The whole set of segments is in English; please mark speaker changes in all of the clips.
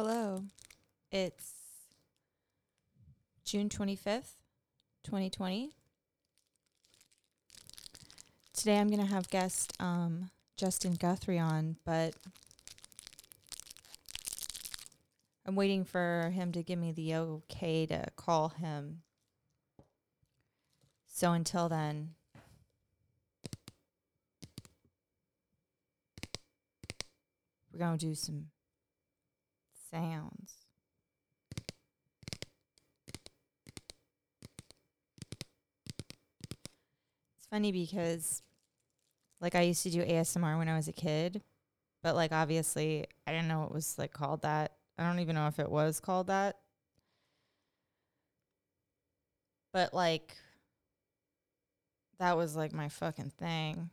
Speaker 1: Hello. It's June 25th, 2020. Today I'm going to have guest um, Justin Guthrie on, but I'm waiting for him to give me the okay to call him. So until then, we're going to do some sounds. It's funny because like I used to do ASMR when I was a kid, but like obviously I didn't know it was like called that. I don't even know if it was called that. But like that was like my fucking thing.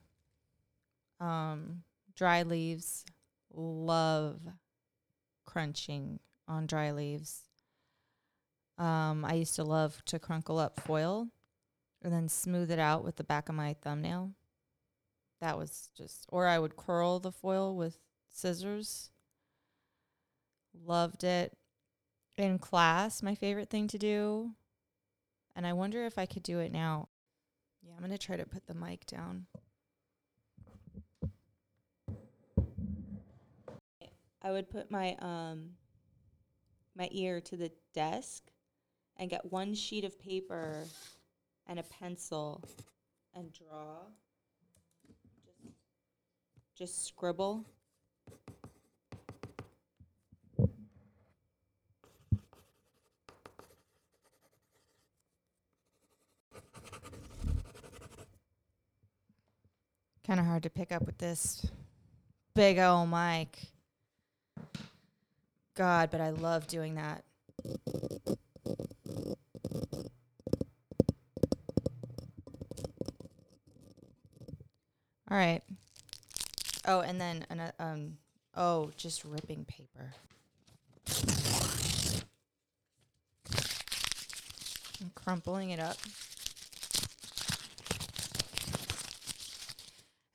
Speaker 1: Um dry leaves love crunching on dry leaves. Um, I used to love to crunkle up foil and then smooth it out with the back of my thumbnail. That was just, or I would curl the foil with scissors. Loved it. In class, my favorite thing to do. And I wonder if I could do it now. Yeah, I'm going to try to put the mic down. I would put my um my ear to the desk and get one sheet of paper and a pencil and draw. Just, just scribble. Kind of hard to pick up with this big old mic. God, but I love doing that. All right. Oh, and then an, um oh, just ripping paper. I'm crumpling it up.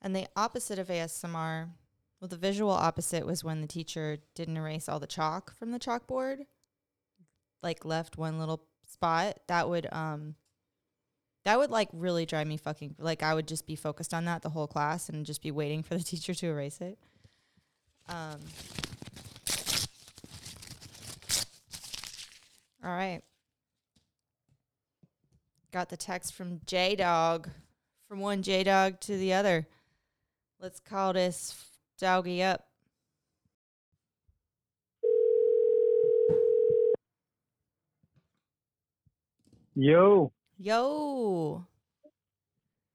Speaker 1: And the opposite of ASMR well, the visual opposite was when the teacher didn't erase all the chalk from the chalkboard, like left one little spot. That would um that would like really drive me fucking like I would just be focused on that the whole class and just be waiting for the teacher to erase it. Um All right. Got the text from J Dog from one J Dog to the other. Let's call this Doggy up.
Speaker 2: Yo.
Speaker 1: Yo.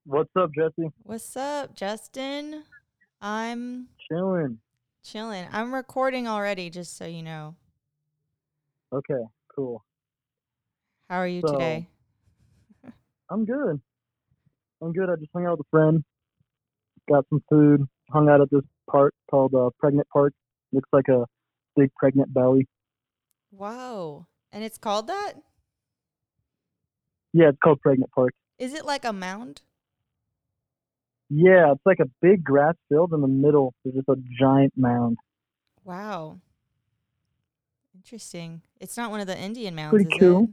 Speaker 2: What's up, Jesse?
Speaker 1: What's up, Justin? I'm
Speaker 2: chilling.
Speaker 1: Chilling. I'm recording already, just so you know.
Speaker 2: Okay, cool.
Speaker 1: How are you so, today?
Speaker 2: I'm good. I'm good. I just hung out with a friend. Got some food. Hung out at this park called uh, Pregnant Park. Looks like a big pregnant belly.
Speaker 1: Wow. And it's called that?
Speaker 2: Yeah, it's called Pregnant Park.
Speaker 1: Is it like a mound?
Speaker 2: Yeah, it's like a big grass field in the middle. There's just a giant mound.
Speaker 1: Wow. Interesting. It's not one of the Indian mounds.
Speaker 2: Pretty cool.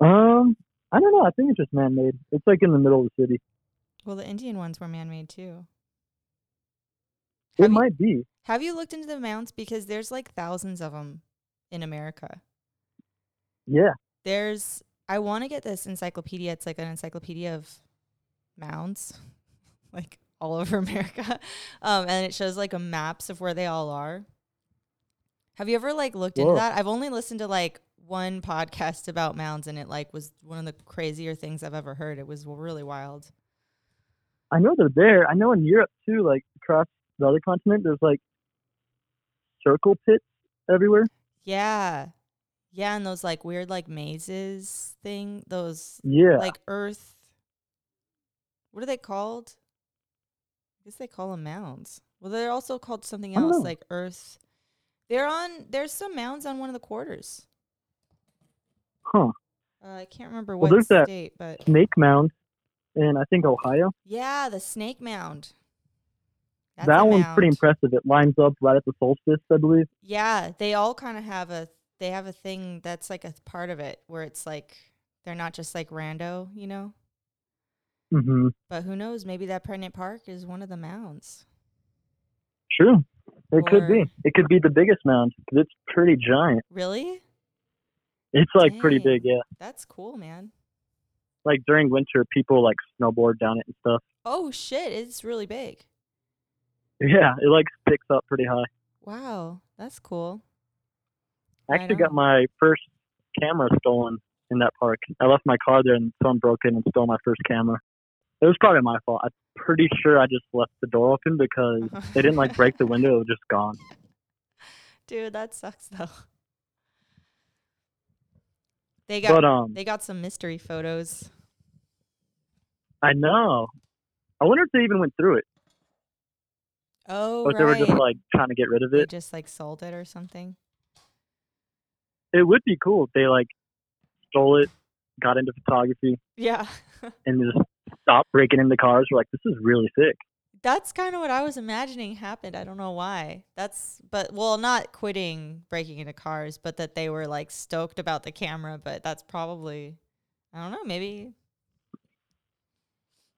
Speaker 2: It? Um, I don't know. I think it's just man made. It's like in the middle of the city.
Speaker 1: Well, the Indian ones were man made too.
Speaker 2: It have might you, be.
Speaker 1: Have you looked into the mounds? Because there's like thousands of them in America.
Speaker 2: Yeah.
Speaker 1: There's, I want to get this encyclopedia. It's like an encyclopedia of mounds, like all over America. Um, and it shows like a maps of where they all are. Have you ever like looked Whoa. into that? I've only listened to like one podcast about mounds and it like was one of the crazier things I've ever heard. It was really wild.
Speaker 2: I know they're there. I know in Europe too, like across the other continent, there's like circle pits everywhere.
Speaker 1: Yeah. Yeah, and those like weird like mazes thing, those
Speaker 2: yeah,
Speaker 1: like earth. What are they called? I guess they call them mounds. Well, they're also called something else, like earth. They're on. There's some mounds on one of the quarters.
Speaker 2: Huh.
Speaker 1: Uh, I can't remember well, what state, but
Speaker 2: Snake Mound in I think Ohio.
Speaker 1: Yeah, the Snake Mound. That's
Speaker 2: that one's pretty impressive. It lines up right at the solstice, I believe.
Speaker 1: Yeah, they all kind of have a they have a thing that's like a part of it where it's like they're not just like rando, you know.
Speaker 2: hmm
Speaker 1: But who knows? Maybe that pregnant park is one of the mounds.
Speaker 2: True. It could be. It could be the biggest mound because it's pretty giant.
Speaker 1: Really?
Speaker 2: It's like pretty big, yeah.
Speaker 1: That's cool, man.
Speaker 2: Like during winter, people like snowboard down it and stuff.
Speaker 1: Oh shit, it's really big.
Speaker 2: Yeah, it like sticks up pretty high.
Speaker 1: Wow, that's cool.
Speaker 2: I actually got my first camera stolen in that park. I left my car there and someone broke in and stole my first camera. It was probably my fault. I'm pretty sure I just left the door open because they didn't like break the window. It was just gone.
Speaker 1: Dude, that sucks though. They got
Speaker 2: But um,
Speaker 1: they got some mystery photos.
Speaker 2: I know. I wonder if they even went through it,
Speaker 1: Oh,
Speaker 2: or if they were
Speaker 1: right.
Speaker 2: just like trying to get rid of
Speaker 1: they
Speaker 2: it.
Speaker 1: just like sold it or something.
Speaker 2: It would be cool if they like stole it, got into photography,
Speaker 1: Yeah.
Speaker 2: and just stopped breaking into cars. We're like, this is really sick.
Speaker 1: That's kind of what I was imagining happened. I don't know why. That's but well, not quitting breaking into cars, but that they were like stoked about the camera, but that's probably I don't know, maybe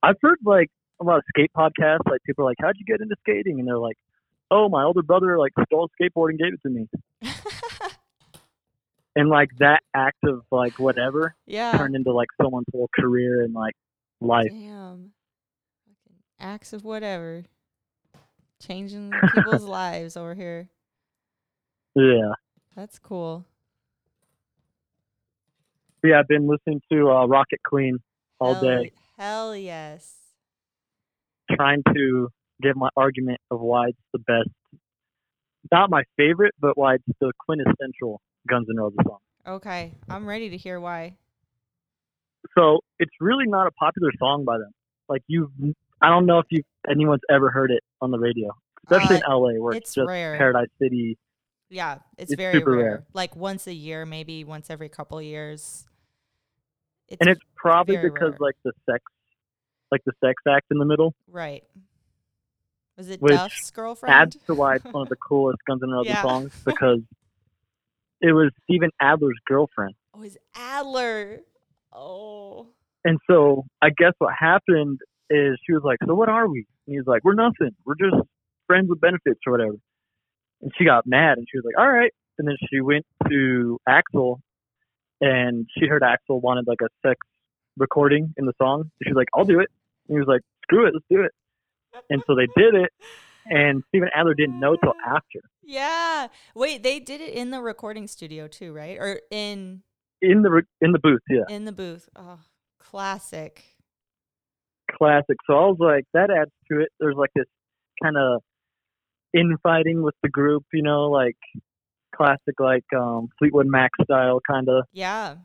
Speaker 2: I've heard like a lot of skate podcasts. Like people are like, "How'd you get into skating?" And they're like, "Oh, my older brother like stole a skateboard and gave it to me." And like that act of like whatever
Speaker 1: Yeah.
Speaker 2: turned into like someone's whole career and like life.
Speaker 1: Damn. Fucking acts of whatever. Changing people's lives over here.
Speaker 2: Yeah.
Speaker 1: That's cool.
Speaker 2: Yeah, I've been listening to uh, Rocket Queen all
Speaker 1: hell,
Speaker 2: day,
Speaker 1: Hell yes.
Speaker 2: Trying to give my argument of why it's the best. Not my favorite, but why it's the quintessential Guns N' Roses song.
Speaker 1: Okay. I'm ready to hear why.
Speaker 2: So it's really not a popular song by them. Like you, I don't know if you anyone's ever heard it on the radio, especially in
Speaker 1: Uh,
Speaker 2: LA where it's,
Speaker 1: it's
Speaker 2: just
Speaker 1: rare.
Speaker 2: Paradise City.
Speaker 1: Yeah, it's,
Speaker 2: It's
Speaker 1: very rare.
Speaker 2: rare.
Speaker 1: Like once a year, maybe once every couple years. It's
Speaker 2: and it's probably because
Speaker 1: rare.
Speaker 2: like the sex, like the sex act in the middle
Speaker 1: right. Was it
Speaker 2: Which
Speaker 1: Duff's girlfriend?
Speaker 2: adds to why it's one of the coolest Guns N' Roses
Speaker 1: Yeah.
Speaker 2: songs because it was Steven Adler's girlfriend.
Speaker 1: oh, it's Adler. Oh.
Speaker 2: And so I guess what happened is she was like, "So what are we?" And he's like, "We're nothing. We're just friends with benefits or whatever." And she got mad and she was like, "All right." And then she went to Axl, and she heard Axl wanted like a sex recording in the song. So she's like, "I'll do it." He was like, "Screw it, let's do it." And so they did it, and Steven Adler didn't know till after.
Speaker 1: Yeah. Wait, they did it in the recording studio too, right? Or in
Speaker 2: In the in the booth, yeah,
Speaker 1: in the booth. Oh, classic.
Speaker 2: classic. So I was like, that adds to it. There's like this kind of infighting with the group, you know, like classic like um Fleetwood Mac style kind of.
Speaker 1: Yeah.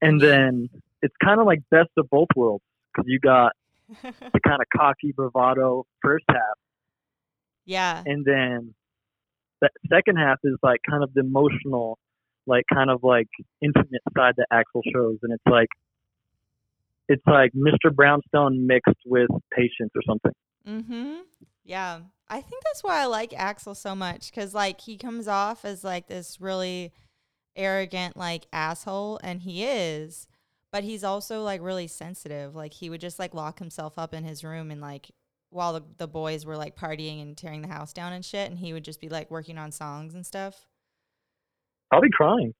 Speaker 2: And then it's kind of like best of both worlds because you got the kind of cocky bravado first half,
Speaker 1: yeah.
Speaker 2: and then the second half is like kind of the emotional, like kind of like intimate side that Axl shows, and it's like. It's like Mr. Brownstone mixed with Patience or something.
Speaker 1: Mm-hmm. Yeah. I think that's why I like Axl so much because, like, he comes off as like this really arrogant, like, asshole, and he is, but he's also like really sensitive. Like, he would just like lock himself up in his room and like while the, the boys were like partying and tearing the house down and shit, and he would just be like working on songs and stuff,
Speaker 2: Probably crying.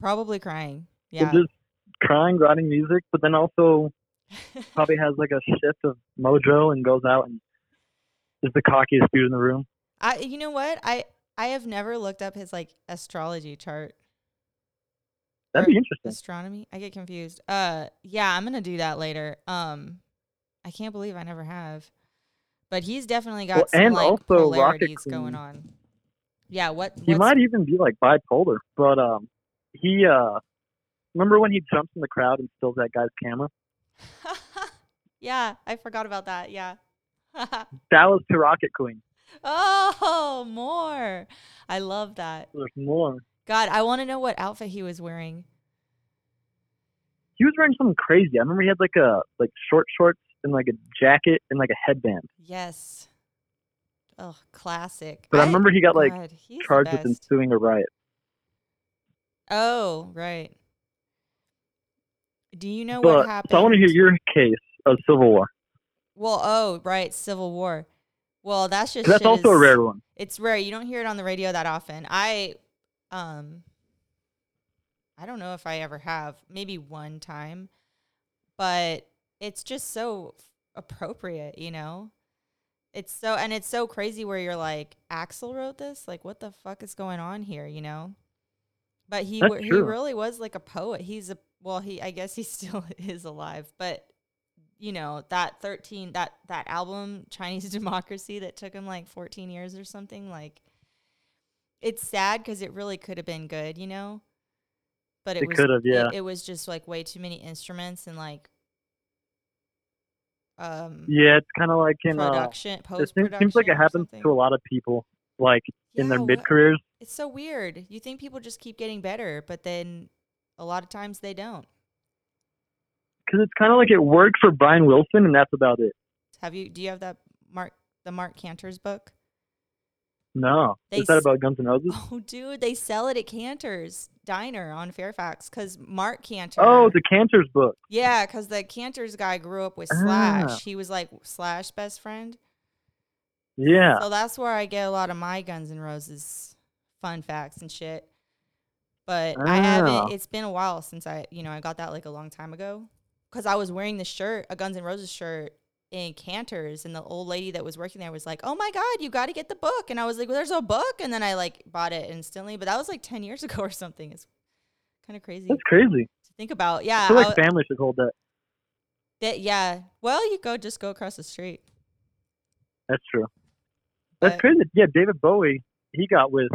Speaker 1: probably crying. Yeah.
Speaker 2: just crying, writing music, but then also probably has like a shift of mojo and goes out and is the cockiest dude in the room.
Speaker 1: I, you know what? I, I have never looked up his like astrology chart.
Speaker 2: That'd be interesting.
Speaker 1: Astronomy? I get confused. Uh yeah, I'm gonna do that later. Um I can't believe I never have. But he's definitely got
Speaker 2: Well,
Speaker 1: some
Speaker 2: and
Speaker 1: like
Speaker 2: also
Speaker 1: polarities going on. Yeah, what
Speaker 2: He might even be like bipolar, but um, he uh, remember when he jumps in the crowd and steals that guy's camera?
Speaker 1: Yeah, I forgot about that. Yeah.
Speaker 2: That was to Rocket Queen.
Speaker 1: oh, more. I love that.
Speaker 2: There's more.
Speaker 1: God, I want to know what outfit he was wearing.
Speaker 2: He was wearing something crazy. I remember he had like a like short shorts and like a jacket and like a headband.
Speaker 1: Yes. Oh, classic.
Speaker 2: But I, remember he got like
Speaker 1: God,
Speaker 2: charged with ensuing a riot.
Speaker 1: Oh, right. Do you know what happened?
Speaker 2: so I want to hear your case of Civil War.
Speaker 1: Well, oh, right, Civil War. Well, that's just
Speaker 2: that's also a rare one.
Speaker 1: It's rare. You don't hear it on the radio that often. I, um, I don't know if I ever have. Maybe one time, but it's just so appropriate, you know. It's so and it's so crazy where you're like, Axl wrote this. Like, what the fuck is going on here? You know. But he wa- he really was like a poet. He's a well, he I guess he still is alive, but you know that 13 that that album chinese democracy that took him like 14 years or something like it's sad because it really could have been good you know but it,
Speaker 2: It could've, yeah.
Speaker 1: it, it was just like way too many instruments and like um
Speaker 2: Yeah, it's kind of like in. Uh,
Speaker 1: production
Speaker 2: it seems, seems like it happens to a lot of people, like in their mid careers.
Speaker 1: it's so weird you think people just keep getting better but then a lot of times they don't
Speaker 2: Because it's kind of like it worked for Brian Wilson, and that's about it.
Speaker 1: have you do you have that mark the marc canter's book
Speaker 2: No,
Speaker 1: They
Speaker 2: is that about Guns N' Roses?
Speaker 1: Oh, dude, they sell it at Canter's Diner on Fairfax because Marc Canter.
Speaker 2: Oh, the Canter's book.
Speaker 1: yeah, because the Canter's guy grew up with
Speaker 2: Ah.
Speaker 1: Slash. He was like Slash best friend.
Speaker 2: Yeah,
Speaker 1: So that's where I get a lot of my Guns N' Roses fun facts and shit. But I
Speaker 2: Ah.
Speaker 1: haven't. It's been a while since I, you know, I got that like a long time ago. Because I was wearing the shirt, a Guns N' Roses shirt in Canter's, and the old lady that was working there was like, "Oh my god, you got to get the book!" And I was like, "Well, there's a book," and then I like bought it instantly. But that was like ten years ago or something. It's kind of crazy
Speaker 2: that's crazy.
Speaker 1: to think about. Yeah,
Speaker 2: I feel like
Speaker 1: w-
Speaker 2: family should hold that.
Speaker 1: that- yeah. Well, you go just go across the street.
Speaker 2: That's true. That's
Speaker 1: But-
Speaker 2: crazy. Yeah, David Bowie, he got with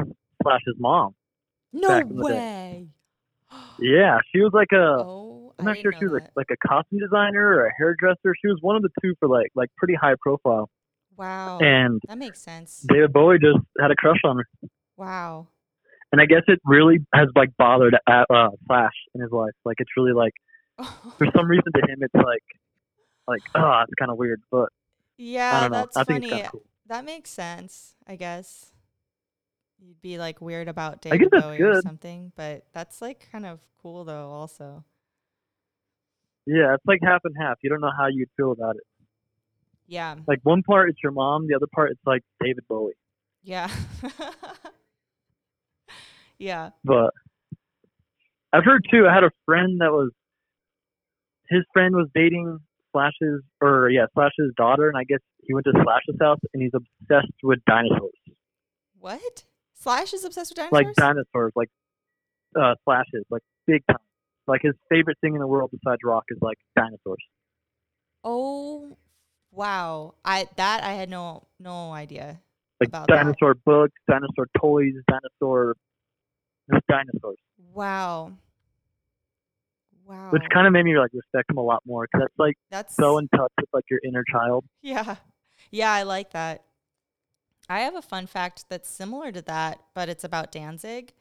Speaker 2: Slash's mom.
Speaker 1: No
Speaker 2: back in the day.
Speaker 1: way.
Speaker 2: Yeah, she was like a.
Speaker 1: Oh,
Speaker 2: I'm not sure if she was like, like a costume designer or a hairdresser. She was one of the two for like like pretty high profile.
Speaker 1: Wow.
Speaker 2: And
Speaker 1: that makes sense.
Speaker 2: David Bowie just had a crush on her.
Speaker 1: Wow.
Speaker 2: And I guess it really has like bothered uh, uh, Slash in his life. Like it's really like for some reason to him it's like like ah it's kind of weird, but
Speaker 1: yeah,
Speaker 2: I don't know.
Speaker 1: that's
Speaker 2: I think
Speaker 1: funny.
Speaker 2: it's cool.
Speaker 1: That makes sense, I guess. You'd be like weird about David Bowie or something, but that's like kind of cool though also.
Speaker 2: Yeah, it's like half and half. You don't know how you'd feel about it.
Speaker 1: Yeah.
Speaker 2: Like one part it's your mom, the other part it's like David Bowie.
Speaker 1: Yeah. yeah.
Speaker 2: But I've heard too. I had a friend that was his friend was dating Slash's or yeah Slash's daughter, and I guess he went to Slash's house and he's obsessed with dinosaurs,
Speaker 1: What? Slash is obsessed with dinosaurs?
Speaker 2: like dinosaurs, like uh Slash's, like big time. Like his favorite thing in the world besides rock is like dinosaurs.
Speaker 1: oh, wow. I that I had no no idea.
Speaker 2: Like
Speaker 1: About that.
Speaker 2: dinosaur books, dinosaur toys, dinosaur just dinosaurs.
Speaker 1: Wow. Wow.
Speaker 2: Which kind of made me like respect him a lot more because that's like
Speaker 1: That's
Speaker 2: so in touch with like your inner child.
Speaker 1: Yeah. Yeah, I like that. I have a fun fact that's similar to that, but it's about Danzig.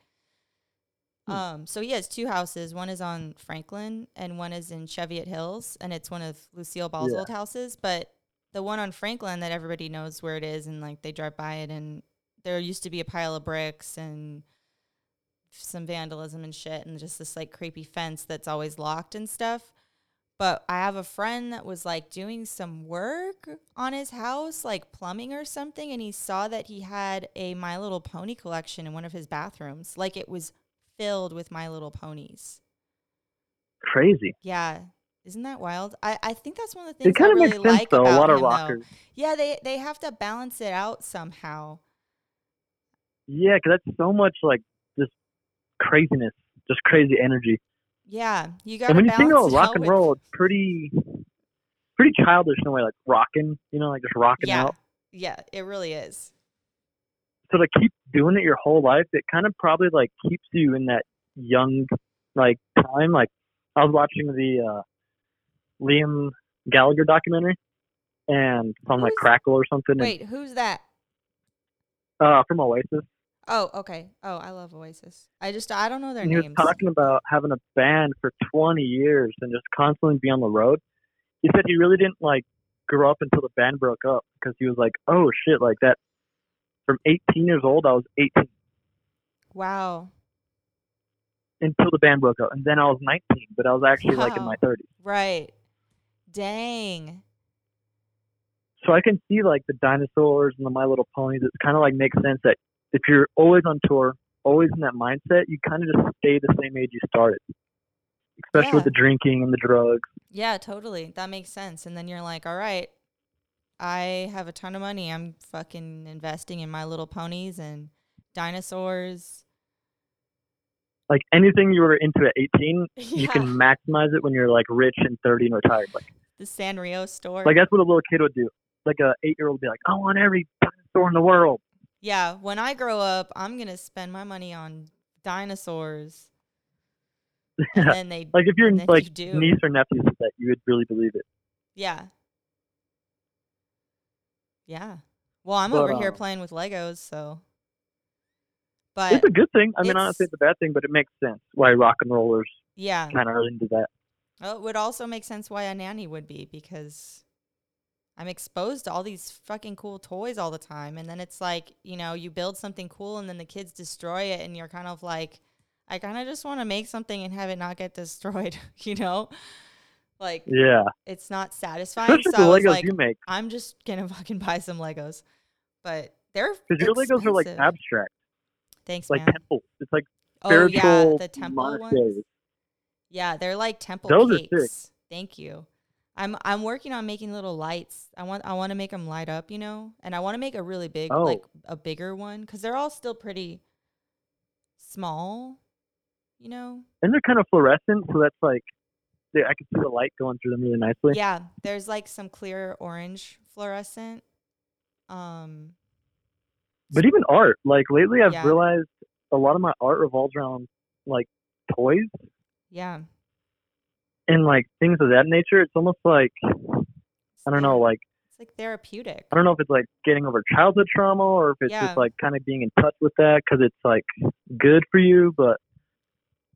Speaker 2: Hmm.
Speaker 1: Um, so he has two houses. One is on Franklin and one is in Cheviot Hills, and it's one of Lucille Ball's
Speaker 2: Yeah.
Speaker 1: old houses. But the one on Franklin that everybody knows where it is and like they drive by it and there used to be a pile of bricks and some vandalism and shit and just this like creepy fence that's always locked and stuff. But I have a friend that was like doing some work on his house, like plumbing or something, and he saw that he had a My Little Pony collection in one of his bathrooms. Like it was filled with My Little Ponies.
Speaker 2: Crazy.
Speaker 1: Yeah. Isn't that wild? I, I think that's one of the things
Speaker 2: It kind
Speaker 1: I
Speaker 2: of
Speaker 1: really
Speaker 2: makes sense
Speaker 1: like
Speaker 2: though.
Speaker 1: about
Speaker 2: A lot of
Speaker 1: him, though.
Speaker 2: rockers.
Speaker 1: Yeah, they they have to balance it out somehow.
Speaker 2: Yeah, 'cause that's so much like just craziness, just crazy energy.
Speaker 1: Yeah, you got
Speaker 2: And when you think of
Speaker 1: it
Speaker 2: rock and
Speaker 1: with-
Speaker 2: roll, it's pretty, pretty childish in a way, like rocking. You know, like just rocking
Speaker 1: Yeah,
Speaker 2: out.
Speaker 1: yeah, it really is.
Speaker 2: So to keep doing it your whole life, it kind of probably like keeps you in that young like time. Like I was watching the uh Liam Gallagher documentary, and on like Crackle or something,
Speaker 1: Wait, who's that?
Speaker 2: and, uh, from Oasis.
Speaker 1: Oh, okay. Oh, I love Oasis. I just I don't know their
Speaker 2: and he was
Speaker 1: names.
Speaker 2: talking about having a band for 20 years and just constantly be on the road. He said he really didn't like grow up until the band broke up because he was like, oh shit, like that from 18 years old. I was 18
Speaker 1: Wow.
Speaker 2: until the band broke up, and then I was 19. But I was actually like in my 30s.
Speaker 1: Right. Dang.
Speaker 2: So I can see like the dinosaurs and the My Little Ponies. It kind of like makes sense that if you're always on tour, always in that mindset, you kind of just stay the same age you started. Especially
Speaker 1: Yeah.
Speaker 2: with the drinking and the drugs.
Speaker 1: Yeah, totally. That makes sense. And then you're like, all right, I have a ton of money. I'm fucking investing in My Little Ponies and dinosaurs.
Speaker 2: Like anything you were into at 18, you can maximize it when you're like rich and 30 and retired. Like,
Speaker 1: The Sanrio store.
Speaker 2: like that's what a little kid would do. Like a eight year old would be like, I want every dinosaur in the world.
Speaker 1: yeah, when I grow up, I'm going to spend my money on dinosaurs. Yeah. And then they
Speaker 2: like if your
Speaker 1: and then
Speaker 2: like
Speaker 1: you
Speaker 2: niece or nephew that, you would really believe it.
Speaker 1: Yeah. Yeah. Well, I'm
Speaker 2: But,
Speaker 1: over here
Speaker 2: um,
Speaker 1: playing with Legos, so. But
Speaker 2: it's a good thing. I mean,
Speaker 1: it's-
Speaker 2: honestly, it's a bad thing, but it makes sense why rock and rollers
Speaker 1: yeah,
Speaker 2: kind of are into that.
Speaker 1: well, it would also make sense why a nanny would be because I'm exposed to all these fucking cool toys all the time, and then it's like you know you build something cool and then the kids destroy it, and you're kind of like, I kind of just want to make something and have it not get destroyed, you know, like
Speaker 2: Yeah,
Speaker 1: it's not satisfying.
Speaker 2: especially
Speaker 1: so I
Speaker 2: the
Speaker 1: was
Speaker 2: Legos
Speaker 1: like,
Speaker 2: you make,
Speaker 1: I'm just gonna fucking buy some Legos, but they're
Speaker 2: because your Legos are like abstract,
Speaker 1: Thanks,
Speaker 2: like
Speaker 1: man.
Speaker 2: temples. It's like
Speaker 1: oh yeah, the temple ones. Yeah, they're like temple
Speaker 2: Those are sick.
Speaker 1: Thank you. I'm I'm working on making little lights. I want I want to make them light up, you know, and I want to make a really big,
Speaker 2: Oh.
Speaker 1: like a bigger one, because they're all still pretty small, you know.
Speaker 2: and they're kind of fluorescent, so that's like I can see the light going through them really nicely.
Speaker 1: Yeah, there's like some clear orange fluorescent. Um,
Speaker 2: But even art, like lately, I've
Speaker 1: Yeah.
Speaker 2: realized a lot of my art revolves around like toys
Speaker 1: yeah,
Speaker 2: and like things of that nature. It's almost like I don't know, like
Speaker 1: It's like therapeutic.
Speaker 2: I don't know if it's like getting over childhood trauma or if it's
Speaker 1: Yeah.
Speaker 2: just like kind of being in touch with that because it's like good for you. But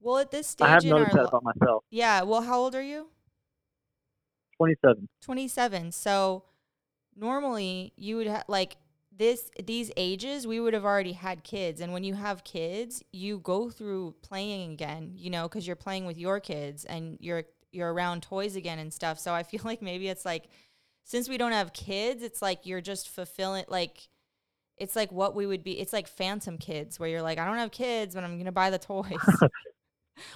Speaker 1: Well, at this stage
Speaker 2: I have
Speaker 1: in our
Speaker 2: noticed that about myself.
Speaker 1: yeah. Well, how old are you?
Speaker 2: 27.
Speaker 1: 27 so normally you would have like this these ages we would have already had kids and when you have kids you go through playing again you know because you're playing with your kids and you're you're around toys again and stuff so i feel like maybe it's like since we don't have kids it's like you're just fulfilling like it's like what we would be it's like phantom kids where you're like i don't have kids but i'm gonna buy the toys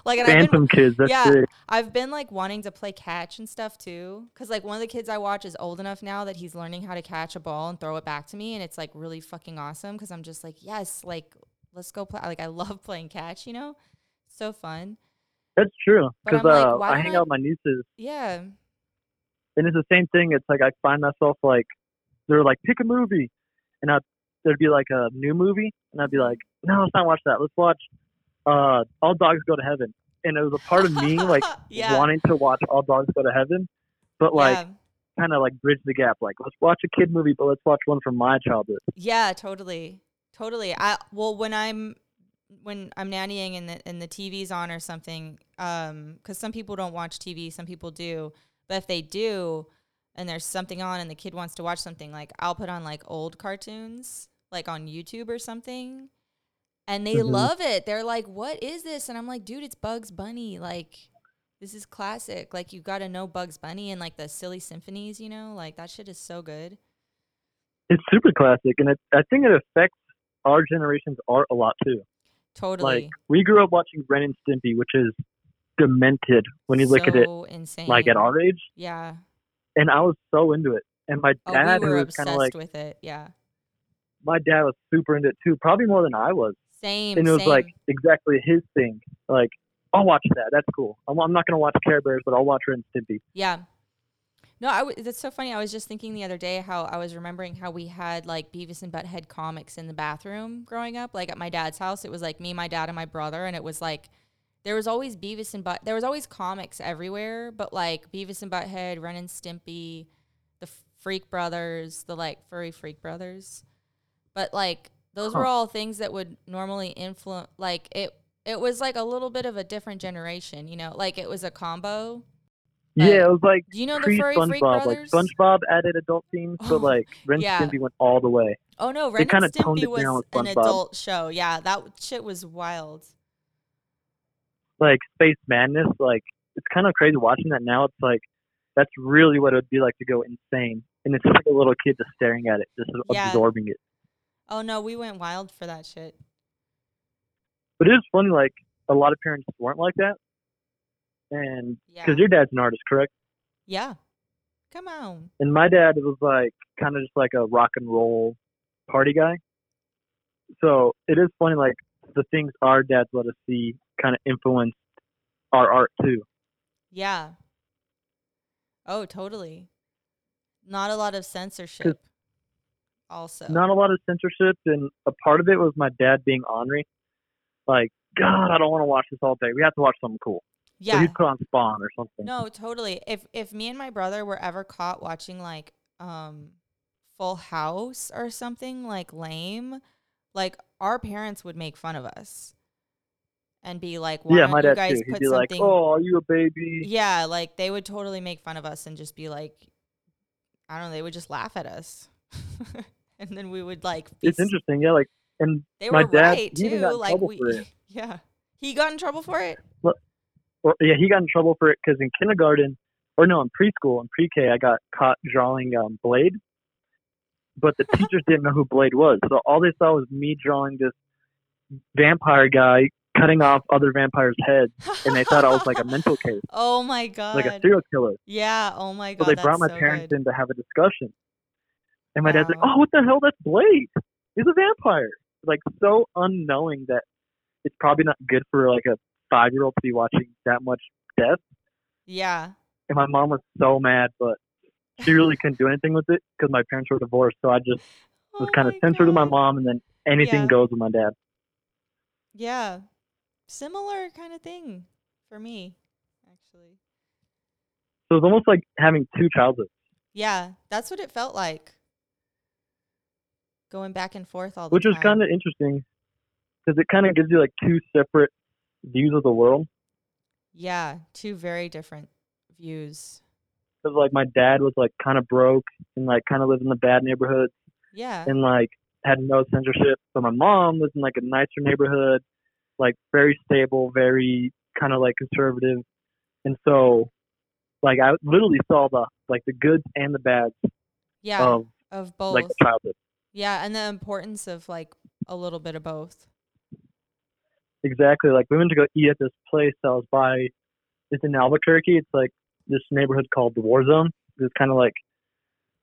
Speaker 1: like and I've been,
Speaker 2: kids. That's
Speaker 1: Yeah.
Speaker 2: sick.
Speaker 1: I've been like wanting to play catch and stuff too. Cause like one of the kids I watch is old enough now that he's learning how to catch a ball and throw it back to me. And it's like really fucking awesome. Cause I'm just like, yes, like let's go play. Like I love playing catch, you know? So fun.
Speaker 2: That's true. Because
Speaker 1: I'm like,
Speaker 2: uh, I hang
Speaker 1: I-
Speaker 2: out with my nieces
Speaker 1: Yeah.
Speaker 2: and it's the same thing. It's like I find myself like they're like pick a movie, and I there'd be like a new movie, and I'd be like, no, let's not watch that. Let's watch uh, All Dogs Go to Heaven. And it was a part of me like
Speaker 1: yeah.
Speaker 2: wanting to watch All Dogs Go to Heaven, but like
Speaker 1: yeah.
Speaker 2: kind of like bridge the gap. Like let's watch a kid movie, but let's watch one from my childhood.
Speaker 1: Yeah, totally. Totally. I well when I'm when I'm nannying and the and the TV's on or something, um, because some people don't watch TV, some people do. But if they do and there's something on and the kid wants to watch something, like I'll put on like old cartoons, like on YouTube or something. And they
Speaker 2: Mhm.
Speaker 1: love it. They're like, What is this? And I'm like, dude, it's Bugs Bunny. Like this is classic. Like you gotta know Bugs Bunny and like the silly symphonies, you know? Like that shit is so good.
Speaker 2: It's super classic, and it, I think it affects our generation's art a lot too.
Speaker 1: Totally.
Speaker 2: Like we grew up watching Ren and Stimpy, which is demented when you look at it
Speaker 1: insane.
Speaker 2: like at our age,
Speaker 1: Yeah.
Speaker 2: and I was so into it. And my
Speaker 1: Oh,
Speaker 2: dad,
Speaker 1: we
Speaker 2: who was kind of like
Speaker 1: with it. Yeah.
Speaker 2: my dad was super into it too, probably more than I was.
Speaker 1: Same.
Speaker 2: And it was
Speaker 1: same.
Speaker 2: like exactly his thing. Like, I'll watch that. That's cool. I'm, I'm not gonna watch Care Bears, but I'll watch Ren and Stimpy.
Speaker 1: yeah. No, I w- that's so funny. I was just thinking the other day how I was remembering how we had like Beavis and Butthead comics in the bathroom growing up. Like at my dad's house, it was like me, my dad, and my brother, and it was like there was always Beavis and Butt. There was always comics everywhere, but like Beavis and Butthead, Ren and Stimpy, the Freak Brothers, the like furry Freak Brothers. But like those were all things that would normally influence. Like it, it was like a little bit of a different generation, you know. Like it was a combo. But
Speaker 2: yeah, it was like
Speaker 1: do you know the
Speaker 2: pre
Speaker 1: Furry Freak
Speaker 2: SpongeBob. Like SpongeBob added adult themes,
Speaker 1: Oh,
Speaker 2: but like Ren
Speaker 1: yeah.
Speaker 2: Stimpy went all the way.
Speaker 1: oh no,
Speaker 2: they
Speaker 1: Ren
Speaker 2: kinda
Speaker 1: and
Speaker 2: toned
Speaker 1: Stimpy
Speaker 2: it down
Speaker 1: was an adult show. Yeah, that shit was wild.
Speaker 2: Like Space Madness, like it's kind of crazy watching that now. It's like that's really what it would be like to go insane, and it's just like a little kid just staring at it, just
Speaker 1: Yeah.
Speaker 2: absorbing it.
Speaker 1: Oh no, we went wild for that shit.
Speaker 2: But it is funny, like a lot of parents weren't like that, and
Speaker 1: Yeah.
Speaker 2: because your dad's an artist, correct?
Speaker 1: Yeah. Come on.
Speaker 2: And my dad was like kind of just like a rock and roll party guy. So it is funny, like the things our dads let us see kind of influenced our art too.
Speaker 1: Yeah. Oh, totally. Not a lot of censorship. Also.
Speaker 2: Not a lot of censorship, and a part of it was my dad being ornery. Like, God, I don't want to watch this all day. We have to watch something cool. So
Speaker 1: yeah.
Speaker 2: he'd put on Spawn or something.
Speaker 1: No, totally. If if me and my brother were ever caught watching like um Full House or something like lame, like our parents would make fun of us and be like, "Why
Speaker 2: yeah, my dad
Speaker 1: guys
Speaker 2: too. He'd
Speaker 1: put
Speaker 2: be like,
Speaker 1: something?"
Speaker 2: "Oh, are you a baby?"
Speaker 1: Yeah, like they would totally make fun of us and just be like, I don't know, they would just laugh at us, and then we would like.
Speaker 2: It's interesting, yeah. Like, and
Speaker 1: They
Speaker 2: my
Speaker 1: were
Speaker 2: dad,
Speaker 1: right
Speaker 2: he even got
Speaker 1: too. Like we, yeah, he got in trouble for it.
Speaker 2: or yeah, he got in trouble for it because in kindergarten, or no, in preschool in pre-K, I got caught drawing um, Blade, but the teachers didn't know who Blade was, so all they saw was me drawing this vampire guy cutting off other vampires' heads, and they thought I was like a mental case,
Speaker 1: oh my god.
Speaker 2: like a serial killer.
Speaker 1: yeah. Oh my god.
Speaker 2: So
Speaker 1: they
Speaker 2: brought my
Speaker 1: so
Speaker 2: parents
Speaker 1: good.
Speaker 2: in to have a discussion, and my dad's like,
Speaker 1: um,
Speaker 2: "Oh, what the hell? That's Blade. He's a vampire." Like so unknowing that it's probably not good for like a five-year-old to be watching that much death.
Speaker 1: Yeah.
Speaker 2: and my mom was so mad, but she really couldn't do anything with it because my parents were divorced. So I just oh was
Speaker 1: Oh
Speaker 2: kind of censored with my mom, and then anything
Speaker 1: Yeah.
Speaker 2: goes with my dad.
Speaker 1: Yeah. Similar kind of thing for me, actually.
Speaker 2: So it's almost like having two childhoods.
Speaker 1: Yeah, that's what it felt like. Going back and forth all the time.
Speaker 2: which
Speaker 1: time.
Speaker 2: is kind of interesting because it kind of gives you like two separate views of the world.
Speaker 1: Yeah, two very different views.
Speaker 2: Because like my dad was like kind of broke and like kind of lived in the bad neighborhood
Speaker 1: Yeah.
Speaker 2: and like had no censorship. But my mom was in like a nicer neighborhood, like very stable, very kind of like conservative. And so, like I literally saw the like the goods and the bads
Speaker 1: Yeah.
Speaker 2: of
Speaker 1: of both.
Speaker 2: like childhood.
Speaker 1: Yeah, and the importance of like a little bit of both.
Speaker 2: Exactly. Like we went to go eat at this place that was by it's in Albuquerque. It's like this neighborhood called the War Zone. It's kind of like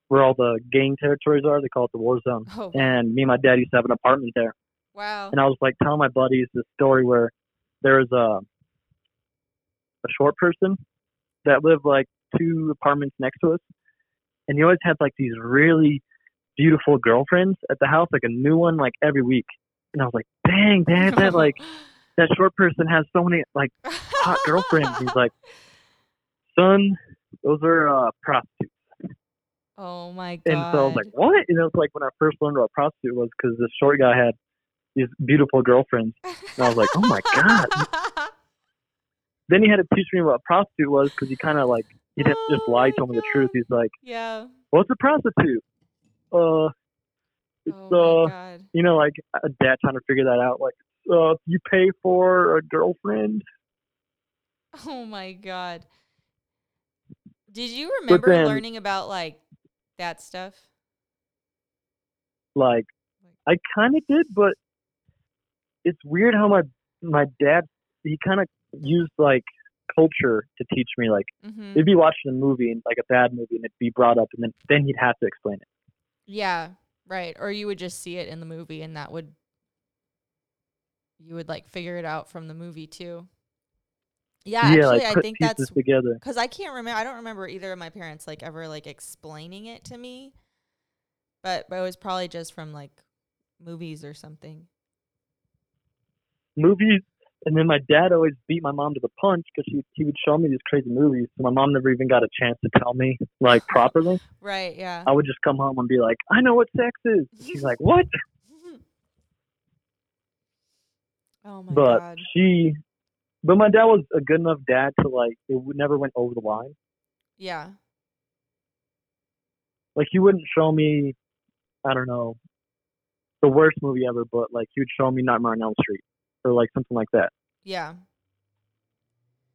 Speaker 2: where all the gang territories are. They call it the War Zone.
Speaker 1: Oh,
Speaker 2: And me and my dad used to have an apartment there.
Speaker 1: wow.
Speaker 2: And I was like telling my buddies this story where there was a a short person that lived like two apartments next to us, and he always had like these really beautiful girlfriends at the house, like a new one like every week. And I was like, dang, dad, that like that short person has so many like hot girlfriends. He's like, son, those are uh, prostitutes.
Speaker 1: Oh my god.
Speaker 2: And so I was like, what? And it was like when I first learned what a prostitute was because this short guy had these beautiful girlfriends. And I was like, oh my god. Then he had to teach me what a prostitute was because he kind of like he didn't just lie, told me the truth. He's like,
Speaker 1: yeah.
Speaker 2: what's a prostitute? Uh, it's
Speaker 1: oh
Speaker 2: uh,
Speaker 1: god.
Speaker 2: you know, like a dad trying to figure that out. Like, uh, you pay for a girlfriend.
Speaker 1: Oh my god. Did you remember
Speaker 2: then-
Speaker 1: learning about like that stuff?
Speaker 2: Like, I kind of did, but it's weird how my my dad he kind of used like culture to teach me. Like,
Speaker 1: Mm-hmm.
Speaker 2: he'd be watching a movie and like a bad movie, and it'd be brought up, and then then he'd have to explain it.
Speaker 1: Yeah, right. Or you would just see it in the movie and that would you would like figure it out from the movie too. Yeah, actually
Speaker 2: like
Speaker 1: I think that's
Speaker 2: together.
Speaker 1: cuz I can't remember I don't remember either of my parents like ever like explaining it to me. But but it was probably just from like movies or something.
Speaker 2: movies, and then my dad always beat my mom to the punch because he he would show me these crazy movies. So my mom never even got a chance to tell me like properly.
Speaker 1: Right, yeah.
Speaker 2: I would just come home and be like, I know what sex is. She's like, what?
Speaker 1: oh my
Speaker 2: but
Speaker 1: god.
Speaker 2: she, but my dad was a good enough dad to like it never went over the line.
Speaker 1: Yeah.
Speaker 2: Like he wouldn't show me, I don't know, the worst movie ever, but like he would show me Nightmare on Elm Street or like something like that.
Speaker 1: Yeah.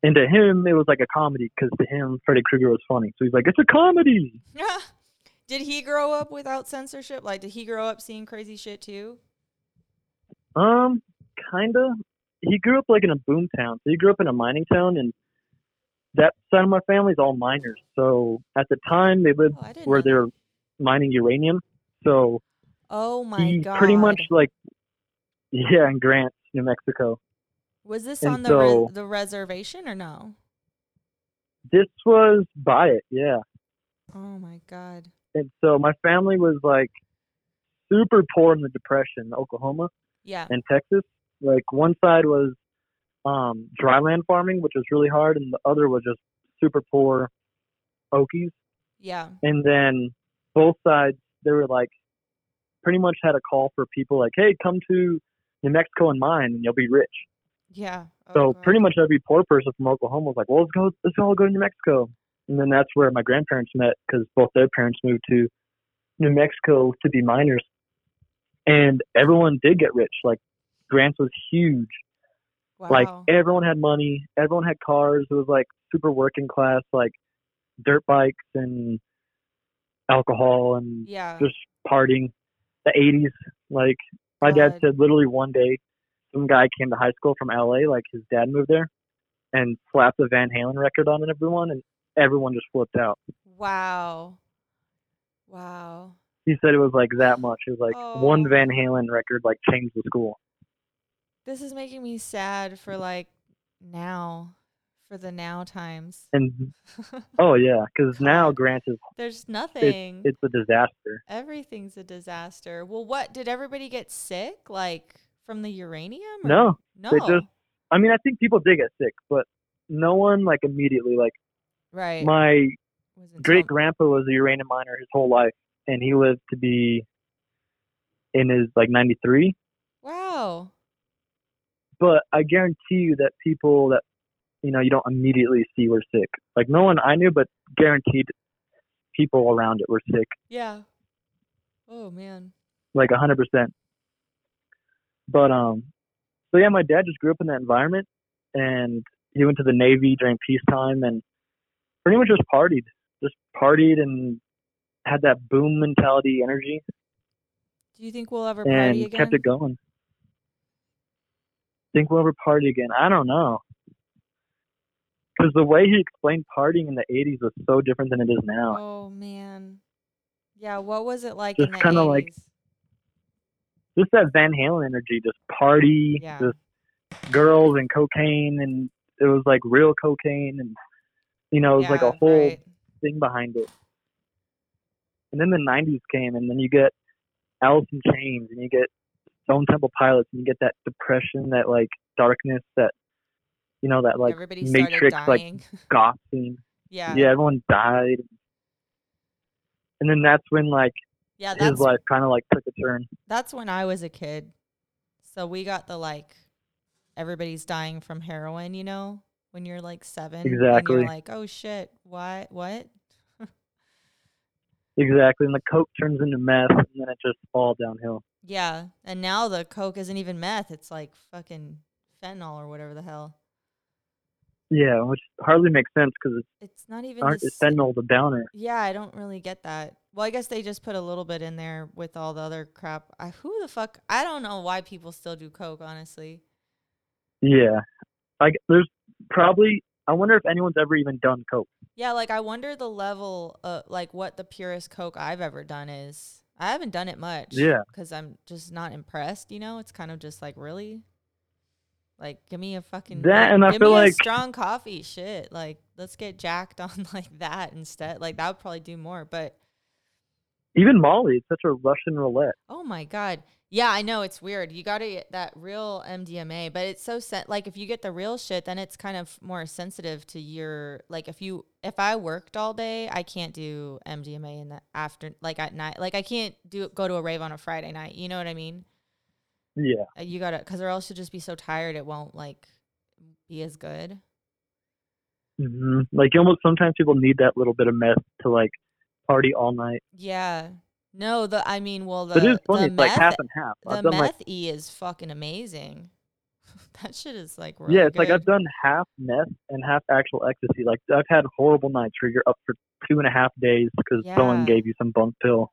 Speaker 2: And to him, it was like a comedy because to him, Freddy Krueger was funny. So he's like, it's a comedy. Yeah.
Speaker 1: did he grow up without censorship? Like, did he grow up seeing crazy shit too?
Speaker 2: Um, kinda. He grew up like in a boom town. So he grew up in a mining town, and that side of my family is all miners. So at the time, they lived
Speaker 1: Oh,
Speaker 2: where
Speaker 1: know
Speaker 2: they were mining uranium. So
Speaker 1: Oh my
Speaker 2: he
Speaker 1: god.
Speaker 2: pretty much like, yeah, and Grant, New Mexico.
Speaker 1: Was this
Speaker 2: and
Speaker 1: on the res-
Speaker 2: so-
Speaker 1: the reservation or no?
Speaker 2: This was by it, yeah.
Speaker 1: Oh my god.
Speaker 2: And so my family was like super poor in the Depression, Oklahoma
Speaker 1: Yeah.
Speaker 2: and Texas. Like one side was um, dryland farming, which was really hard, and the other was just super poor Okies.
Speaker 1: Yeah.
Speaker 2: And then both sides, they were like, pretty much had a call for people like, hey, come to New Mexico and mine, and you'll be rich.
Speaker 1: Yeah. Oh,
Speaker 2: So
Speaker 1: God.
Speaker 2: pretty much every poor person from Oklahoma was like, well, let's go, let's all go to New Mexico. And then that's where my grandparents met because both their parents moved to New Mexico to be miners. And everyone did get rich. Like Grants was huge.
Speaker 1: wow.
Speaker 2: Like everyone had money, everyone had cars. It was like super working class, like dirt bikes and alcohol and
Speaker 1: yeah.
Speaker 2: just partying. The 80s, like my dad said, literally one day, some guy came to high school from LA, like his dad moved there, and slapped the Van Halen record on everyone, and everyone just flipped out.
Speaker 1: Wow. Wow.
Speaker 2: He said it was like that much. It was like one
Speaker 1: Oh.
Speaker 2: Van Halen record like changed the school.
Speaker 1: This is making me sad for like now, for the now times.
Speaker 2: And oh yeah, because now Grant is
Speaker 1: There's nothing.
Speaker 2: it's a disaster.
Speaker 1: Everything's a disaster. Well, what did everybody get sick like from the uranium? or-
Speaker 2: No,
Speaker 1: no.
Speaker 2: they just- I mean, I think people did get sick, but no one like immediately. Like
Speaker 1: right.
Speaker 2: my great grandpa was a uranium miner his whole life, and he lived to be in his like 93.
Speaker 1: Wow.
Speaker 2: But I guarantee you that people that you know you don't immediately see we're sick. Like no one I knew, but guaranteed people around it were sick,
Speaker 1: Yeah. Oh man.
Speaker 2: like a hundred percent. But um, so yeah, my dad just grew up in that environment, and he went to the Navy during peacetime, and pretty much just partied, just partied and had that boom mentality energy,
Speaker 1: Do you think we'll ever party again?
Speaker 2: and
Speaker 1: again?
Speaker 2: kept it going. Think we'll ever party again? I don't know. Because the way he explained partying in the 80s was so different than it is now.
Speaker 1: Oh man. Yeah, what was it like
Speaker 2: Just
Speaker 1: in the
Speaker 2: kinda like Just that Van Halen energy, just party,
Speaker 1: Yeah.
Speaker 2: just girls and cocaine, and it was like real cocaine, and you know, it was like a whole
Speaker 1: right.
Speaker 2: thing behind it. And then the 90s came, and then you get Alice in Chains, and you get Stone Temple Pilots, and you get that depression, that like darkness, that you know, that like
Speaker 1: Everybody
Speaker 2: Matrix, like goth scene.
Speaker 1: yeah.
Speaker 2: Yeah, everyone died. And then that's when like
Speaker 1: Yeah,
Speaker 2: his life kind of like took a turn.
Speaker 1: that's when I was a kid. So we got the like everybody's dying from heroin, you know, when you're like 7 and
Speaker 2: Exactly.
Speaker 1: you're like, "Oh shit, what? What?"
Speaker 2: Exactly, and the coke turns into meth, and then it just all downhill.
Speaker 1: Yeah, and now the coke isn't even meth, it's like fucking fentanyl or whatever the hell.
Speaker 2: Yeah, which hardly makes sense because it's
Speaker 1: It's not even
Speaker 2: aren't
Speaker 1: the
Speaker 2: fentanyl the downer.
Speaker 1: Yeah, I don't really get that. Well, I guess they just put a little bit in there with all the other crap. I, who the fuck? I don't know why people still do coke. Honestly,
Speaker 2: Yeah, like there's probably I wonder if anyone's ever even done coke.
Speaker 1: yeah. Like I wonder the level, of like what the purest coke I've ever done is. I haven't done it much.
Speaker 2: Yeah.
Speaker 1: because I'm just not impressed. You know, it's kind of just like really, like give me a fucking
Speaker 2: That, and I feel like-
Speaker 1: strong coffee. Shit, like let's get jacked on like that instead. Like that would probably do more, but.
Speaker 2: Even Molly, it's such a Russian roulette.
Speaker 1: Oh my god. Yeah, I know it's weird. You got to get that real MDMA, but it's so sen- like if you get the real shit, then it's kind of more sensitive to your like if you if I worked all day, I can't do MDMA in the after like at night. Like I can't do go to a rave on a Friday night. You know what I mean?
Speaker 2: Yeah,
Speaker 1: Uh, You got to cuz or else you'll just be so tired it won't like be as good.
Speaker 2: hmm Like almost sometimes people need that little bit of meth to like party all night.
Speaker 1: Yeah. No, the I mean, well, the
Speaker 2: but it is funny.
Speaker 1: the
Speaker 2: It's like
Speaker 1: meth,
Speaker 2: half and half.
Speaker 1: the
Speaker 2: I've like
Speaker 1: E is fucking amazing. that shit is like
Speaker 2: yeah,
Speaker 1: really
Speaker 2: it's like I've done half meth and half actual ecstasy. Like I've had horrible nights where you're up for two and a half days because someone gave you some bunk pill.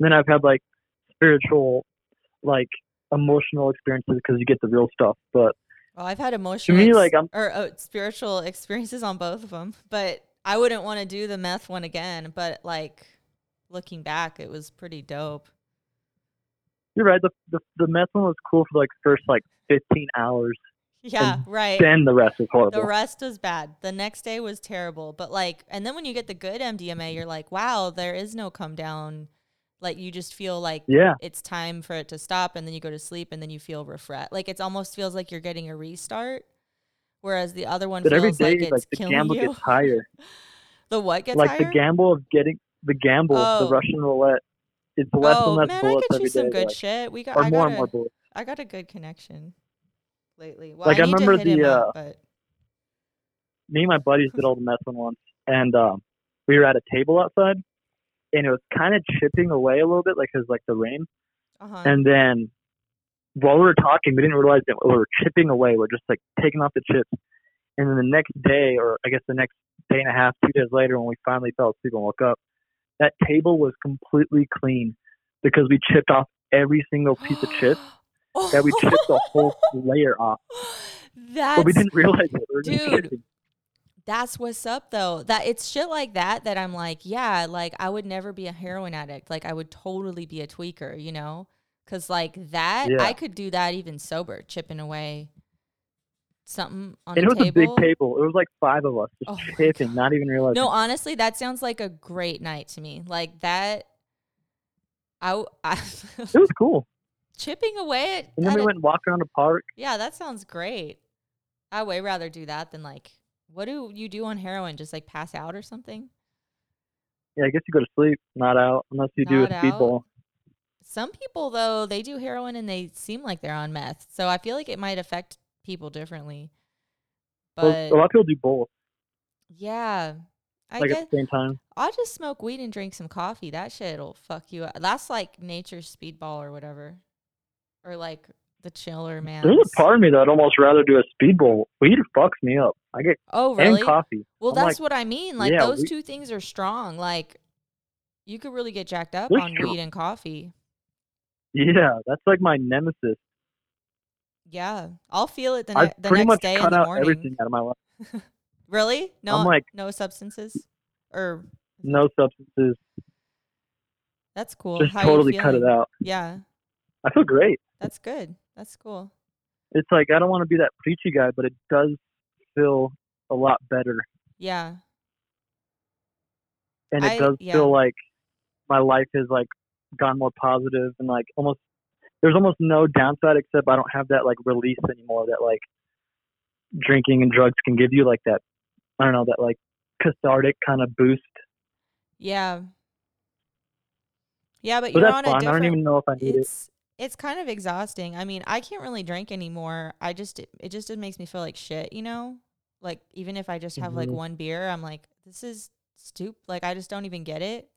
Speaker 2: And then I've had like spiritual, like emotional experiences because you get the real stuff. But
Speaker 1: Well, I've had emotional
Speaker 2: me,
Speaker 1: ex-
Speaker 2: like, I'm-
Speaker 1: or uh, spiritual experiences on both of them, but I wouldn't want to do the meth one again. But like looking back, it was pretty dope.
Speaker 2: you're right. The the, the meth one was cool for like first like 15 hours.
Speaker 1: Yeah, right.
Speaker 2: Then the rest was horrible.
Speaker 1: The rest was bad. The next day was terrible. But like, and then when you get the good MDMA, you're like, wow, there is no come down. Like you just feel like
Speaker 2: yeah.
Speaker 1: it's time for it to stop, and then you go to sleep, and then you feel refreshed. Like it almost feels like you're getting a restart. Whereas the other one
Speaker 2: But every
Speaker 1: feels
Speaker 2: day,
Speaker 1: like
Speaker 2: like, the
Speaker 1: killing
Speaker 2: gamble
Speaker 1: you.
Speaker 2: gets higher.
Speaker 1: the what gets
Speaker 2: like
Speaker 1: higher?
Speaker 2: the gamble of getting the gamble,
Speaker 1: Oh.
Speaker 2: the Russian roulette. It's less
Speaker 1: oh
Speaker 2: and less
Speaker 1: man, I
Speaker 2: bullets
Speaker 1: get
Speaker 2: every
Speaker 1: you some
Speaker 2: day,
Speaker 1: good
Speaker 2: like,
Speaker 1: shit. We got
Speaker 2: or
Speaker 1: I
Speaker 2: more
Speaker 1: got
Speaker 2: and
Speaker 1: a,
Speaker 2: more bullets.
Speaker 1: I got a good connection lately. Well,
Speaker 2: Like,
Speaker 1: I
Speaker 2: I remember
Speaker 1: to hit him
Speaker 2: the,
Speaker 1: up,
Speaker 2: uh,
Speaker 1: but
Speaker 2: me and my buddies did all the meth one once, and um, we were at a table outside, and it was kind of chipping away a little bit, like 'cause like the rain.
Speaker 1: uh-huh.
Speaker 2: And then while we were talking, we didn't realize that we were chipping away. We're just like taking off the chips. And then the next day, or I guess the next day and a half, two days later, when we finally fell asleep and woke up, that table was completely clean because we chipped off every single piece of chip. That we chipped the whole layer off,
Speaker 1: That's
Speaker 2: but we didn't realize it. We
Speaker 1: Dude. That's what's up though. That it's shit like that that I'm like, yeah, like I would never be a heroin addict. Like I would totally be a tweaker, you know? Cuz like that
Speaker 2: Yeah.
Speaker 1: I could do that even sober, chipping away something on
Speaker 2: And it was
Speaker 1: table.
Speaker 2: a big table. It was like five of us just
Speaker 1: Oh
Speaker 2: chipping, not even realizing.
Speaker 1: No, honestly, that sounds like a great night to me. Like that I
Speaker 2: It was cool.
Speaker 1: chipping away at,
Speaker 2: And then we
Speaker 1: a-
Speaker 2: went and walked around the park.
Speaker 1: Yeah, that sounds great. I way rather do that than like what do you do on heroin? Just like pass out or something?
Speaker 2: Yeah, I guess you go to sleep, not out, unless you do a
Speaker 1: Not out.
Speaker 2: speedball.
Speaker 1: Some people though, they do heroin and they seem like they're on meth. So I feel like it might affect people differently.
Speaker 2: Well,
Speaker 1: But
Speaker 2: a lot of people do both,
Speaker 1: yeah. I
Speaker 2: like
Speaker 1: guess
Speaker 2: at the same time.
Speaker 1: I'll just smoke weed and drink some coffee. That shit'll fuck you up. That's like nature's speedball or whatever. Or like the chiller man.
Speaker 2: There's a part of me that'd almost rather do a speedball. Weed fucks me up. I get
Speaker 1: Oh really?
Speaker 2: and coffee.
Speaker 1: Well,
Speaker 2: I'm
Speaker 1: that's
Speaker 2: like,
Speaker 1: what I mean. Like
Speaker 2: yeah,
Speaker 1: those
Speaker 2: we-
Speaker 1: two things are strong. Like you could really get jacked up on
Speaker 2: strong.
Speaker 1: weed and coffee.
Speaker 2: Yeah, that's like my nemesis.
Speaker 1: Yeah, I'll feel it the, ne- the next
Speaker 2: much
Speaker 1: day in
Speaker 2: cut
Speaker 1: the
Speaker 2: out
Speaker 1: morning.
Speaker 2: everything out of my life.
Speaker 1: Really? No,
Speaker 2: I'm like-
Speaker 1: no substances, or
Speaker 2: No substances.
Speaker 1: that's cool.
Speaker 2: Just
Speaker 1: How
Speaker 2: totally cut it out.
Speaker 1: Yeah,
Speaker 2: I feel great.
Speaker 1: that's good. That's cool.
Speaker 2: It's like I don't want to be that preachy guy, but it does feel a lot better,
Speaker 1: Yeah,
Speaker 2: and it
Speaker 1: I-
Speaker 2: does
Speaker 1: yeah.
Speaker 2: feel like my life has like gone more positive and like almost there's almost no downside except I don't have that like release anymore that like drinking and drugs can give you like that I don't know that like cathartic kind of boost.
Speaker 1: yeah, yeah. But
Speaker 2: But
Speaker 1: you're on a
Speaker 2: I don't
Speaker 1: different.
Speaker 2: even know if I need it.
Speaker 1: it's it's kind of exhausting. I mean, I can't really drink anymore. I just it just it makes me feel like shit, you know? Like even if I just have like
Speaker 2: Mhm.
Speaker 1: one beer, I'm like this is stupid. Like I just don't even get it.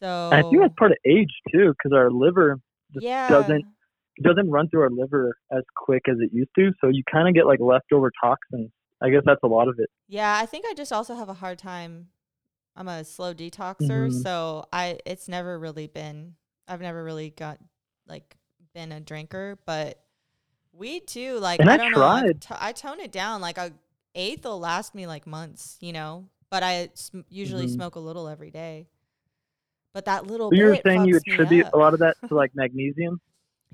Speaker 1: So
Speaker 2: I think that's part of age too, because our liver just
Speaker 1: yeah.
Speaker 2: doesn't doesn't run through our liver as quick as it used to. So you kind of get like leftover toxins. I guess that's a lot of it.
Speaker 1: Yeah, I think I just also have a hard time. I'm a slow detoxer,
Speaker 2: Mhm.
Speaker 1: so I it's never really been I've never really got like been a drinker, but weed too. Like
Speaker 2: And
Speaker 1: I
Speaker 2: I
Speaker 1: don't know, I've t- I tone it down. Like a eighth will last me like months, you know. But I sm- usually
Speaker 2: Mhm.
Speaker 1: smoke a little every day. But that little
Speaker 2: So you were
Speaker 1: bit
Speaker 2: saying you attribute a lot of that to like magnesium.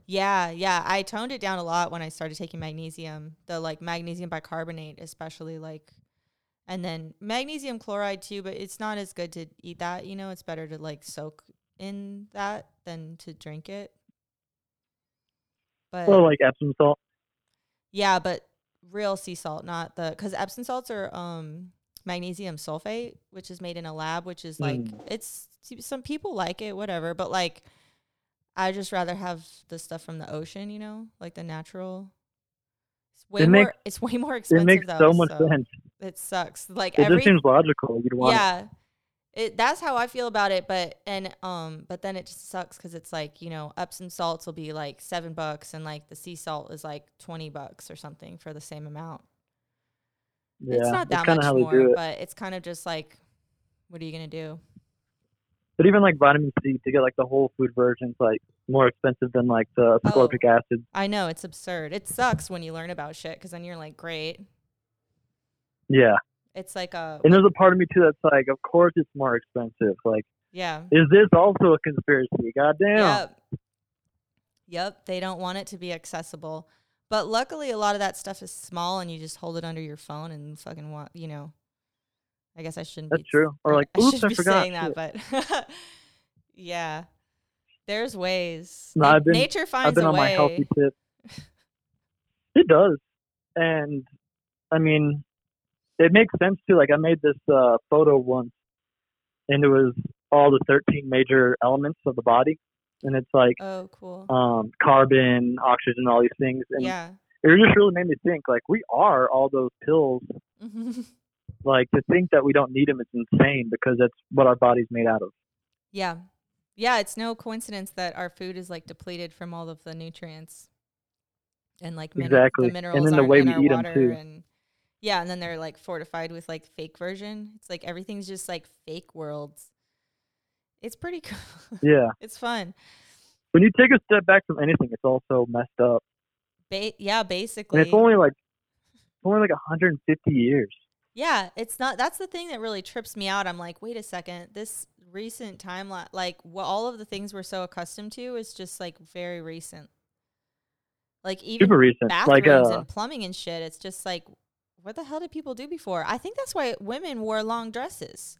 Speaker 1: Yeah, yeah. I toned it down a lot when I started taking magnesium. The like magnesium bicarbonate, especially like, and then magnesium chloride too. But it's not as good to eat that. You know, it's better to like soak in that than to drink it. But
Speaker 2: like Epsom salt.
Speaker 1: yeah, but real sea salt, not the because Epsom salts are um magnesium sulfate, which is made in a lab, which is like
Speaker 2: Mm.
Speaker 1: it's some people like it, whatever, but like I just rather have the stuff from the ocean, you know, like the natural. It's way
Speaker 2: It
Speaker 1: more.
Speaker 2: makes-
Speaker 1: it's way more expensive.
Speaker 2: It makes
Speaker 1: though,
Speaker 2: so much
Speaker 1: so-
Speaker 2: sense.
Speaker 1: It sucks. Like
Speaker 2: It
Speaker 1: every
Speaker 2: just seems logical. You'd want.
Speaker 1: yeah it that's how i feel about it but and um but then it just sucks because it's like you know epsom salts will be like seven bucks and like the sea salt is like 20 bucks or something for the same amount
Speaker 2: Yeah,
Speaker 1: it's not that much more
Speaker 2: it.
Speaker 1: but it's kind of just like what are you gonna do
Speaker 2: But even like vitamin C to get like the whole food version's like more expensive than like the
Speaker 1: Oh.
Speaker 2: ascorbic acid.
Speaker 1: i know it's absurd it sucks when you learn about shit because then you're like great
Speaker 2: Yeah,
Speaker 1: it's like a
Speaker 2: and there's a part of me too that's like, of course it's more expensive. Like,
Speaker 1: yeah
Speaker 2: is this also a conspiracy? Goddamn.
Speaker 1: Yep. Yep. They don't want it to be accessible. But luckily, a lot of that stuff is small and you just hold it under your phone and fucking want, you know. I guess I shouldn't
Speaker 2: That's
Speaker 1: be.
Speaker 2: true. Or like,
Speaker 1: I
Speaker 2: oops,
Speaker 1: should
Speaker 2: I
Speaker 1: be
Speaker 2: forgot.
Speaker 1: saying that, but yeah. There's ways.
Speaker 2: No, been-
Speaker 1: nature finds
Speaker 2: I've been
Speaker 1: a
Speaker 2: on
Speaker 1: way.
Speaker 2: my healthy tip. It does, and I mean, it makes sense too. Like I made this uh, photo once, and it was all the 13 major elements of the body, and it's like
Speaker 1: Oh, cool.
Speaker 2: um, carbon, oxygen, all these things, and
Speaker 1: yeah.
Speaker 2: it just really made me think. Like we are all those pills. Like to think that we don't need them is insane because that's what our body's made out of.
Speaker 1: yeah. Yeah. It's no coincidence that our food is like depleted from all of the nutrients and like min-
Speaker 2: Exactly.
Speaker 1: the
Speaker 2: And then the way we
Speaker 1: eat
Speaker 2: eat 'em,
Speaker 1: water
Speaker 2: too.
Speaker 1: and yeah, and then they're like fortified with like fake version. It's like everything's just like fake worlds. It's pretty cool.
Speaker 2: Yeah.
Speaker 1: it's fun.
Speaker 2: When you take a step back from anything, it's also messed up,
Speaker 1: Ba- yeah, basically.
Speaker 2: and it's only like it's only like 150 years.
Speaker 1: Yeah, it's not. That's the thing that really trips me out. I'm like, wait a second. This recent time, la- like, what all of the things we're so accustomed to is just like very recent. Like even
Speaker 2: Super recent.
Speaker 1: bathrooms
Speaker 2: Like uh,
Speaker 1: and plumbing and shit. It's just like, what the hell did people do before? I think that's why women wore long dresses.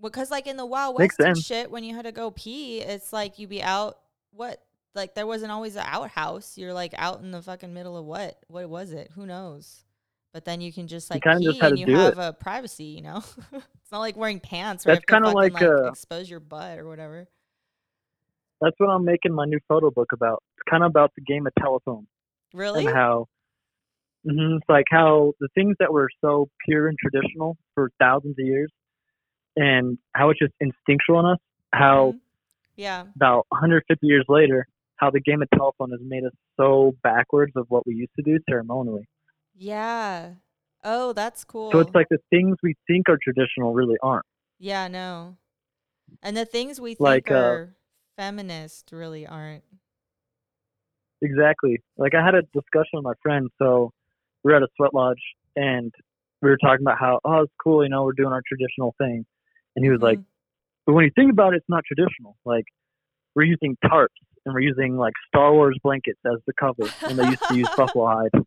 Speaker 1: Because like in the Wild West and shit, when you had to go pee, it's like you'd be out. What? Like there wasn't always an outhouse. You're like out in the fucking middle of what? What was it? Who knows? But then you can just like pee
Speaker 2: just
Speaker 1: and you have
Speaker 2: it.
Speaker 1: a privacy. You know, it's not like wearing pants. Where
Speaker 2: That's
Speaker 1: you have to
Speaker 2: kinda
Speaker 1: fucking,
Speaker 2: like,
Speaker 1: like
Speaker 2: uh,
Speaker 1: expose your butt or whatever.
Speaker 2: that's what I'm making my new photo book about. It's kind of about the game of telephone
Speaker 1: Really?
Speaker 2: and how mhm, it's like how the things that were so pure and traditional for thousands of years, and how it's just instinctual in us. How
Speaker 1: Mhm. Yeah.
Speaker 2: about 150 years later, how the game of telephone has made us so backwards of what we used to do ceremonially.
Speaker 1: Yeah. Oh, that's cool.
Speaker 2: So it's like the things we think are traditional really aren't.
Speaker 1: Yeah, no. And the things we think
Speaker 2: Like, uh,
Speaker 1: are feminist really aren't.
Speaker 2: Exactly. Like I had a discussion with my friend. So we were at a sweat lodge and we were talking about how oh it's cool, you know, we're doing our traditional thing, and he was like,
Speaker 1: Mhm.
Speaker 2: but when you think about it, it's not traditional. Like we're using tarps and we're using like Star Wars blankets as the cover and they used to use buffalo hide.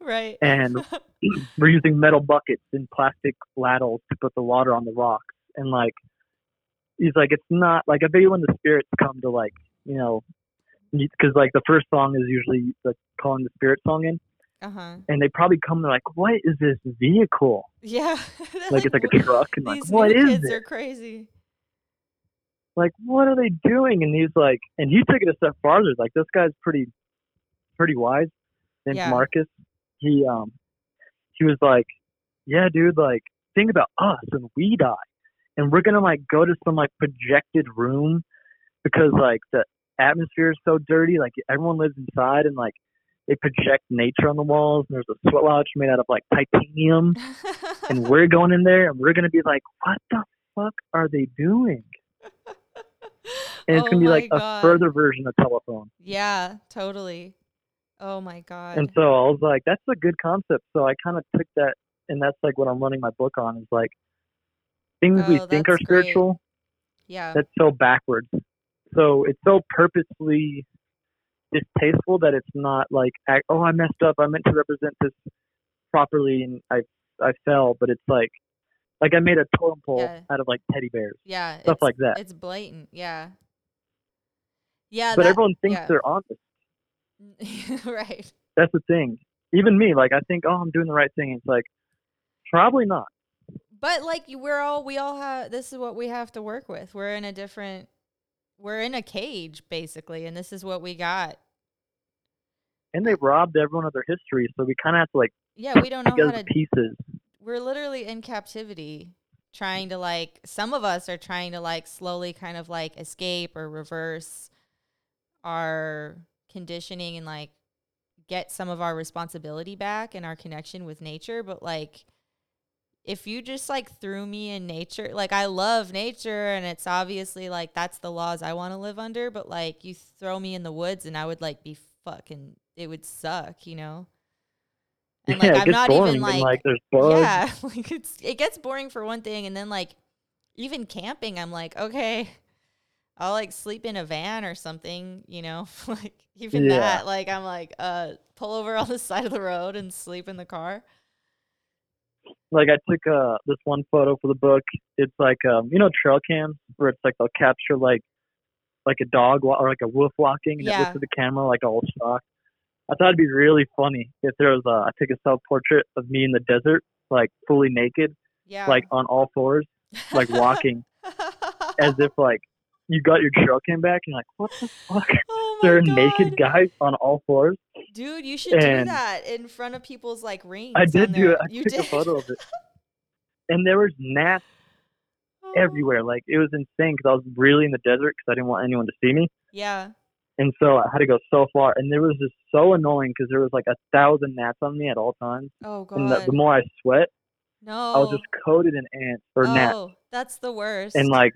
Speaker 1: right.
Speaker 2: And we're using metal buckets and plastic ladles to put the water on the rocks. And like, he's like, it's not like I bet you when the spirits come to like, you know, because like the first song is usually like calling the spirit song in,
Speaker 1: uh-huh.
Speaker 2: and they probably come to like, what is this vehicle?
Speaker 1: Yeah.
Speaker 2: Like it's like a truck, and like, what
Speaker 1: new kids
Speaker 2: it?
Speaker 1: are crazy.
Speaker 2: Like, what are they doing? And he's like, and he took it a step farther. Like this guy's pretty, pretty wise. Named
Speaker 1: Yeah.
Speaker 2: Marcus. He um, he was like, yeah, dude, like think about us and we die, and we're gonna like go to some like projected room because like the atmosphere is so dirty. Like everyone lives inside, and like they project nature on the walls. And there's a sweat lodge made out of like titanium, and we're going in there, and we're gonna be like, what the fuck are they doing? And it's
Speaker 1: Oh
Speaker 2: gonna be like
Speaker 1: God.
Speaker 2: a further version of telephone.
Speaker 1: Yeah, totally. Oh my god.
Speaker 2: And so I was like, that's a good concept. So I kind of took that, and that's like what I'm running my book on is like things we
Speaker 1: Oh,
Speaker 2: think are
Speaker 1: great.
Speaker 2: spiritual.
Speaker 1: yeah.
Speaker 2: That's so backwards. So it's so purposely distasteful that it's not like, oh, I messed up. I meant to represent this properly, and I I fell. But it's like, like I made a totem pole
Speaker 1: Yeah.
Speaker 2: out of like teddy bears,
Speaker 1: yeah.
Speaker 2: stuff like that.
Speaker 1: It's blatant. Yeah. Yeah.
Speaker 2: But
Speaker 1: that-
Speaker 2: everyone thinks
Speaker 1: yeah.
Speaker 2: they're honest.
Speaker 1: right.
Speaker 2: That's the thing. Even me, like I think, oh, I'm doing the right thing. It's like, probably not.
Speaker 1: But like we're all we all have this is what we have to work with. We're in a different we're in a cage basically and this is what we got.
Speaker 2: And they robbed everyone of their history, so we kind of have to like
Speaker 1: Yeah, we don't know how to
Speaker 2: pieces.
Speaker 1: we're literally in captivity trying to like some of us are trying to like slowly kind of like escape or reverse our conditioning and like get some of our responsibility back and our connection with nature but like if you just like threw me in nature like i love nature and it's obviously like that's the laws i want to live under but like you throw me in the woods and i would like be fucking it would suck you know and like
Speaker 2: yeah, it
Speaker 1: i'm not
Speaker 2: boring
Speaker 1: even like,
Speaker 2: like there's bugs.
Speaker 1: yeah like it's it gets boring for one thing and then like even camping i'm like okay i'll like sleep in a van or something you know like even
Speaker 2: Yeah.
Speaker 1: that like i'm like uh pull over on the side of the road and sleep in the car
Speaker 2: Like I took uh this one photo for the book. It's like um you know trail cams where it's like they'll capture like like a dog wa- or like a wolf walking and it
Speaker 1: Yeah.
Speaker 2: looks at the camera like all stock. I thought it'd be really funny if there was a I took a self portrait of me in the desert like fully naked
Speaker 1: yeah
Speaker 2: like on all fours like walking as if like you got your trail cam back and you're like what the fuck
Speaker 1: oh
Speaker 2: there are
Speaker 1: God.
Speaker 2: naked guys on all fours.
Speaker 1: Dude, you should do that in front of people's like rings.
Speaker 2: I did do it. I
Speaker 1: you
Speaker 2: took
Speaker 1: did
Speaker 2: a photo of it, and there was gnats
Speaker 1: Oh.
Speaker 2: everywhere. Like it was insane because I was really in the desert because I didn't want anyone to see me,
Speaker 1: Yeah.
Speaker 2: and so I had to go so far. And there was just so annoying because there was like a thousand gnats on me at all times,
Speaker 1: Oh god.
Speaker 2: and the, the more I sweat,
Speaker 1: no.
Speaker 2: I was just coated in ants or
Speaker 1: oh,
Speaker 2: gnats,
Speaker 1: that's the worst.
Speaker 2: and like,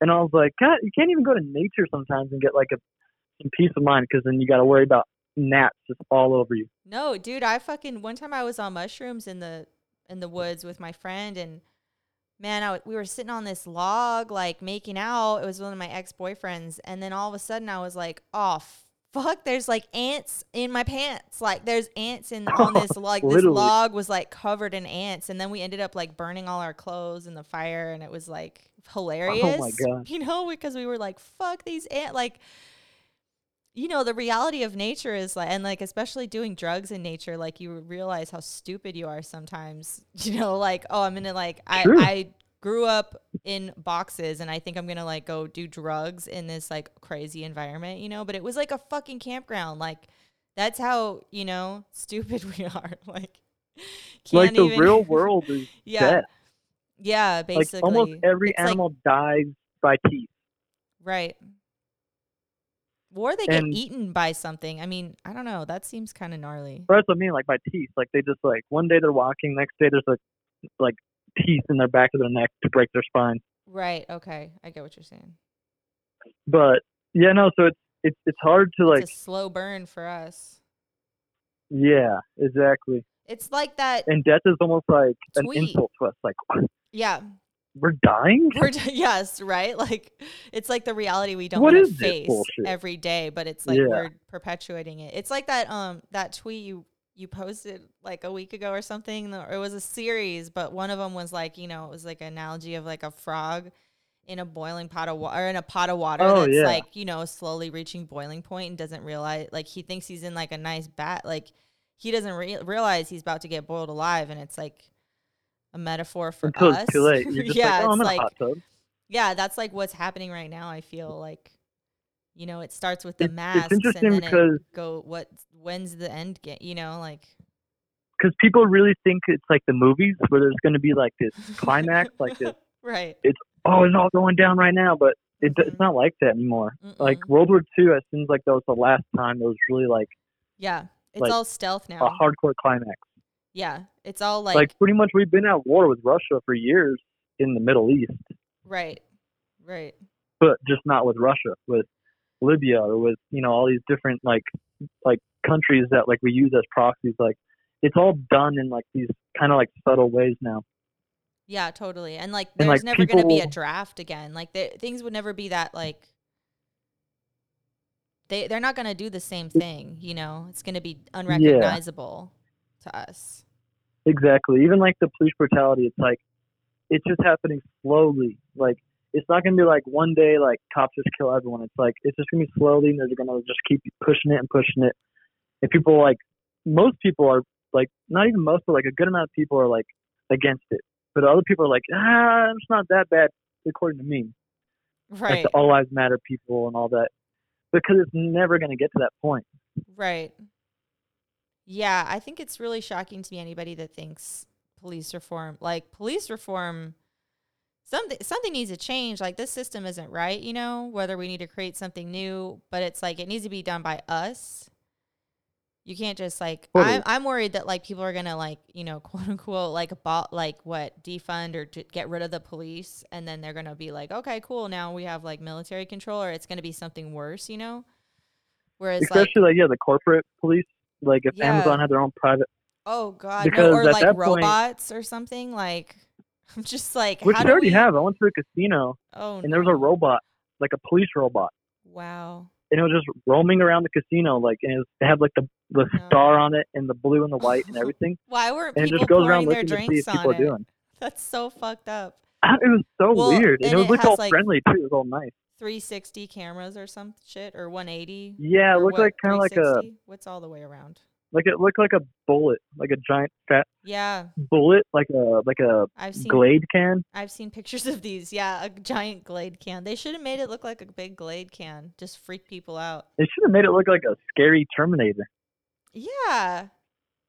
Speaker 2: and I was like, God, you can't even go to nature sometimes and get like a some peace of mind because then you got to worry about gnats just all over you.
Speaker 1: No, dude, I fucking one time I was on mushrooms in the in the woods with my friend and man, I, we were sitting on this log like making out. It was one of my ex-boyfriends and then all of a sudden I was like, "Oh, fuck, there's like ants in my pants. Like there's ants in on this like this log was like covered in ants and then we ended up like burning all our clothes in the fire and it was like hilarious.
Speaker 2: Oh my god.
Speaker 1: You know, because we were like, "Fuck these ants." like you know the reality of nature is like and like especially doing drugs in nature like you realize how stupid you are sometimes you know like oh i'm gonna like i
Speaker 2: True.
Speaker 1: i grew up in boxes and i think i'm gonna like go do drugs in this like crazy environment you know but it was like a fucking campground like that's how you know stupid we are like
Speaker 2: like the
Speaker 1: even-
Speaker 2: real world is
Speaker 1: yeah
Speaker 2: death.
Speaker 1: yeah basically
Speaker 2: Like almost every
Speaker 1: It's like-
Speaker 2: animal dies by teeth.
Speaker 1: right or they get
Speaker 2: And-
Speaker 1: eaten by something i mean i don't know that seems kind of gnarly
Speaker 2: Or that's what I mean, like by teeth. Like they just like one day they're walking, next day there's like like teeth in their back of their neck to break their spine.
Speaker 1: Right. Okay. I get what you're saying.
Speaker 2: But yeah, no, so it's it's it's hard to like
Speaker 1: it's a slow burn for us.
Speaker 2: yeah, exactly.
Speaker 1: It's like that.
Speaker 2: And death is almost like an insult to us. Like
Speaker 1: Yeah.
Speaker 2: We're dying.
Speaker 1: We're yes, right. Like it's like the reality we don't
Speaker 2: What
Speaker 1: want to face every day, but it's like
Speaker 2: Yeah.
Speaker 1: we're perpetuating it. It's like that um that tweet you you posted like a week ago or something. or It was a series, but one of them was like you know it was like an analogy of like a frog in a boiling pot of water or in a pot of water
Speaker 2: Oh,
Speaker 1: that's
Speaker 2: yeah.
Speaker 1: like you know slowly reaching boiling point and doesn't realize like he thinks he's in like a nice bat like he doesn't re- realize he's about to get boiled alive and it's like a metaphor for
Speaker 2: Until
Speaker 1: us
Speaker 2: too late.
Speaker 1: Yeah
Speaker 2: like, oh,
Speaker 1: it's like
Speaker 2: a hot tub.
Speaker 1: yeah, that's like what's happening right now. I feel like, you know, it starts with the
Speaker 2: It's- it's interesting
Speaker 1: and then
Speaker 2: because-
Speaker 1: it go what when's the end game? You know, like
Speaker 2: Because people really think it's like the movies where there's going to be like this climax, like this.
Speaker 1: right.
Speaker 2: It's Oh, it's all going down right now, but it,
Speaker 1: Mhm.
Speaker 2: it's not like that anymore. Like
Speaker 1: Mm-mm.
Speaker 2: World War II, it seems like that was the last time it was really like
Speaker 1: yeah, it's
Speaker 2: like,
Speaker 1: all stealth now.
Speaker 2: a hardcore climax.
Speaker 1: Yeah, it's all
Speaker 2: Like,
Speaker 1: like,
Speaker 2: pretty much we've been at war with Russia for years in the Middle East,
Speaker 1: right, right.
Speaker 2: but just not with Russia, with Libya or with you know all these different like like countries that like we use as proxies. Like it's all done in like these kind of like subtle ways now.
Speaker 1: Yeah, totally. And like,
Speaker 2: And,
Speaker 1: there's
Speaker 2: like,
Speaker 1: never going to be a draft again. Like, the, things would never be that like. They they're not going to do the same thing. You know, it's going to be unrecognizable to us.
Speaker 2: Exactly. Even like the police brutality, it's like it's just happening slowly. Like it's not gonna be like one day like cops just kill everyone. It's like it's just gonna be slowly and they're gonna just keep pushing it and pushing it. And people like most people are like not even most but like a good amount of people are like against it. But other people are like, ah, it's not that bad according to me. Like
Speaker 1: Right.
Speaker 2: the all lives matter people and all that. Because it's never gonna get to that point.
Speaker 1: Right. Yeah, I think it's really shocking to me anybody that thinks police reform. Like police reform something something needs to change. Like this system isn't right, you know, whether we need to create something new, but it's like it needs to be done by us. You can't just like
Speaker 2: Totally.
Speaker 1: I'm I'm worried that like people are gonna like, you know, quote unquote like bot like what, defund or get rid of the police and then they're gonna be like, Okay, cool, now we have like military control or it's gonna be something worse, you know? Whereas like
Speaker 2: Especially like, yeah, the corporate police. Like if
Speaker 1: Yeah.
Speaker 2: Amazon had their own private,
Speaker 1: Oh God,
Speaker 2: Because
Speaker 1: no, or
Speaker 2: at
Speaker 1: like
Speaker 2: that point-
Speaker 1: robots or something. Like, I'm just like,
Speaker 2: which
Speaker 1: how
Speaker 2: they already
Speaker 1: we-
Speaker 2: have. I went to a casino
Speaker 1: Oh,
Speaker 2: and there was a robot, like a police robot,
Speaker 1: Wow.
Speaker 2: and it was just roaming around the casino. Like and it, was, it had like the the
Speaker 1: No.
Speaker 2: star on it and the blue and the white and everything,
Speaker 1: Why weren't
Speaker 2: and it
Speaker 1: people
Speaker 2: just goes around looking to see
Speaker 1: drinks
Speaker 2: if people
Speaker 1: on
Speaker 2: are
Speaker 1: it?
Speaker 2: doing.
Speaker 1: That's so fucked up.
Speaker 2: It was so
Speaker 1: Well,
Speaker 2: weird, and,
Speaker 1: and
Speaker 2: it was
Speaker 1: it has,
Speaker 2: all
Speaker 1: like-
Speaker 2: friendly too. It was all nice.
Speaker 1: 360 cameras or some shit, or 180.
Speaker 2: Yeah, it looked
Speaker 1: what,
Speaker 2: like kind of like a
Speaker 1: What's all the way around?
Speaker 2: like it looked like a bullet, like a giant fat
Speaker 1: Yeah,
Speaker 2: bullet, like a like a
Speaker 1: I've seen.
Speaker 2: Glade can.
Speaker 1: I've seen pictures of these. Yeah, a giant Glade can. They should have made it look like a big Glade can. Just freak people out.
Speaker 2: They should have made it look like a scary Terminator.
Speaker 1: Yeah.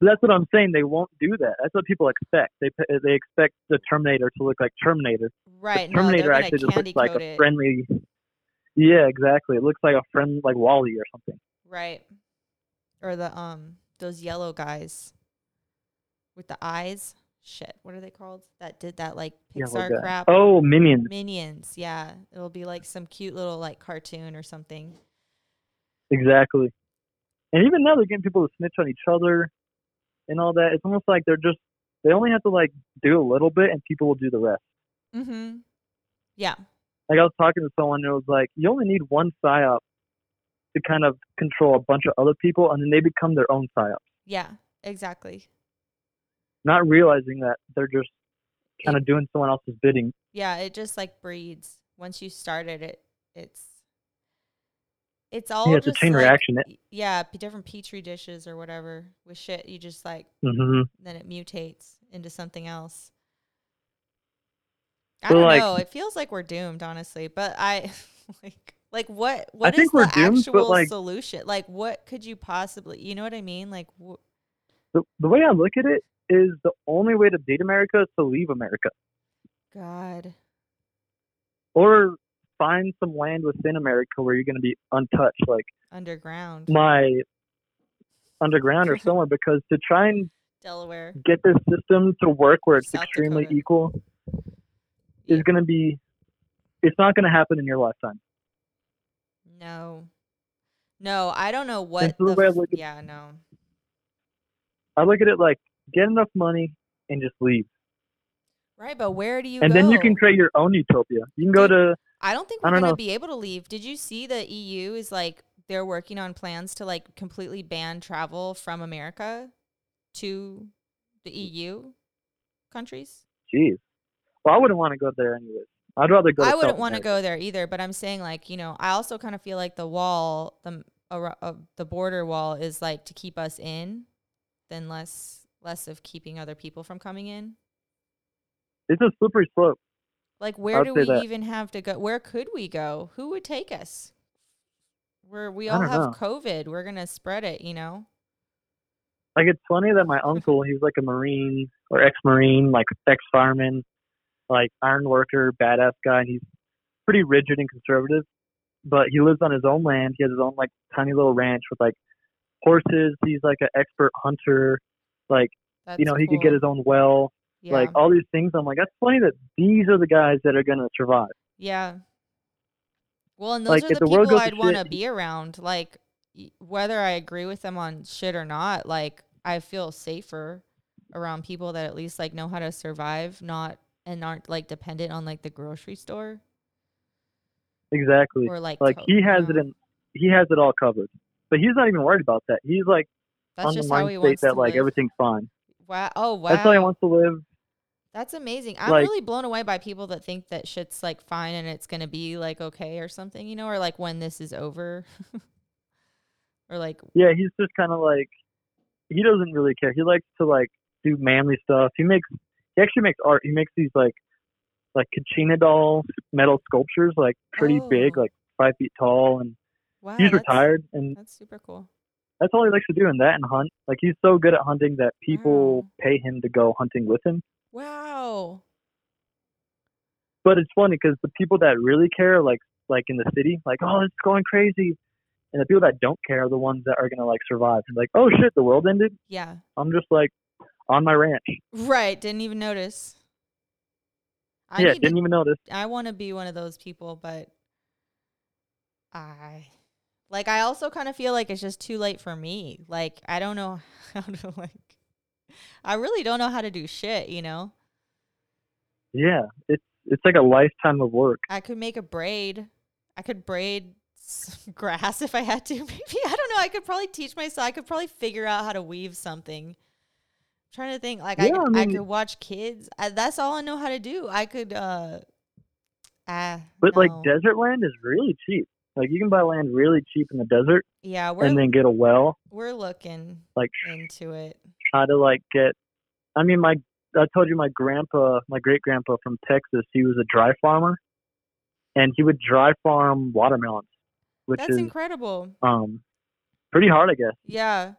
Speaker 2: But that's what I'm saying. They won't do that. That's what people expect. They they expect the Terminator to look like Terminator.
Speaker 1: Right. No,
Speaker 2: Terminator
Speaker 1: they're
Speaker 2: actually just looks like a friendly. Yeah, exactly. It looks like a friend, like WALL-E or something.
Speaker 1: Right. Or the um those yellow guys with the eyes. Shit, what are they called? That did that like Pixar crap.
Speaker 2: Oh, Minions.
Speaker 1: Minions, yeah. It'll be like some cute little like cartoon or something.
Speaker 2: Exactly. And even now they're getting people to snitch on each other and all that. It's almost like they're just they only have to like do a little bit and people will do the rest.
Speaker 1: Mm-hmm. Yeah.
Speaker 2: Like I was talking to someone and it was like you only need one psyop to kind of control a bunch of other people and then they become their own psyop.
Speaker 1: Yeah, exactly.
Speaker 2: Not realizing that they're just kind of doing someone else's bidding.
Speaker 1: Yeah, it just like breeds. Once you started it, it's it's all
Speaker 2: Yeah, it's a chain
Speaker 1: like,
Speaker 2: reaction.
Speaker 1: Yeah, p- different petri dishes or whatever with shit. You just like
Speaker 2: mm-hmm.
Speaker 1: then it mutates into something else. I don't
Speaker 2: like-
Speaker 1: know. It feels like we're doomed, honestly. But I like like what what is the
Speaker 2: doomed,
Speaker 1: actual
Speaker 2: like-
Speaker 1: solution? Like what could you possibly you know what I mean? Like wh-
Speaker 2: The, the way I look at it is the only way to date America is to leave America
Speaker 1: God.
Speaker 2: or find some land within America where you're going to be untouched, like
Speaker 1: Underground.
Speaker 2: my underground or somewhere. Because to try and
Speaker 1: Delaware.
Speaker 2: get this system to work where it's
Speaker 1: South
Speaker 2: extremely
Speaker 1: Dakota.
Speaker 2: equal. Is going to be. It's not going to happen in your lifetime.
Speaker 1: No. No, I don't know what
Speaker 2: the
Speaker 1: the
Speaker 2: way I
Speaker 1: f-
Speaker 2: look at-
Speaker 1: Yeah, no.
Speaker 2: I look at it like get enough money and just leave,
Speaker 1: Right, but where do you
Speaker 2: and
Speaker 1: go?
Speaker 2: then you can create your own utopia. You can go to
Speaker 1: I don't think we're going to be able to leave. Did you see the EU is like they're working on plans to like completely ban travel from America to the EU countries?
Speaker 2: Jeez. Well, I wouldn't want to go there anyways. I'd rather go.
Speaker 1: I wouldn't want to go there either, but I'm saying like, you know, I also kind of feel like the wall, the uh, the border wall is like to keep us in than less less of keeping other people from coming in.
Speaker 2: It's a slippery slope.
Speaker 1: Like where do we
Speaker 2: that.
Speaker 1: even have to go? Where could we go? Who would take us? We're we all have
Speaker 2: know.
Speaker 1: COVID. We're gonna spread it, you know.
Speaker 2: Like it's funny that my uncle, he's like a marine or ex-marine, like ex-fireman, like iron worker, badass guy, and he's pretty rigid and conservative. But he lives on his own land. He has his own like tiny little ranch with like horses. He's like an expert hunter. Like
Speaker 1: That's
Speaker 2: you know, he could get his own well.
Speaker 1: yeah.
Speaker 2: Like all these things. I'm like, that's funny that these are the guys that are gonna survive.
Speaker 1: Yeah. Well, and those
Speaker 2: Like,
Speaker 1: are the
Speaker 2: the
Speaker 1: people I'd want to be around. Like, whether I agree with them on shit or not, like, I feel safer around people that at least like know how to survive, not and aren't like dependent on like the grocery store
Speaker 2: Exactly.
Speaker 1: or like.
Speaker 2: Like
Speaker 1: to-
Speaker 2: he has it in. He has it all covered. But he's not even worried about that. He's like
Speaker 1: That's
Speaker 2: on the
Speaker 1: just how he
Speaker 2: mind state that
Speaker 1: to
Speaker 2: like
Speaker 1: live.
Speaker 2: everything's fine.
Speaker 1: Wow! Oh wow!
Speaker 2: That's how he wants to live.
Speaker 1: That's amazing. I'm
Speaker 2: Like-
Speaker 1: really blown away by people that think that shit's like fine and it's gonna be like okay or something, you know, or like when this is over, or like
Speaker 2: Yeah, he's just kind of like he doesn't really care. He likes to like do manly stuff. He makes he actually makes art. He makes these like like Kachina doll metal sculptures, like pretty oh. big,
Speaker 1: Oh.
Speaker 2: like five feet tall, and
Speaker 1: wow.
Speaker 2: he's retired. And
Speaker 1: That's super cool.
Speaker 2: That's all he likes to do, and that and hunt. Like he's so good at hunting that people
Speaker 1: Wow.
Speaker 2: pay him to go hunting with him.
Speaker 1: Wow.
Speaker 2: But it's funny because the people that really care, like like in the city, like oh it's going crazy, and the people that don't care are the ones that are gonna like survive. And like oh shit, the world ended.
Speaker 1: Yeah.
Speaker 2: I'm just like on my ranch.
Speaker 1: Right. Didn't even notice. I
Speaker 2: yeah, didn't
Speaker 1: to,
Speaker 2: even notice.
Speaker 1: I want to be one of those people, but I like I also kind of feel like it's just too late for me. Like I don't know how to like I really don't know how to do shit, you know?
Speaker 2: Yeah, it's it's like a lifetime of work.
Speaker 1: I could make a braid. I could braid grass if I had to. Maybe I don't know. I could probably teach myself. I could probably figure out how to weave something. Trying to think. Like I,
Speaker 2: Yeah,
Speaker 1: could,
Speaker 2: I
Speaker 1: I
Speaker 2: mean-
Speaker 1: could watch kids. I, that's all I know how to do. I could. uh Ah,
Speaker 2: But like desert land is really cheap. Like you can buy land really cheap in the desert
Speaker 1: yeah, we're
Speaker 2: and then get a well.
Speaker 1: we're looking
Speaker 2: Like
Speaker 1: into it.
Speaker 2: try to like get. I mean, my I told you my grandpa, my great grandpa from Texas, he was a dry farmer, and he would dry farm watermelons, which
Speaker 1: That's
Speaker 2: is
Speaker 1: incredible.
Speaker 2: um pretty hard, I guess.
Speaker 1: Yeah.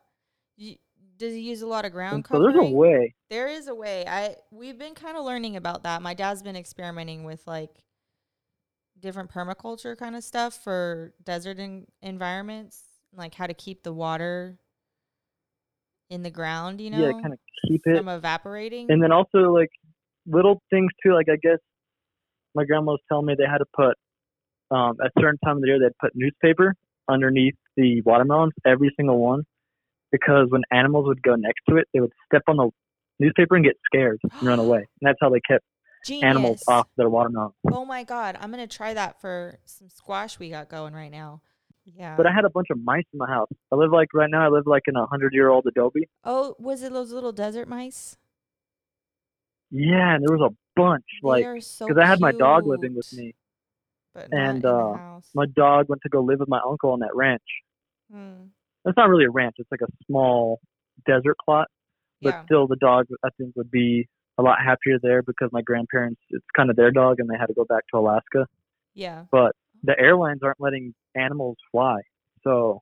Speaker 1: Does he use a lot of ground
Speaker 2: so there's a way.
Speaker 1: There is a way. I we've been kind of learning about that. My dad's been experimenting with like different permaculture kind of stuff for desert en- environments, like how to keep the water in the ground, you know,
Speaker 2: Yeah, kind of keep it.
Speaker 1: from evaporating.
Speaker 2: And then also like little things too. Like I guess my grandma was telling me they had to put um, at a certain time of the year they'd put newspaper underneath the watermelons, every single one, because when animals would go next to it, they would step on the newspaper and get scared and run away. And that's how they kept
Speaker 1: Genius.
Speaker 2: animals off their watermelons.
Speaker 1: Oh my god, I'm gonna try that for some squash we got going right now. Yeah.
Speaker 2: But I had a bunch of mice in my house. I live like right now. I live like in a hundred year old adobe.
Speaker 1: oh, was it those little desert mice?
Speaker 2: Yeah, and there was a bunch.
Speaker 1: They
Speaker 2: Like
Speaker 1: are so
Speaker 2: because I had my dog living with me.
Speaker 1: but
Speaker 2: and,
Speaker 1: not in the
Speaker 2: uh. My dog went to go live with my uncle on that ranch.
Speaker 1: Hmm.
Speaker 2: It's not really a ranch. It's like a small desert plot. But
Speaker 1: Yeah.
Speaker 2: still, the dog I think would be a lot happier there because my grandparents it's kind of their dog and they had to go back to Alaska.
Speaker 1: Yeah.
Speaker 2: But the airlines aren't letting animals fly, so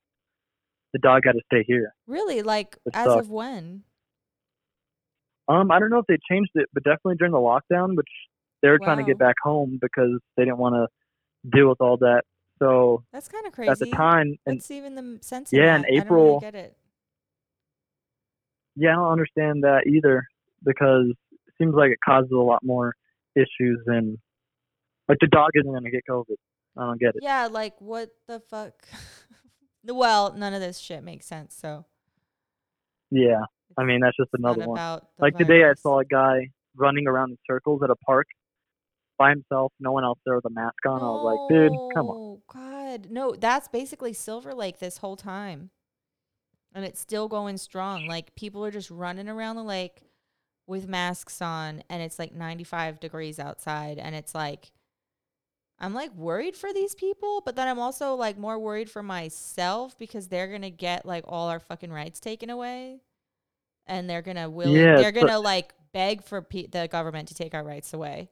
Speaker 2: the dog had to stay here.
Speaker 1: Really? Like
Speaker 2: It
Speaker 1: as
Speaker 2: sucks.
Speaker 1: of when?
Speaker 2: Um, I don't know if they changed it, but definitely during the lockdown, which they were trying to get back home because they didn't want to deal with all that. So
Speaker 1: That's kind of crazy.
Speaker 2: at the time, and
Speaker 1: even the sense?
Speaker 2: Yeah, in
Speaker 1: that? I don't
Speaker 2: April-
Speaker 1: really get it.
Speaker 2: yeah, I don't understand that either because it seems like it causes a lot more issues than like the dog isn't going to get COVID. I don't get it.
Speaker 1: Yeah, like what the fuck? well, none of this shit makes sense. So
Speaker 2: Yeah, I mean that's just another one. Like today, I saw a guy running around in circles at a park by himself, no one else there with a mask on. I was like, dude, come on.
Speaker 1: No, God, no. That's basically Silver Lake this whole time, and it's still going strong. Like people are just running around the lake with masks on, and it's like 95 degrees outside, and it's like. I'm like worried for these people, but then I'm also like more worried for myself because they're gonna get like all our fucking rights taken away, and they're gonna will
Speaker 2: Yeah,
Speaker 1: they're gonna like beg for pe- the government to take our rights away,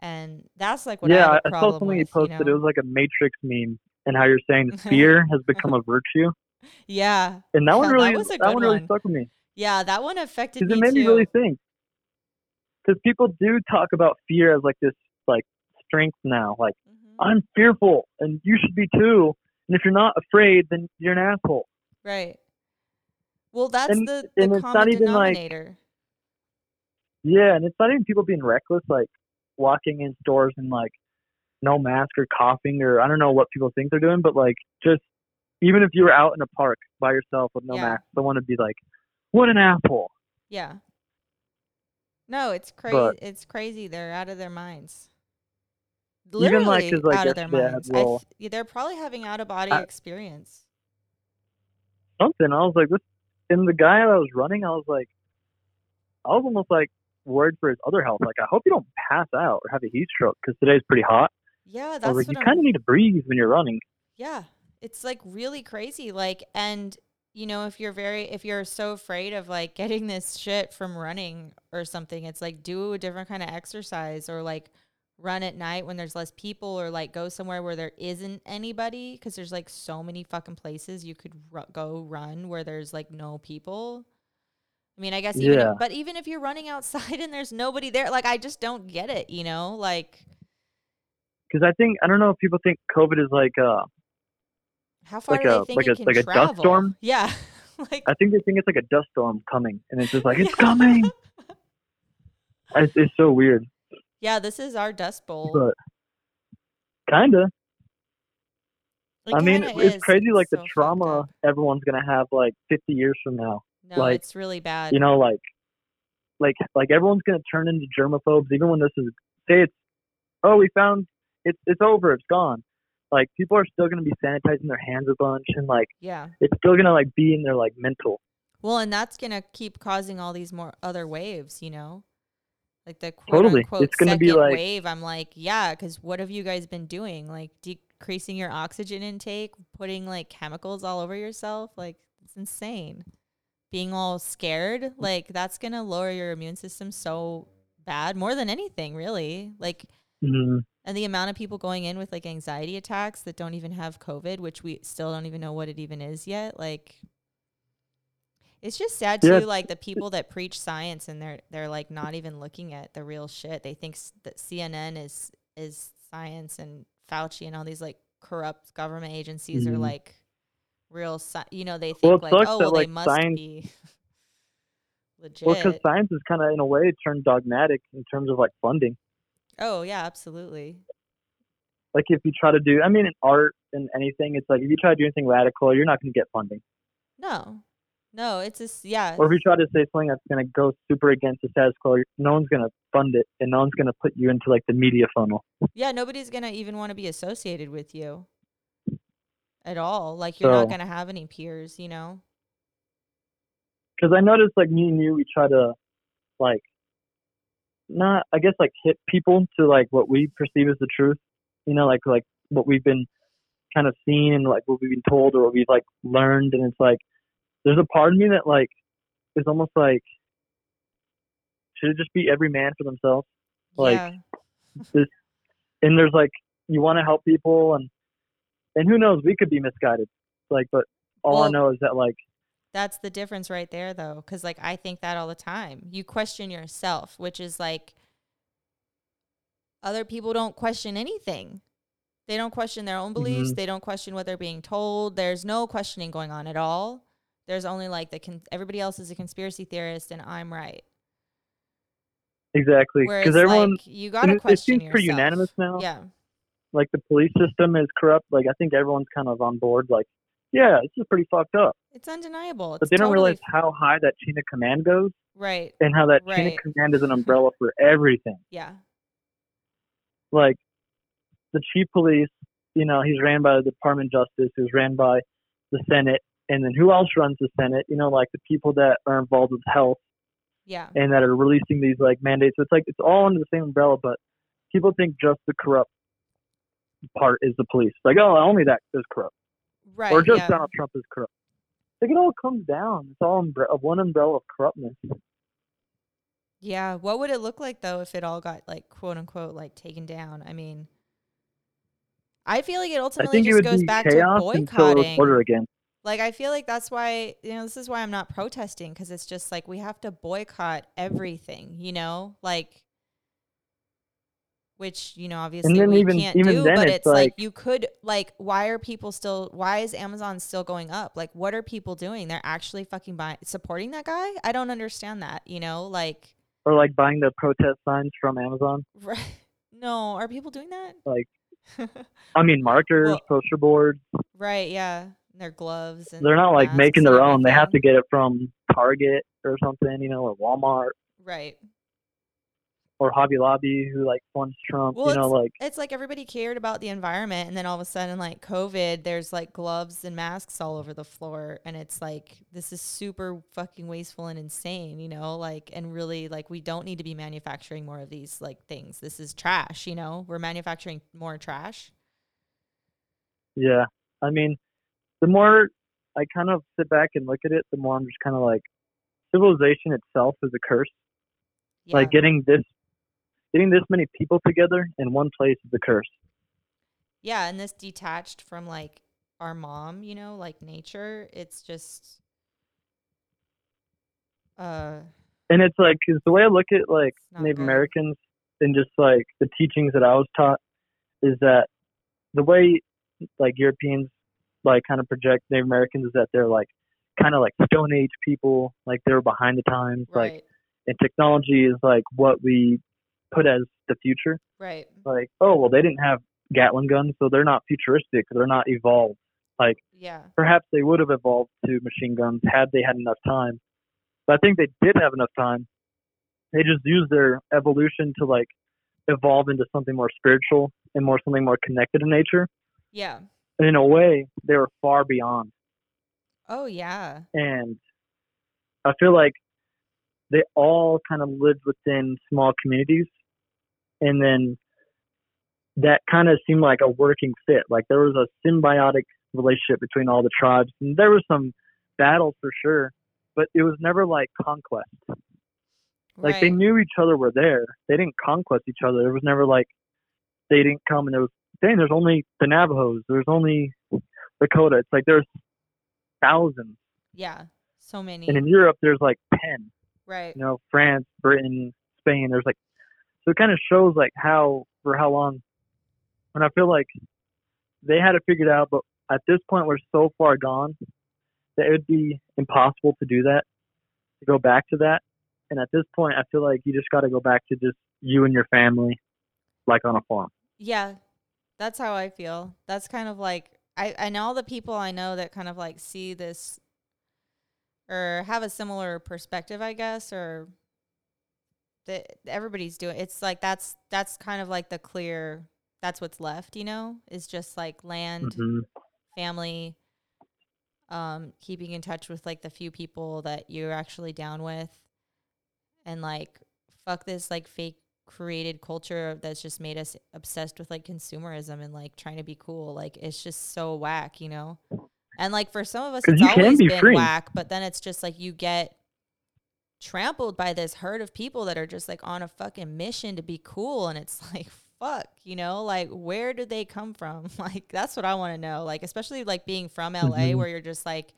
Speaker 1: and that's like what I
Speaker 2: yeah, I, I saw something
Speaker 1: with.
Speaker 2: you
Speaker 1: you
Speaker 2: posted.
Speaker 1: know?
Speaker 2: It was like a Matrix meme, and how you're saying fear has become a virtue,
Speaker 1: yeah,
Speaker 2: and that one
Speaker 1: Yeah, that
Speaker 2: really, that
Speaker 1: good
Speaker 2: one really
Speaker 1: one.
Speaker 2: stuck with me
Speaker 1: yeah, that one affected
Speaker 2: because
Speaker 1: me
Speaker 2: it made
Speaker 1: too.
Speaker 2: me really think. Because people do talk about fear as like this like strength now, like
Speaker 1: Mhm.
Speaker 2: I'm fearful, and you should be too. And if you're not afraid, then you're an asshole.
Speaker 1: Right. Well, that's
Speaker 2: And-
Speaker 1: the, the
Speaker 2: and it's not
Speaker 1: common
Speaker 2: even, like-
Speaker 1: denominator.
Speaker 2: Yeah, and it's not even people being reckless, like walking in stores and like no mask or coughing or I don't know what people think they're doing, but like just even if you were out in a park by yourself with no
Speaker 1: Yeah.
Speaker 2: mask, someone would be like, "What an asshole!"
Speaker 1: Yeah. No, it's crazy. It's crazy. They're out of their minds.
Speaker 2: Even,
Speaker 1: Literally
Speaker 2: like, like,
Speaker 1: out of their
Speaker 2: yesterday I had
Speaker 1: minds.
Speaker 2: a
Speaker 1: I
Speaker 2: little-
Speaker 1: th- they're probably having out of body experience.
Speaker 2: Something. I was like, "This." And the guy I was running, I was like, I was almost like worried for his other health. Like, I hope you don't pass out or have a heat stroke because today's pretty hot.
Speaker 1: Yeah, that's
Speaker 2: I like,
Speaker 1: what
Speaker 2: you kind of need to breathe when you're running.
Speaker 1: Yeah. It's like really crazy. Like, and you know, if you're very, if you're so afraid of like getting this shit from running or something, it's like do a different kind of exercise or like run at night when there's less people or like go somewhere where there isn't anybody because there's like so many fucking places you could ru- go run where there's like no people. I mean, I guess even
Speaker 2: Yeah.
Speaker 1: if, but even if you're running outside and there's nobody there, like I just don't get it, you know? Like
Speaker 2: Because I think I don't know if people think COVID is like uh
Speaker 1: how far
Speaker 2: Like a-
Speaker 1: they think
Speaker 2: like a- like a dust storm?
Speaker 1: Yeah. like
Speaker 2: I think they think it's like a dust storm coming, and it's just like it's coming. It's, it's so weird,
Speaker 1: Yeah, this is our dust bowl.
Speaker 2: but kinda. I mean,
Speaker 1: kinda
Speaker 2: it's
Speaker 1: is
Speaker 2: crazy like
Speaker 1: so
Speaker 2: the
Speaker 1: fucked
Speaker 2: trauma everyone's gonna have like 50 years from now.
Speaker 1: No,
Speaker 2: like,
Speaker 1: it's really bad.
Speaker 2: You know, like, like, like everyone's gonna turn into germaphobes, even when this is say it's, oh, we found it's it's over, it's gone. Like people are still gonna be sanitizing their hands a bunch, and like
Speaker 1: yeah.
Speaker 2: it's still gonna like be in their like mental.
Speaker 1: Well, and that's gonna keep causing all these more other waves, you know, like the quote
Speaker 2: Totally.
Speaker 1: unquote
Speaker 2: It's gonna
Speaker 1: second
Speaker 2: be like-
Speaker 1: wave. I'm like, yeah, because what have you guys been doing? Like decreasing your oxygen intake, putting like chemicals all over yourself. Like it's insane. Being all scared, like that's gonna lower your immune system so bad, more than anything, really. Like
Speaker 2: Mhm.
Speaker 1: and the amount of people going in with like anxiety attacks that don't even have COVID, which we still don't even know what it even is yet. Like, it's just sad too.
Speaker 2: Yeah.
Speaker 1: Like the people that preach science and they're they're like not even looking at the real shit. They think s- that CNN is is science and Fauci and all these like corrupt government agencies are
Speaker 2: Mhm.
Speaker 1: like real. Sci- you know, they think
Speaker 2: Well,
Speaker 1: like, oh,
Speaker 2: that,
Speaker 1: well, they must
Speaker 2: science-
Speaker 1: be legit.
Speaker 2: Well, because science is kind of in a way turned dogmatic in terms of like funding.
Speaker 1: oh yeah, absolutely.
Speaker 2: Like if you try to do, I mean, in art and anything, it's like if you try to do anything radical, you're not going to get funding.
Speaker 1: No, no, it's just yeah.
Speaker 2: Or if you try to say something that's going to go super against the status quo, no one's going to fund it, and no one's going to put you into like the media funnel.
Speaker 1: Yeah, nobody's gonna even want to be associated with you at all. Like you're not gonna have any peers, you know.
Speaker 2: Because I noticed like me and you, we try to like not, I guess, like hit people to like what we perceive as the truth. You know, like like what we've been kind of seeing and like what we've been told or what we've like learned, and it's like there's a part of me that like is almost like should it just be every man for themselves? Like,
Speaker 1: yeah,
Speaker 2: and there's like you want to help people and and who knows we could be misguided like but all i know is that like
Speaker 1: that's the difference right there, though. Because like I think that all the time. You question yourself, which is like other people don't question anything. They don't question their own beliefs.
Speaker 2: Mhm.
Speaker 1: They don't question what they're being told. There's no questioning going on at all. There's only like the con- everybody else is a conspiracy theorist and I'm right.
Speaker 2: exactly because everyone
Speaker 1: like you
Speaker 2: it, it
Speaker 1: question
Speaker 2: seems pretty unanimous now
Speaker 1: Yeah.
Speaker 2: Like the police system is corrupt like i think everyone's kind of on board like yeah this is pretty fucked up
Speaker 1: It's undeniable. It's
Speaker 2: but they don't
Speaker 1: totally
Speaker 2: realize how high that chain of command goes
Speaker 1: right.
Speaker 2: and how that chain of command is an umbrella for everything
Speaker 1: Yeah.
Speaker 2: like the chief police, you know, he's ran by the Department of Justice, who's ran by the Senate, and then who else runs the Senate? You know, like the people that are involved with health
Speaker 1: Yeah.
Speaker 2: and that are releasing these like mandates. So it's like it's all under the same umbrella, but people think just the corrupt part is the police. Like, oh, only that is corrupt,
Speaker 1: Right.
Speaker 2: or just
Speaker 1: yeah.
Speaker 2: Donald Trump is corrupt. Like it all comes down. It's all umbre- one umbrella of corruptness.
Speaker 1: Yeah. What would it look like though if it all got like quote unquote like taken down? I mean, I feel like it ultimately
Speaker 2: it
Speaker 1: just
Speaker 2: would
Speaker 1: goes back to
Speaker 2: chaos until it was
Speaker 1: boycotting.
Speaker 2: order again.
Speaker 1: Like I feel like that's why you know this is why I'm not protesting because it's just like we have to boycott everything, you know, like which you know obviously we
Speaker 2: even-
Speaker 1: can't
Speaker 2: even
Speaker 1: do, but
Speaker 2: it's
Speaker 1: it's like,
Speaker 2: like-
Speaker 1: you could like why are people still why is Amazon still going up? Like what are people doing? They're actually fucking buying supporting that guy? I don't understand that, you know, like
Speaker 2: Or like buying the protest signs from Amazon.
Speaker 1: right. No, are people doing that?
Speaker 2: Like, I mean, markers,
Speaker 1: Well-
Speaker 2: poster boards.
Speaker 1: right, yeah. Their gloves and
Speaker 2: They're not like making their own. They have to get it from Target or something, you know, or Walmart
Speaker 1: Right.
Speaker 2: Or Hobby Lobby, who like funds Trump.
Speaker 1: Well,
Speaker 2: you know, like
Speaker 1: it's like everybody cared about the environment and then all of a sudden like covid there's like gloves and masks all over the floor and it's like this is super fucking wasteful and insane you know like and really like we don't need to be manufacturing more of these like things this is trash you know we're manufacturing more trash
Speaker 2: yeah. I mean, the more I kind of sit back and look at it, the more I'm just kind of like, civilization itself is a curse.
Speaker 1: yeah
Speaker 2: Like getting this, getting this many people together in one place is a curse.
Speaker 1: Yeah, and this detached from like our mom, you know, like nature, it's just uh
Speaker 2: And it's like, 'cause the way I look at like Native
Speaker 1: good.
Speaker 2: Americans and just like the teachings that I was taught is that the way like Europeans like kind of project Native Americans is that they're like kind of like Stone Age people, like they were behind the times, like and technology is like what we put as the future.
Speaker 1: right.
Speaker 2: Like, oh well, they didn't have Gatling guns, so they're not futuristic. They're not evolved. Like
Speaker 1: Yeah.
Speaker 2: perhaps they would have evolved to machine guns had they had enough time. But I think they did have enough time. They just used their evolution to like evolve into something more spiritual and more something more connected to nature.
Speaker 1: Yeah.
Speaker 2: And in a way, they were far beyond.
Speaker 1: Oh yeah.
Speaker 2: And I feel like they all kind of lived within small communities. And then that kind of seemed like a working fit. Like there was a symbiotic relationship between all the tribes. And there was some battles for sure, but it was never like conquest. Like
Speaker 1: right.
Speaker 2: they knew each other were there. They didn't conquest each other. It was never like they didn't come and there was dang, there's only the Navajos, there's only the Dakota. It's like there's thousands.
Speaker 1: yeah. So many.
Speaker 2: And in Europe there's like ten.
Speaker 1: right.
Speaker 2: You know, France, Britain, Spain, there's like so it kinda shows like how for how long and I feel like they had it figured out, but at this point we're so far gone that it would be impossible to do that, to go back to that. And at this point I feel like you just gotta go back to just you and your family, like on a farm.
Speaker 1: Yeah, that's how I feel. That's kind of like I I know all the people I know that kind of like see this or have a similar perspective, I guess, or that everybody's doing. It's like that's that's kind of like the clear. That's what's left, you know, is just like land,
Speaker 2: hmm
Speaker 1: family, um, keeping in touch with like the few people that you're actually down with, and like fuck this like fake created culture that's just made us obsessed with like consumerism and like trying to be cool. Like it's just so whack, you know. And like for some of us, it's always
Speaker 2: be
Speaker 1: been
Speaker 2: free.
Speaker 1: whack, but then it's just like you get trampled by this herd of people that are just like on a fucking mission to be cool, and it's like fuck, you know, like where did they come from? Like that's what I want to know. Like especially like being from LA,
Speaker 2: Mhm.
Speaker 1: where you're just like,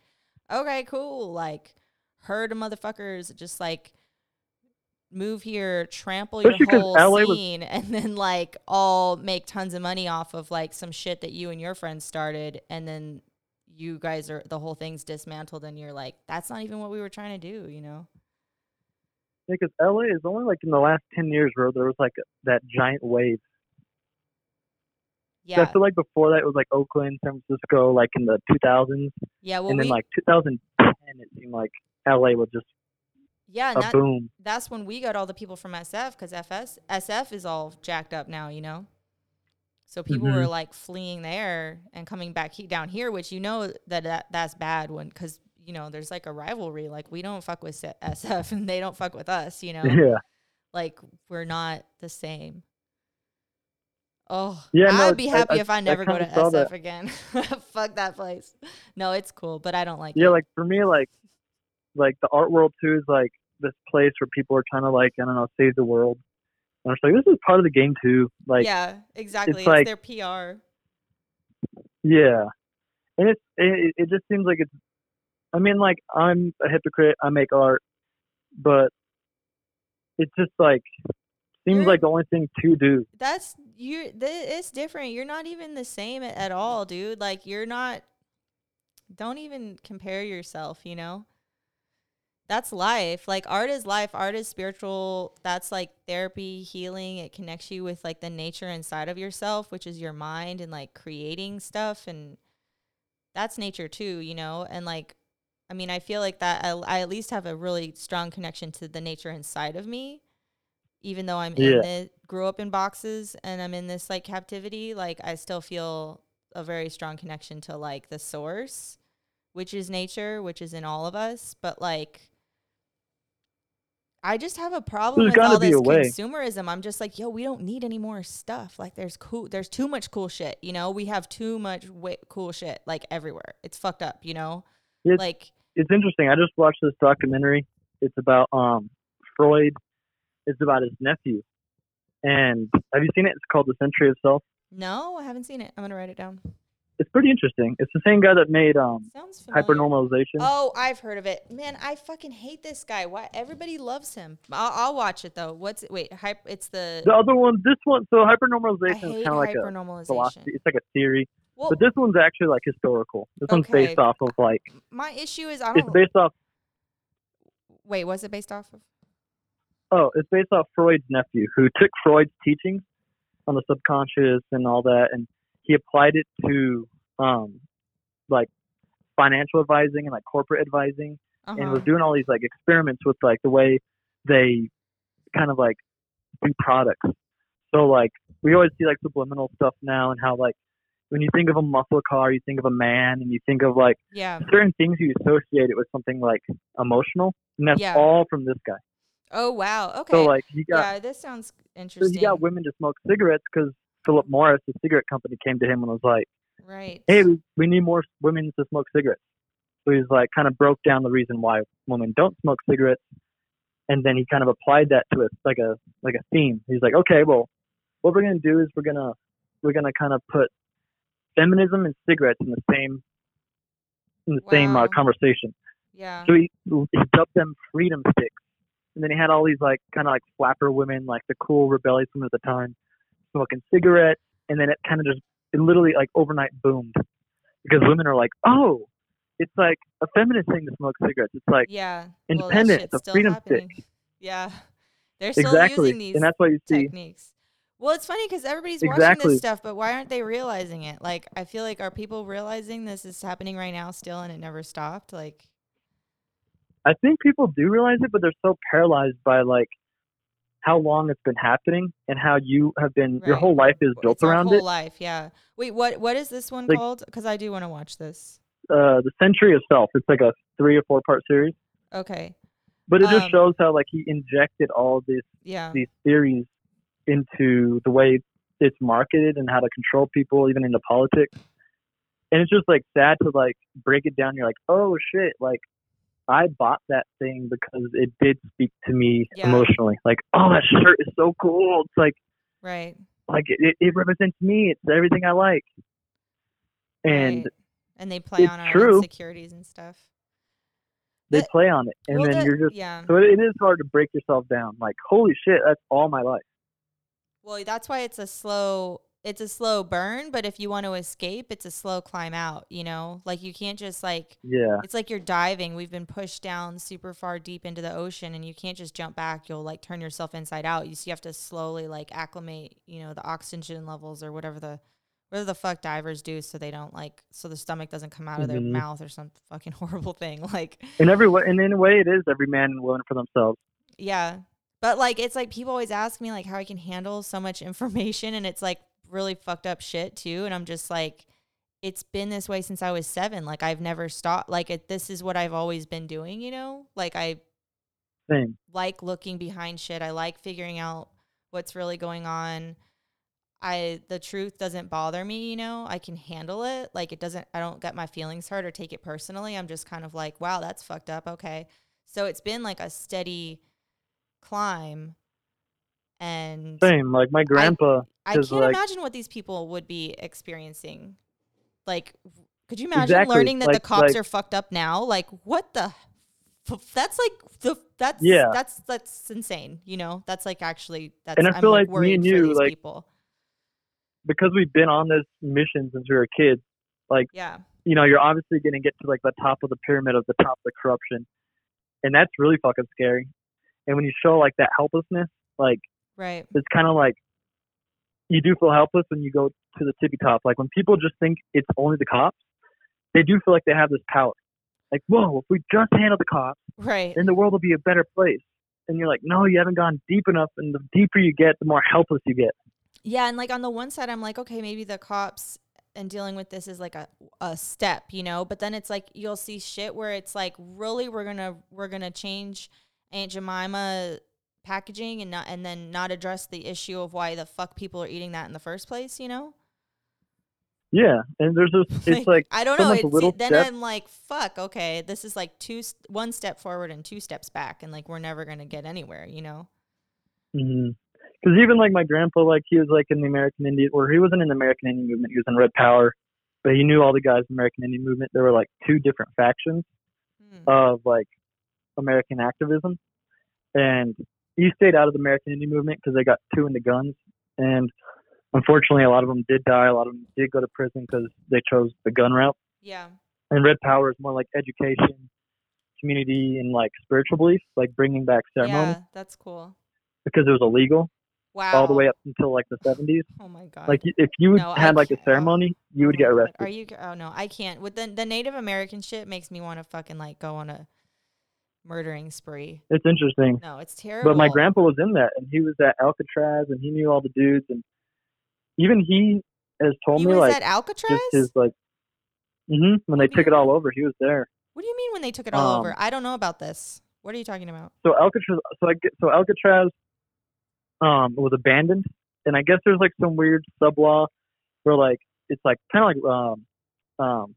Speaker 1: okay, cool, like herd of motherfuckers, just like move here, trample
Speaker 2: Especially
Speaker 1: your whole
Speaker 2: LA was-
Speaker 1: scene, and then like all make tons of money off of like some shit that you and your friends started, and then you guys are the whole thing's dismantled, and you're like, that's not even what we were trying to do, you know?
Speaker 2: Because LA is only like in the last ten years where there was like that giant wave. So
Speaker 1: Yeah,
Speaker 2: I feel like before that it was like Oakland, San Francisco, like in the 2000s,
Speaker 1: yeah. Well,
Speaker 2: and then
Speaker 1: we,
Speaker 2: like 2010, it seemed like LA was just
Speaker 1: yeah,
Speaker 2: a
Speaker 1: that,
Speaker 2: boom.
Speaker 1: that's when we got all the people from SF because FS SF is all jacked up now, you know. So people were
Speaker 2: Mhm.
Speaker 1: like fleeing there and coming back he- down here, which you know that, that that's bad when because you know there's like a rivalry. Like we don't fuck with SF and they don't fuck with us, you know.
Speaker 2: Yeah,
Speaker 1: Like we're not the same. Oh,
Speaker 2: Yeah, no,
Speaker 1: I'd be happy
Speaker 2: I-
Speaker 1: if I
Speaker 2: I
Speaker 1: never go to SF
Speaker 2: that.
Speaker 1: again. fuck that place. No, it's cool, but I don't like
Speaker 2: yeah.
Speaker 1: it.
Speaker 2: Like for me, like like the art world too is like this place where people are trying to like I don't know save the world. And it's like this is part of the game too. Like
Speaker 1: yeah, exactly. It's,
Speaker 2: like-
Speaker 1: their PR.
Speaker 2: Yeah, and it's it, it just seems like it's. I mean, like I'm a hypocrite. I make art, but it's just like seems
Speaker 1: You're-
Speaker 2: like the only thing to do.
Speaker 1: That's you. Th- it's different. You're not even the same at, at all, dude. Like you're not. Don't even compare yourself. You know. That's life. Like art is life. Art is spiritual. That's like therapy, healing. It connects you with like the nature inside of yourself, which is your mind and like creating stuff and that's nature too, you know? And like I mean, I feel like that I, I at least have a really strong connection to the nature inside of me even though I'm in
Speaker 2: Yeah.
Speaker 1: the grew up in boxes and I'm in this like captivity, like I still feel a very strong connection to like the source, which is nature, which is in all of us. But like I just have a problem
Speaker 2: There's
Speaker 1: with all this consumerism. I'm just like, yo, we don't need any more stuff. Like there's cool there's too much cool shit, you know? We have too much cool shit like everywhere. It's fucked up, you know?
Speaker 2: It's-
Speaker 1: like
Speaker 2: It's interesting. I just watched this documentary. It's about um Freud. It's about his nephew, And have you seen it? It's called The Century of Self.
Speaker 1: No, I haven't seen it. I'm gonna write it down.
Speaker 2: It's pretty interesting. It's the same guy that made um. Hypernormalization.
Speaker 1: Oh, I've heard of it. Man, I fucking hate this guy. Why everybody loves him? I'll, I'll watch it though. What's it? Wait. It's the.
Speaker 2: The other one, this one, so hypernormalization is
Speaker 1: hate
Speaker 2: kind of like a philosophy. It's like a theory,
Speaker 1: Well,
Speaker 2: but this one's actually like historical. This one's based off of like
Speaker 1: my issue is I don't.
Speaker 2: It's based off.
Speaker 1: Wait, was it based off of?
Speaker 2: Oh, it's based off Freud's nephew, who took Freud's teachings on the subconscious and all that, and he applied it to um, like financial advising and like corporate advising, and
Speaker 1: Uh-huh.
Speaker 2: was doing all these like experiments with like the way they kind of like do products. So like we always see like subliminal stuff now, and how like when you think of a muscle car, you think of a man, and you think of like
Speaker 1: Yeah.
Speaker 2: certain things you associate it with something like emotional, and that's
Speaker 1: Yeah.
Speaker 2: all from this guy.
Speaker 1: Oh wow. Okay.
Speaker 2: So like he got
Speaker 1: yeah, this sounds
Speaker 2: so
Speaker 1: interesting.
Speaker 2: he got women to smoke cigarettes because Philip Morris, the cigarette company, came to him and was like,
Speaker 1: right.
Speaker 2: "Hey, we, need more women to smoke cigarettes." So he's like, kind of broke down the reason why women don't smoke cigarettes, and then he kind of applied that to a like a like a theme. He's like, "Okay, well, what we're gonna do is we're gonna we're gonna kind of put feminism and cigarettes in the same in the same uh, conversation."
Speaker 1: Yeah.
Speaker 2: So he, he dubbed them freedom sticks. And then he had all these like kind of like flapper women, like the cool rebellious women at the time, smoking cigarettes. And then it kind of just, it literally like overnight boomed because women are like, oh, it's like a feminist thing to smoke cigarettes. It's like
Speaker 1: yeah.
Speaker 2: independent,
Speaker 1: well,
Speaker 2: a freedom
Speaker 1: happening. Yeah. They're still
Speaker 2: exactly.
Speaker 1: using these
Speaker 2: And that's why you see,
Speaker 1: techniques. Well, it's funny because everybody's watching
Speaker 2: Exactly.
Speaker 1: this stuff, but why aren't they realizing it? Like, I feel like are people realizing this is happening right now still, and it never stopped? Like,
Speaker 2: I think people do realize it, but they're so paralyzed by like how long it's been happening and how you have been, your whole life is built
Speaker 1: it's
Speaker 2: around
Speaker 1: whole
Speaker 2: it.
Speaker 1: life. Yeah. Wait, what? What is this one
Speaker 2: Like-
Speaker 1: called? Because I do want to watch this.
Speaker 2: Uh, the Century of Self. It's like a three or four part series.
Speaker 1: Okay.
Speaker 2: But it just
Speaker 1: Um,
Speaker 2: shows how like he injected all these
Speaker 1: Yeah.
Speaker 2: these theories into the way it's marketed and how to control people, even into politics. And it's just like sad to like break it down. You're like, oh shit, like I bought that thing because it did speak to me
Speaker 1: Yeah.
Speaker 2: emotionally. Like, oh, that shirt is so cool. It's like
Speaker 1: Right.
Speaker 2: like it, it represents me. It's everything I like. And
Speaker 1: right. and they play on our
Speaker 2: true.
Speaker 1: insecurities and stuff.
Speaker 2: they
Speaker 1: The-
Speaker 2: play on it, and
Speaker 1: Well,
Speaker 2: then
Speaker 1: the-
Speaker 2: you're just
Speaker 1: yeah.
Speaker 2: so it, it is hard to break yourself down. Like, holy shit, that's all my life.
Speaker 1: Well, that's why it's a slow it's a slow burn, but if you want to escape, it's a slow climb out, you know? Like you can't just like
Speaker 2: Yeah,
Speaker 1: it's like you're diving. We've been pushed down super far deep into the ocean and you can't just jump back. You'll like turn yourself inside out. You see you have to slowly like acclimate, you know, the oxygen levels or whatever the whatever the fuck divers do so they don't like so the stomach doesn't come out of their
Speaker 2: Mhm.
Speaker 1: mouth or some fucking horrible thing. Like
Speaker 2: in every way, and in a way, it is every man and woman for themselves.
Speaker 1: Yeah. But like it's like people always ask me like how I can handle so much information and it's like really fucked up shit too and I'm just like it's been this way since I was 7. Like I've never stopped like it, this is what I've always been doing, you know? Like I
Speaker 2: Same.
Speaker 1: like looking behind shit. I like figuring out what's really going on. I the truth doesn't bother me, you know. I can handle it. Like it doesn't I don't get my feelings hurt or take it personally. I'm just kind of like, wow, that's fucked up. Okay. So it's been like a steady climb and
Speaker 2: Same. Like my grandpa.
Speaker 1: I can't
Speaker 2: like-
Speaker 1: imagine what these people would be experiencing. Like could you imagine
Speaker 2: Exactly.
Speaker 1: learning that the cops
Speaker 2: like-
Speaker 1: are fucked up now? Like what the that's like the that's
Speaker 2: Yeah.
Speaker 1: that's that's insane. You know, that's like actually that's
Speaker 2: And I
Speaker 1: I'm
Speaker 2: feel
Speaker 1: like
Speaker 2: like me and you,
Speaker 1: these
Speaker 2: like-
Speaker 1: people.
Speaker 2: because we've been on this mission since we were kids.
Speaker 1: Like yeah,
Speaker 2: You know, you're obviously going to get to like the top of the pyramid of the top of the corruption, and that's really fucking scary. And when you show like that helplessness, like
Speaker 1: right.
Speaker 2: it's kind of like you do feel helpless when you go to the tippy top. Like when people just think it's only the cops, they do feel like they have this power. Like, whoa, if we just handle the cops,
Speaker 1: Right.
Speaker 2: then the world will be a better place. And you're like, no, you haven't gone deep enough. And the deeper you get, the more helpless you get.
Speaker 1: Yeah, and like on the one side, I'm like, okay, maybe the cops and dealing with this is like a, a step, you know. But then it's like you'll see shit where it's like, really, we're gonna we're gonna change Aunt Jemima packaging and not and then not address the issue of why the fuck people are eating that in the first place, you know.
Speaker 2: Yeah, and there's this. It's like
Speaker 1: I don't know. It's, then
Speaker 2: step-
Speaker 1: I'm like, fuck. Okay, this is like two, one step forward and two steps back, and like we're never gonna get anywhere, you know.
Speaker 2: mm-hmm Because even like my grandpa, like he was like in the American Indian, or he wasn't in the American Indian movement. He was in Red Power, but he knew all the guys in the American Indian movement. There were like two different factions
Speaker 1: Hmm.
Speaker 2: of like American activism, and he stayed out of the American Indian movement because they got too into guns, and unfortunately, a lot of them did die. A lot of them did go to prison because they chose the gun route.
Speaker 1: Yeah.
Speaker 2: And Red Power is more like education, community, and like spiritual beliefs, like bringing back ceremony
Speaker 1: Yeah, that's cool.
Speaker 2: because it was illegal
Speaker 1: Wow.
Speaker 2: all the way up until like the 70s.
Speaker 1: Oh my god.
Speaker 2: Like if you
Speaker 1: No, I
Speaker 2: had like a
Speaker 1: can't- oh.
Speaker 2: ceremony, you would
Speaker 1: Oh
Speaker 2: get arrested.
Speaker 1: Are you? Oh no, I can't. With the the Native American shit makes me want to fucking like go on a murdering spree.
Speaker 2: It's interesting.
Speaker 1: No, it's terrible.
Speaker 2: But my grandpa was in that, and he was at Alcatraz, and he knew all the dudes, and even he has told
Speaker 1: he
Speaker 2: me
Speaker 1: was
Speaker 2: like
Speaker 1: at Alcatraz.
Speaker 2: just his like, hmm when they
Speaker 1: What do you
Speaker 2: took it all over, he was there.
Speaker 1: what do you mean when they took it all
Speaker 2: Um,
Speaker 1: over? I don't know about this. What are you talking about?
Speaker 2: So Alcatraz, so I get, so Alcatraz, um, was abandoned, and I guess there's like some weird sub law where like it's like kind of like um, um,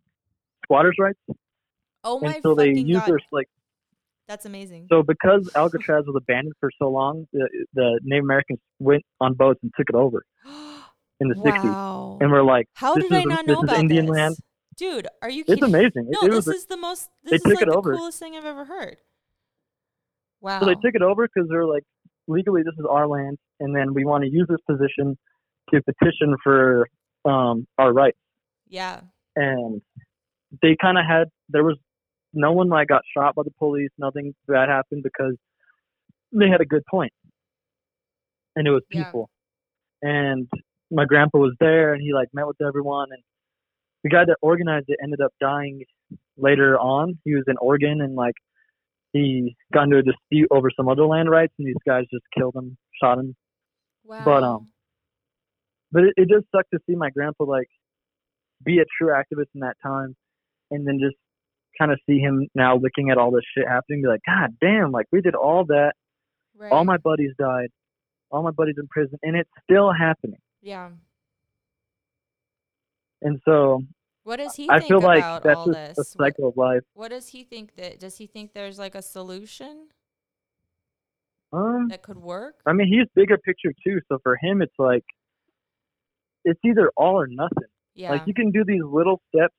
Speaker 2: squatters' rights,
Speaker 1: Oh my
Speaker 2: and so they use
Speaker 1: god,
Speaker 2: their like
Speaker 1: that's amazing.
Speaker 2: So because Alcatraz was abandoned for so long, the, the Native Americans went on boats and took it over in the 60s. And we're like,
Speaker 1: How
Speaker 2: this
Speaker 1: did I not know
Speaker 2: is
Speaker 1: about
Speaker 2: Indian
Speaker 1: this?
Speaker 2: land.
Speaker 1: Dude, are you kidding?
Speaker 2: It's amazing.
Speaker 1: No,
Speaker 2: it, it
Speaker 1: this
Speaker 2: was
Speaker 1: is the most.
Speaker 2: they
Speaker 1: This is
Speaker 2: took
Speaker 1: like
Speaker 2: it
Speaker 1: the
Speaker 2: over.
Speaker 1: coolest thing I've ever heard. Wow.
Speaker 2: so they took it over because they're like, legally, this is our land, and then we want to use this position to petition for um, our rights.
Speaker 1: yeah.
Speaker 2: And they kind of had there was no one like got shot by the police. Nothing bad happened because they had a good point, and it was
Speaker 1: Yeah.
Speaker 2: peaceful. And my grandpa was there, and he like met with everyone. And the guy that organized it ended up dying later on. He was in Oregon, and like he got into a dispute over some other land rights, and these guys just killed him, shot him.
Speaker 1: Wow.
Speaker 2: But um, but it, it just sucked to see my grandpa like be a true activist in that time, and then just kind of see him now looking at all this shit happening, be like, God damn, like we did all that,
Speaker 1: right.
Speaker 2: all my buddies died, all my buddies in prison, and it's still happening.
Speaker 1: yeah.
Speaker 2: And so
Speaker 1: What does he
Speaker 2: I
Speaker 1: think
Speaker 2: feel like that's
Speaker 1: all
Speaker 2: just
Speaker 1: this?
Speaker 2: a
Speaker 1: What-
Speaker 2: cycle of life.
Speaker 1: What does he think that does he think there's like a solution
Speaker 2: Um,
Speaker 1: that could work?
Speaker 2: I mean, he's bigger picture too. So for him, it's like it's either all or nothing.
Speaker 1: Yeah.
Speaker 2: Like you can do these little steps,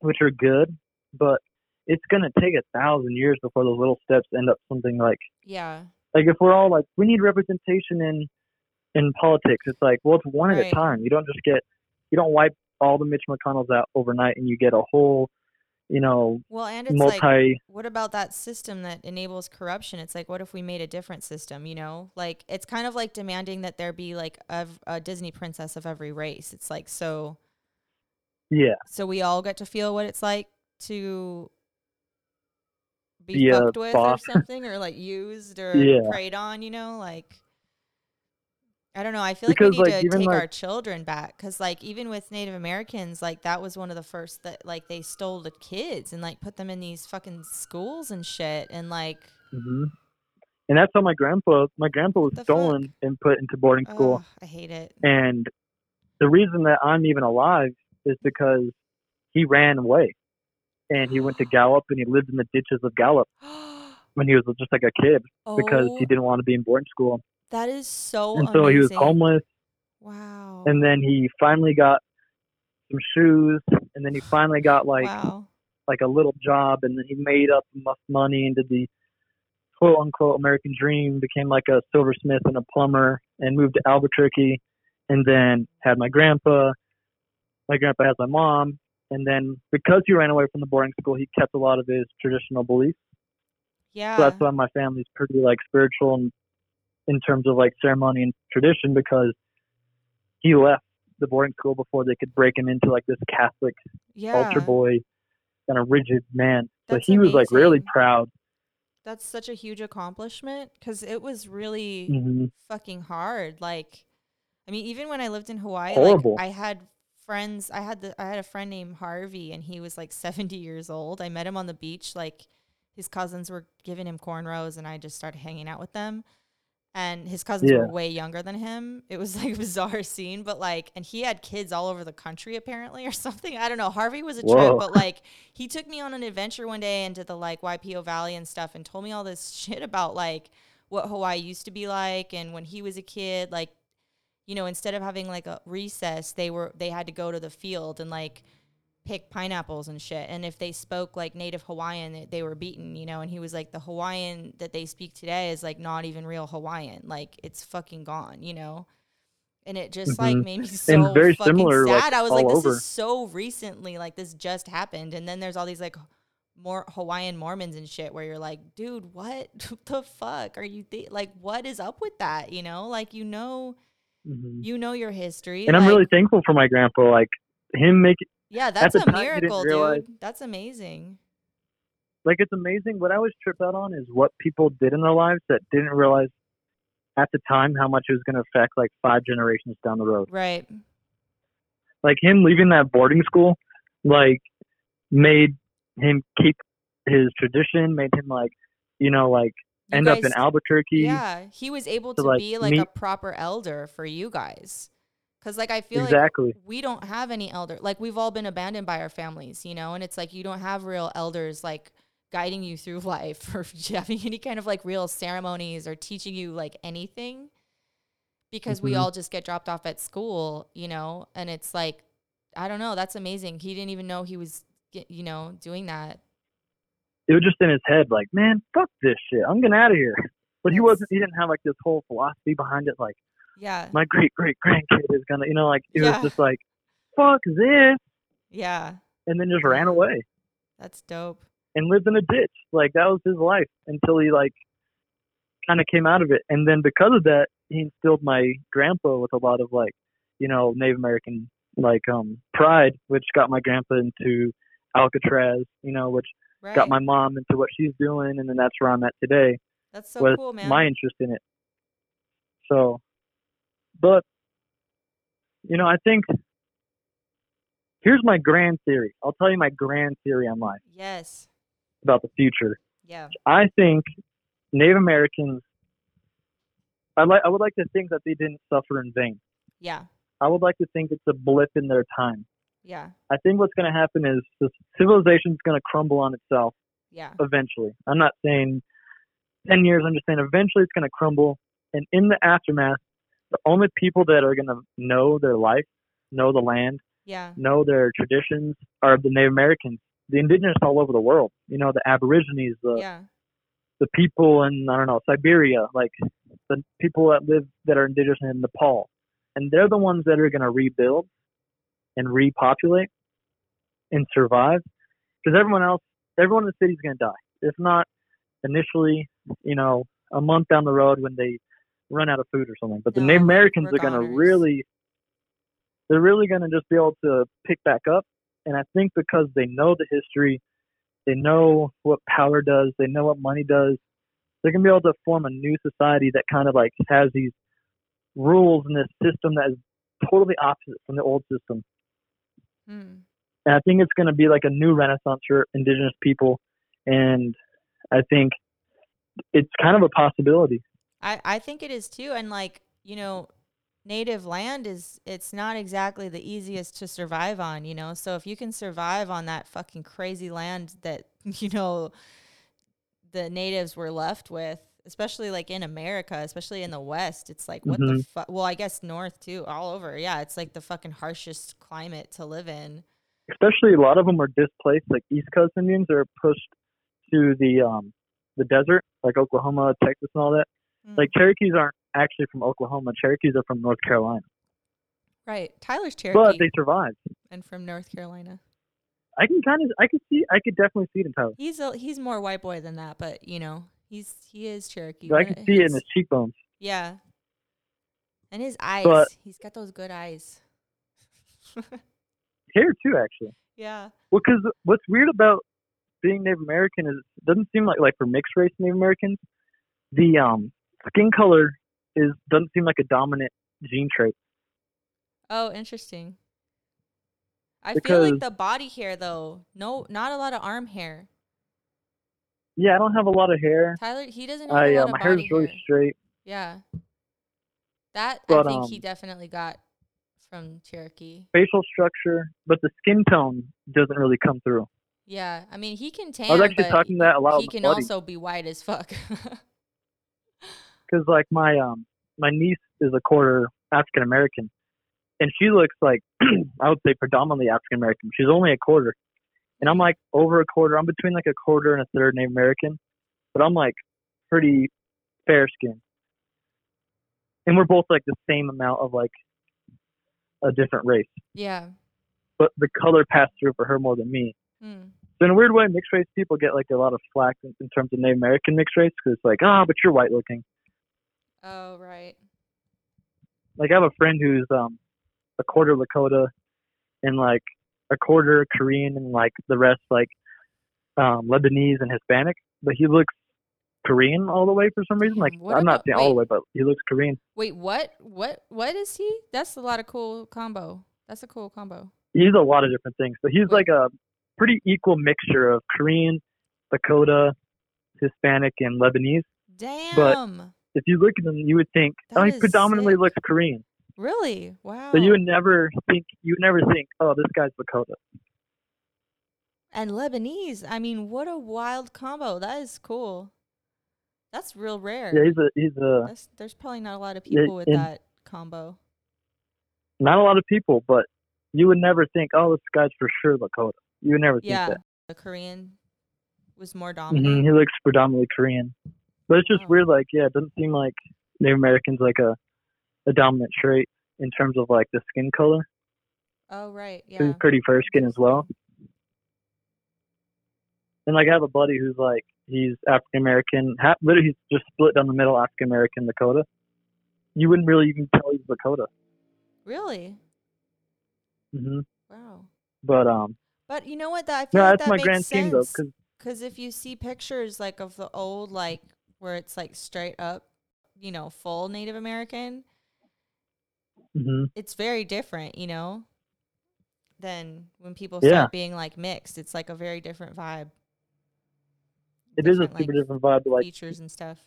Speaker 2: which are good, but it's gonna take a thousand years before those little steps end up something like
Speaker 1: yeah.
Speaker 2: like if we're all like we need representation in in politics. It's like well, it's one at a time. You don't just get you don't wipe all the Mitch McConnells out overnight, and you get a whole you know
Speaker 1: Well, and it's
Speaker 2: multi.
Speaker 1: like what about that system that enables corruption? It's like what if we made a different system, you know? Like it's kind of like demanding that there be like a, a Disney princess of every race. It's like so
Speaker 2: yeah,
Speaker 1: so we all get to feel what it's like to be
Speaker 2: a
Speaker 1: fucked with
Speaker 2: boss.
Speaker 1: or something or like used or
Speaker 2: Yeah.
Speaker 1: preyed on, you know, like I don't know. I feel like we need
Speaker 2: like,
Speaker 1: to take our children back because, like, even with Native Americans, like that was one of the first that like they stole the kids and like put them in these fucking schools and shit and like
Speaker 2: hmm and that's how my grandpa my grandpa was
Speaker 1: The fuck?
Speaker 2: stolen and put into boarding school.
Speaker 1: ugh, I hate it.
Speaker 2: And the reason that I'm even alive is because he ran away. And he went to Gallup and he lived in the ditches of Gallup when he was just like a kid because
Speaker 1: Oh,
Speaker 2: he didn't want to be in boarding school.
Speaker 1: that is so
Speaker 2: and so he was homeless
Speaker 1: Wow.
Speaker 2: and then he finally got some shoes and then he finally got like
Speaker 1: wow.
Speaker 2: like a little job and then he made up enough money and did the quote unquote American dream, became like a silversmith and a plumber and moved to Albuquerque and then had my grandpa. My grandpa has my mom. And then because he ran away from the boarding school, he kept a lot of his traditional beliefs.
Speaker 1: Yeah.
Speaker 2: So that's why my family's pretty like spiritual and in terms of like ceremony and tradition because he left the boarding school before they could break him into like this Catholic
Speaker 1: yeah.
Speaker 2: altar boy kind of rigid man. So
Speaker 1: That's
Speaker 2: he was like really proud.
Speaker 1: That's such a huge accomplishment because it was really
Speaker 2: hmm
Speaker 1: fucking hard. Like, I mean, even when I lived in Hawaii,
Speaker 2: Horrible.
Speaker 1: like I had friends. I had the I had a friend named Harvey, and he was like seventy years old. I met him on the beach. Like, his cousins were giving him cornrows, and I just started hanging out with them. And his cousins
Speaker 2: Yeah.
Speaker 1: were way younger than him. It was like a bizarre scene, but like, and he had kids all over the country apparently, or something. I don't know. Harvey was a trip, but like, he took me on an adventure one day into the like Waipio Valley and stuff, and told me all this shit about like what Hawaii used to be like and when he was a kid like you know instead of having like a recess they were they had to go to the field and like pick pineapples and shit and if they spoke like native Hawaiian they, they were beaten you know and he was like the Hawaiian that they speak today is like not even real Hawaiian like it's fucking gone you know and it just like
Speaker 2: Mhm.
Speaker 1: made me so
Speaker 2: very
Speaker 1: fucking
Speaker 2: similar, like,
Speaker 1: sad. I was like, this
Speaker 2: over.
Speaker 1: is so recently, like this just happened, and then there's all these like more Hawaiian Mormons and shit where you're like, dude, what the fuck are you th- like? What is up with that? You know, like you know,
Speaker 2: Mhm.
Speaker 1: you know your history,
Speaker 2: And I'm really thankful for my grandpa. Like him making
Speaker 1: yeah, that's a miracle,
Speaker 2: realize-
Speaker 1: dude. That's amazing.
Speaker 2: like it's amazing. What I was tripped out on is what people did in their lives that didn't realize at the time how much it was going to affect like five generations down the road.
Speaker 1: Right.
Speaker 2: Like him leaving that boarding school, like made him keep his tradition, made him like, you know, like End up in Albuquerque.
Speaker 1: Yeah, he was able
Speaker 2: to,
Speaker 1: to
Speaker 2: like,
Speaker 1: be like a proper elder for you guys. Cause like I feel like
Speaker 2: exactly.
Speaker 1: we don't have any elder like we've all been abandoned by our families you know and it's like you don't have real elders like guiding you through life or having any kind of like real ceremonies or teaching you like anything because we
Speaker 2: Mhm.
Speaker 1: all just get dropped off at school you know and it's like i don't know that's amazing he didn't even know he was you know doing that
Speaker 2: it was just in his head, like, man, fuck this shit. I'm getting out of here. But he wasn't. He didn't have like this whole philosophy behind it. Like
Speaker 1: yeah
Speaker 2: my great great grandkid is gonna, you know, like it
Speaker 1: Yeah.
Speaker 2: was just like, fuck this,
Speaker 1: yeah
Speaker 2: and then just ran away
Speaker 1: that's dope
Speaker 2: and lived in a ditch. Like that was his life until he like kind of came out of it. And then because of that, he instilled my grandpa with a lot of like, you know, Native American like um pride, which got my grandpa into Alcatraz, you know, which
Speaker 1: right
Speaker 2: got my mom into what she's doing, and then that's where I'm at today.
Speaker 1: that's so
Speaker 2: with
Speaker 1: cool man
Speaker 2: my interest in it. So, but you know, I think here's my grand theory. I'll tell you my grand theory on life
Speaker 1: yes
Speaker 2: about the future.
Speaker 1: yeah
Speaker 2: I think Native Americans. I like. I would like to think that they didn't suffer in vain.
Speaker 1: yeah
Speaker 2: I would like to think it's a blip in their time.
Speaker 1: Yeah
Speaker 2: I think what's going to happen is the civilization is going to crumble on itself
Speaker 1: yeah
Speaker 2: eventually. I'm not saying 10 years, I'm just saying eventually it's going to crumble. And in the aftermath, the only people that are going to know their life, know the land,
Speaker 1: yeah
Speaker 2: know their traditions are the Native Americans, the indigenous all over the world. You know, the Aborigines, the,
Speaker 1: yeah
Speaker 2: the people in, I don't know, Siberia, like the people that live that are indigenous in Nepal. And they're the ones that are going to rebuild and repopulate and survive. Because everyone else, everyone in the city is going to die. If not initially, you know, a month down the road when they run out of food or something. But the
Speaker 1: No,
Speaker 2: Americans
Speaker 1: we're
Speaker 2: going to really, they're really going to just be able to pick back up. And I think because they know the history, they know what power does, they know what money does, they're going to be able to form a new society that kind of like has these rules and this system that is totally opposite from the old system.
Speaker 1: Hmm.
Speaker 2: And I think it's going to be like a new renaissance for indigenous people. And I think it's kind of a possibility.
Speaker 1: I, I think it is too. And like, you know, native land is it's not exactly the easiest to survive on, you know. So if you can survive on that fucking crazy land that, you know, the natives were left with, especially like in America, especially in the West, it's like what the
Speaker 2: Mhm.
Speaker 1: fuck well, I guess north too, all over. Yeah, it's like the fucking harshest climate to live in.
Speaker 2: Especially a lot of them are displaced, like East Coast Indians are pushed to the um the desert, like Oklahoma, Texas, and all that.
Speaker 1: Mm.
Speaker 2: Like Cherokees aren't actually from Oklahoma. Cherokees are from North Carolina,
Speaker 1: right. Tyler's Cherokee
Speaker 2: but they survived.
Speaker 1: and from North Carolina.
Speaker 2: I can kind of, I could see, I could definitely see it in Tyler.
Speaker 1: He's a he's more white boy than that, but you know, he's he is Cherokee.
Speaker 2: I can see it in
Speaker 1: his-
Speaker 2: his cheekbones.
Speaker 1: Yeah. And his eyes.
Speaker 2: But-
Speaker 1: he's got those good eyes.
Speaker 2: Hair too, actually.
Speaker 1: yeah.
Speaker 2: Well, because what's weird about being Native American is it doesn't seem like like for mixed race Native Americans, the um skin color is doesn't seem like a dominant gene trait.
Speaker 1: Oh, interesting. I feel like the body hair though. No, not a lot of arm hair.
Speaker 2: Yeah, I don't have a lot of hair.
Speaker 1: Tyler, he doesn't have
Speaker 2: I
Speaker 1: a
Speaker 2: uh,
Speaker 1: lot
Speaker 2: my
Speaker 1: of
Speaker 2: hair is really
Speaker 1: hair.
Speaker 2: straight.
Speaker 1: Yeah. That
Speaker 2: But,
Speaker 1: I think he
Speaker 2: um,
Speaker 1: definitely got from Cherokee.
Speaker 2: facial structure, but the skin tone doesn't really come through.
Speaker 1: Yeah, I mean he can tan.
Speaker 2: I was actually talking that a lot
Speaker 1: He can
Speaker 2: buddy.
Speaker 1: also be white as fuck.
Speaker 2: because like my um my niece is a quarter African American, and she looks like I would say predominantly African American. She's only a quarter, and I'm like over a quarter. I'm between like a quarter and a third Native American, but I'm like pretty fair skinned, and we're both like the same amount of like a different race,
Speaker 1: Yeah.
Speaker 2: but the color passed through for her more than me.
Speaker 1: Hmm.
Speaker 2: So in a weird way, mixed race people get like a lot of flack in, in terms of Native American mixed race because it's like, ah, but you're white looking.
Speaker 1: Oh right.
Speaker 2: Like I have a friend who's um a quarter Lakota and like a quarter Korean and like the rest like um Lebanese and Hispanic, but he looks Korean all the way for some reason. Like
Speaker 1: What
Speaker 2: I'm not
Speaker 1: about-
Speaker 2: saying all the way, but he looks Korean.
Speaker 1: Wait, what? What? What is he? That's a lot of cool combo. That's a cool combo.
Speaker 2: He's a lot of different things, but he's
Speaker 1: Wait.
Speaker 2: like a pretty equal mixture of Korean, Dakota, Hispanic, and Lebanese.
Speaker 1: Damn.
Speaker 2: But If you look at him, you would think
Speaker 1: That
Speaker 2: oh, he predominantly
Speaker 1: sick.
Speaker 2: looks Korean.
Speaker 1: Really? Wow.
Speaker 2: So you would never think you would never think, oh, this guy's Lakota.
Speaker 1: and Lebanese. I mean, what a wild combo. That is cool. That's real rare.
Speaker 2: Yeah, he's a he's a
Speaker 1: That's, there's probably not a lot of people with that combo.
Speaker 2: not a lot of people, but you would never think, oh, this guy's for sure Lakota. You would never think
Speaker 1: Yeah.
Speaker 2: that.
Speaker 1: The Korean was more
Speaker 2: mm-hmm.
Speaker 1: dominant.
Speaker 2: He looks predominantly Korean, but it's just
Speaker 1: Oh.
Speaker 2: weird. Like, yeah, it doesn't seem like Native Americans like a a dominant trait in terms of like the skin color.
Speaker 1: Oh right.
Speaker 2: He's
Speaker 1: Yeah.
Speaker 2: pretty fair skin as well. And like I have a buddy who's like he's African American, ha- literally he's just split down the middle, African American Dakota. You wouldn't really even tell he's Dakota.
Speaker 1: Really?
Speaker 2: hmm
Speaker 1: Wow.
Speaker 2: But um,
Speaker 1: But you know what? That I feel
Speaker 2: no,
Speaker 1: like
Speaker 2: that's
Speaker 1: that
Speaker 2: my
Speaker 1: makes
Speaker 2: grand scheme though,
Speaker 1: sense.
Speaker 2: because
Speaker 1: Because if you see pictures like of the old, like where it's like straight up, you know, full Native American,
Speaker 2: hmm
Speaker 1: it's very different, you know, than when people
Speaker 2: Yeah.
Speaker 1: start being like mixed. It's like a very different vibe,
Speaker 2: it is a
Speaker 1: different,
Speaker 2: super
Speaker 1: like,
Speaker 2: different vibe. Like
Speaker 1: features and stuff.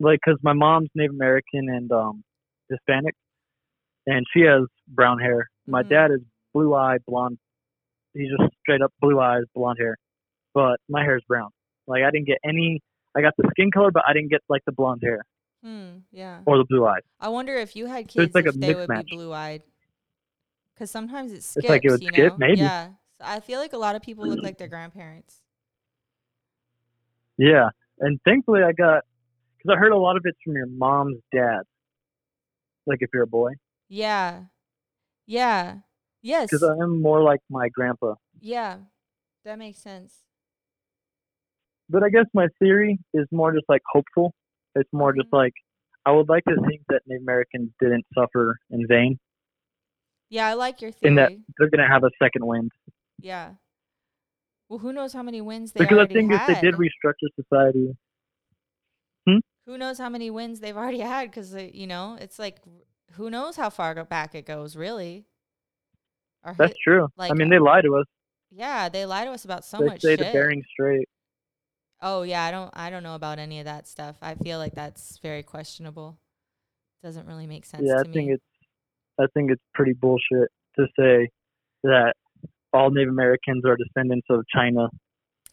Speaker 2: like because my mom's Native American and um Hispanic, and she has brown hair. My
Speaker 1: Mhm.
Speaker 2: dad is blue eyed blonde. He's just straight up blue eyes, blonde hair. But my hair is brown. Like I didn't get any. I got the skin color, but I didn't get like the blonde hair
Speaker 1: Hmm. Yeah.
Speaker 2: or the blue eyes.
Speaker 1: I wonder if you had kids,
Speaker 2: like
Speaker 1: if they would
Speaker 2: match.
Speaker 1: be blue eyed. Because sometimes it skips.
Speaker 2: It's like it would
Speaker 1: you
Speaker 2: skip,
Speaker 1: know?
Speaker 2: maybe.
Speaker 1: Yeah. So I feel like a lot of people look like their grandparents.
Speaker 2: Yeah, and thankfully I got because I heard a lot of it's from your mom's dad. Like if you're a boy,
Speaker 1: Yeah. Yeah. Yes.
Speaker 2: because I am more like my grandpa.
Speaker 1: Yeah. That makes sense.
Speaker 2: but I guess my theory is more just like hopeful. It's more just
Speaker 1: Mhm.
Speaker 2: like I would like to think that Native Americans didn't suffer in vain,
Speaker 1: Yeah, I like your theory.
Speaker 2: and that they're gonna have a second wind.
Speaker 1: yeah. Well, who knows how many wins they
Speaker 2: Because I
Speaker 1: already
Speaker 2: think
Speaker 1: had?
Speaker 2: if they did restructure society,
Speaker 1: who knows how many wins they've already had? Because you know, it's like who knows how far back it goes, really. Our
Speaker 2: that's
Speaker 1: hit-
Speaker 2: true.
Speaker 1: like,
Speaker 2: I mean, they lie to us.
Speaker 1: yeah, they lie to us about so
Speaker 2: they
Speaker 1: much
Speaker 2: say
Speaker 1: shit.
Speaker 2: the Bering Strait.
Speaker 1: Oh yeah, I don't I don't know about any of that stuff. I feel like that's very questionable. Doesn't really make sense
Speaker 2: Yeah, I
Speaker 1: to
Speaker 2: think
Speaker 1: me.
Speaker 2: it's I think it's pretty bullshit to say that all Native Americans are descendants of China.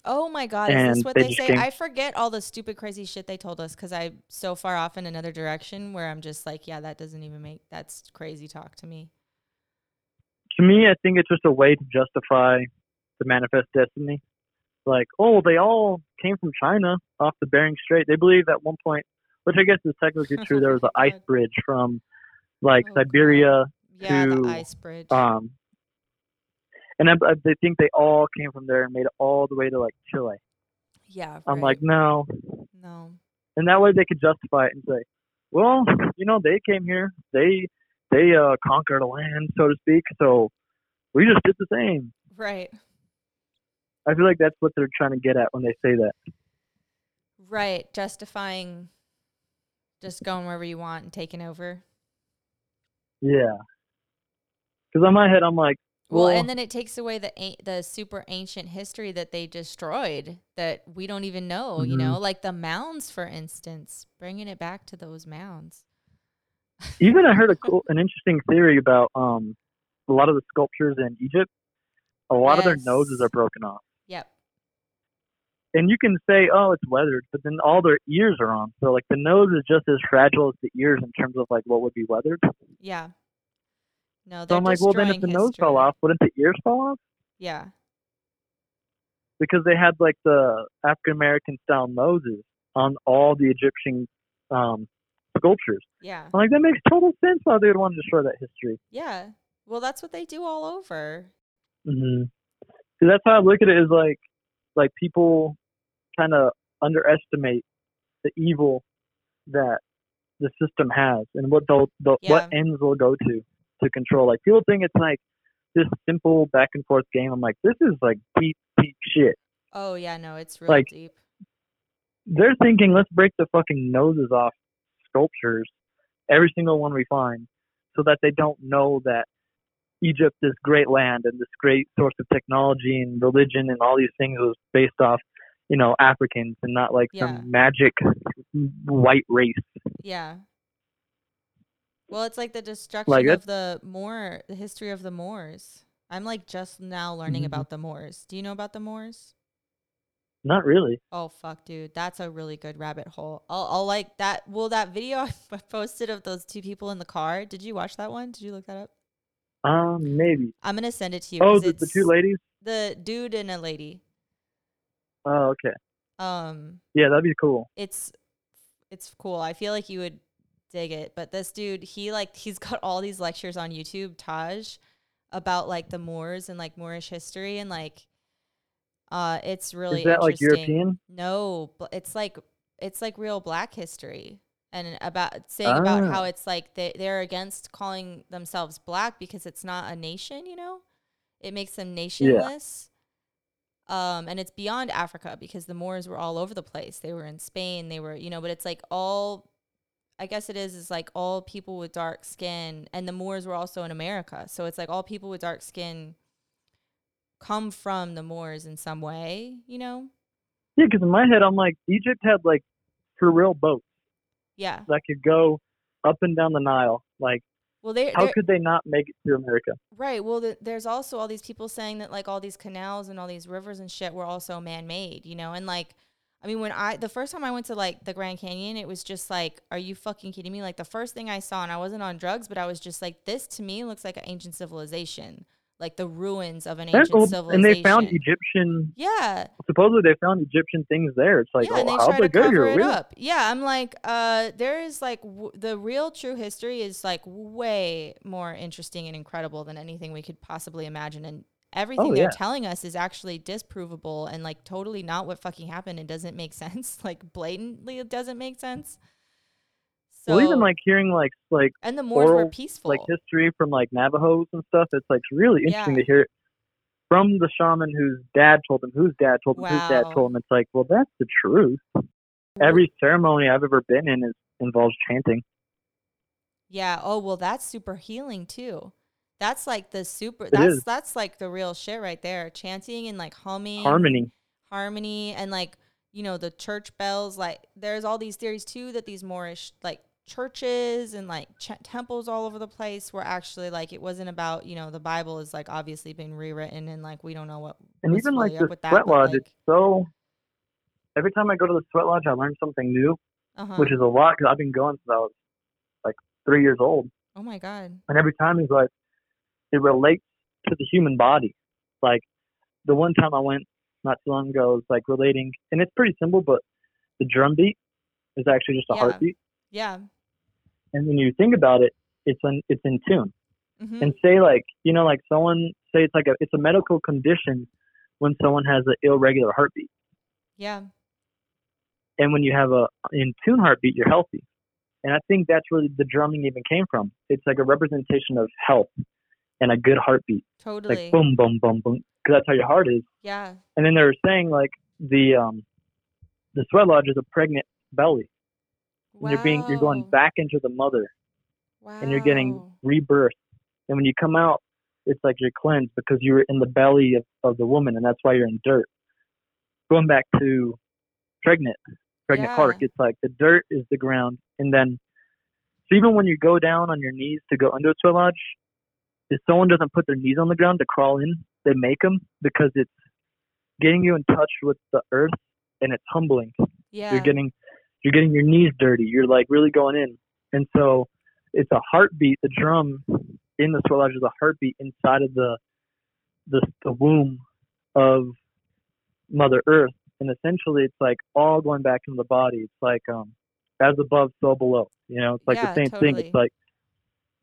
Speaker 1: Oh my god, is this what
Speaker 2: they
Speaker 1: they say?
Speaker 2: came-
Speaker 1: I forget all the stupid crazy shit they told us cuz I'm so far off in another direction where I'm just like, yeah, that doesn't even make that's crazy talk to me.
Speaker 2: to me, I think it's just a way to justify the manifest destiny. Like, oh, they all came from China off the Bering Strait. They believe at one point, which I guess is technically true, there was an ice bridge from like
Speaker 1: Oh,
Speaker 2: Siberia,
Speaker 1: Yeah, the
Speaker 2: To,
Speaker 1: ice bridge.
Speaker 2: um, and I, I, they think they all came from there and made it all the way to like Chile.
Speaker 1: yeah,
Speaker 2: I'm like, no,
Speaker 1: no.
Speaker 2: and that way they could justify it and say, well, you know, they came here, they they uh conquered a land, so to speak, so we just did the same.
Speaker 1: Right.
Speaker 2: I feel like that's what they're trying to get at when they say that.
Speaker 1: Right, justifying just going wherever you want and taking over.
Speaker 2: Yeah. Because on my head, I'm like,
Speaker 1: Well,
Speaker 2: Well-
Speaker 1: and then it takes away the the super ancient history that they destroyed that we don't even know. You
Speaker 2: Mhm.
Speaker 1: know, like the mounds, for instance, bringing it back to those mounds.
Speaker 2: even I heard a cool, an interesting theory about um a lot of the sculptures in Egypt. A lot of their noses are broken off,
Speaker 1: Yep.
Speaker 2: and you can say, oh, it's weathered, but then all their ears are on. So like the nose is just as fragile as the ears in terms of like what would be weathered.
Speaker 1: Yeah. No,
Speaker 2: So I'm like, well, then if the nose fell off, wouldn't the ears fall off?
Speaker 1: Yeah.
Speaker 2: Because they had like the African American style noses on all the Egyptian um, sculptures.
Speaker 1: Yeah.
Speaker 2: I'm like, that makes total sense why they would want to destroy that history.
Speaker 1: Yeah. Well, that's what they do all over.
Speaker 2: Mm-hmm. So that's how I look at it. Is like, like people kind of underestimate the evil that the system has and what they'll, the what
Speaker 1: Yeah.
Speaker 2: ends will go to to control. Like people think it's like this simple back and forth game. I'm like, this is like deep, deep shit.
Speaker 1: Oh yeah, no, it's real
Speaker 2: Like-
Speaker 1: deep.
Speaker 2: They're thinking, let's break the fucking noses off sculptures, every single one we find, so that they don't know that Egypt, this great land and this great source of technology and religion and all these things was based off, you know, Africans and not like
Speaker 1: Yeah.
Speaker 2: some magic white race.
Speaker 1: Yeah. Well, it's like the destruction
Speaker 2: Like,
Speaker 1: of the Moor, the history of the Moors. I'm like just now learning
Speaker 2: Mhm.
Speaker 1: about the Moors. Do you know about the Moors?
Speaker 2: Not really.
Speaker 1: Oh fuck, dude, that's a really good rabbit hole. I'll, I'll like that. Well, that video I posted of those two people in the car. Did you watch that one? Did you look that up?
Speaker 2: Um, maybe.
Speaker 1: I'm gonna send it to you.
Speaker 2: Oh,
Speaker 1: 'cause
Speaker 2: the, the
Speaker 1: it's
Speaker 2: two ladies.
Speaker 1: the dude and a lady.
Speaker 2: Oh, okay.
Speaker 1: Um,
Speaker 2: Yeah, that'd be cool.
Speaker 1: it's it's cool. I feel like you would dig it. But this dude, he like he's got all these lectures on YouTube, Taj, about like the Moors and like Moorish history and like uh it's really
Speaker 2: Is that like
Speaker 1: interesting.
Speaker 2: European?
Speaker 1: No, but it's like it's like real black history and about saying about how
Speaker 2: Ah.
Speaker 1: it's like they they're against calling themselves black because it's not a nation, you know? It makes them nationless. Um, and it's beyond Africa because the Moors were all over the place. They were in Spain, they were, you know, but it's like all I guess it is is like all people with dark skin and the Moors were also in America. So it's like all people with dark skin come from the Moors in some way, you know?
Speaker 2: Yeah, because in my head, I'm like, Egypt had like for real boats
Speaker 1: Yeah.
Speaker 2: that could go up and down the Nile. Like,
Speaker 1: Well, they
Speaker 2: how could they not make it to America?
Speaker 1: right. Well, the, there's also all these people saying that like all these canals and all these rivers and shit were also man-made, you know? And like I mean, when I the first time I went to like the Grand Canyon, it was just like, are you fucking kidding me? Like the first thing I saw, and I wasn't on drugs, but I was just like, this to me looks like an ancient civilization, like the ruins of an ancient
Speaker 2: old-
Speaker 1: civilization.
Speaker 2: and they found Egyptian.
Speaker 1: yeah,
Speaker 2: Supposedly, they found Egyptian things there. It's like,
Speaker 1: yeah,
Speaker 2: oh,
Speaker 1: try
Speaker 2: they go here?
Speaker 1: it
Speaker 2: Really?
Speaker 1: up. Yeah, I'm like, uh, there is like w- the real true history is like way more interesting and incredible than anything we could possibly imagine, and everything they're
Speaker 2: yeah.
Speaker 1: telling us is actually disprovable and like totally not what fucking happened. It doesn't make sense. Like blatantly, it doesn't make sense. So,
Speaker 2: well, even like hearing like like
Speaker 1: and the Moors were
Speaker 2: oral,
Speaker 1: peaceful.
Speaker 2: like history from like Navajos and stuff. It's like really interesting
Speaker 1: Yeah.
Speaker 2: to hear it from the shaman whose dad told him, whose dad told him, whose dad told him. It's like, well, that's the truth. Every ceremony I've ever been in is involves chanting.
Speaker 1: Yeah. Oh well, that's super healing too. That's like the super.
Speaker 2: It
Speaker 1: that's
Speaker 2: is.
Speaker 1: that's like the real shit right there. Chanting and like humming,
Speaker 2: Harmony.
Speaker 1: harmony, and like you know the church bells. Like there's all these theories too that these Moorish like churches and like ch- temples all over the place were actually like it wasn't about you know the Bible is like obviously been rewritten and like we don't know what
Speaker 2: And even like the
Speaker 1: with that,
Speaker 2: sweat lodge,
Speaker 1: like-
Speaker 2: it's so. Every time I go to the sweat lodge, I learn something new,
Speaker 1: uh-huh.
Speaker 2: which is a lot because I've been going since I was like three years old.
Speaker 1: oh my god.
Speaker 2: And every time he's like, it relates to the human body. Like the one time I went not too long ago, it's like relating, and it's pretty simple, but the drum beat is actually just a
Speaker 1: Yeah.
Speaker 2: heartbeat.
Speaker 1: Yeah.
Speaker 2: And when you think about it, it's in it's in tune.
Speaker 1: hmm
Speaker 2: And say like you know like someone say it's like a it's a medical condition when someone has an irregular heartbeat,
Speaker 1: Yeah.
Speaker 2: and when you have a in tune heartbeat, you're healthy. And I think that's where the drumming even came from. It's like a representation of health and a good heartbeat.
Speaker 1: Totally.
Speaker 2: like boom, boom, boom, boom, because that's how your heart is.
Speaker 1: yeah.
Speaker 2: And then they were saying like the um the sweat lodge is a pregnant belly, and you're being you're going back into the mother,
Speaker 1: Wow.
Speaker 2: and you're getting rebirth. And when you come out, it's like you're cleansed because you were in the belly of, of the woman, and that's why you're in dirt. Going back to pregnant, pregnant
Speaker 1: Yeah.
Speaker 2: heart, it's like the dirt is the ground, and then so even when you go down on your knees to go under a sweat lodge, if someone doesn't put their knees on the ground to crawl in, they make them because it's getting you in touch with the earth and it's humbling.
Speaker 1: Yeah.
Speaker 2: You're getting you're getting your knees dirty. You're like really going in. And so it's a heartbeat. The drum in the sweat lodge is a heartbeat inside of the the the womb of Mother Earth. And essentially it's like all going back into the body. It's like um as above, so below. You know, it's like
Speaker 1: Yeah,
Speaker 2: the same thing. It's like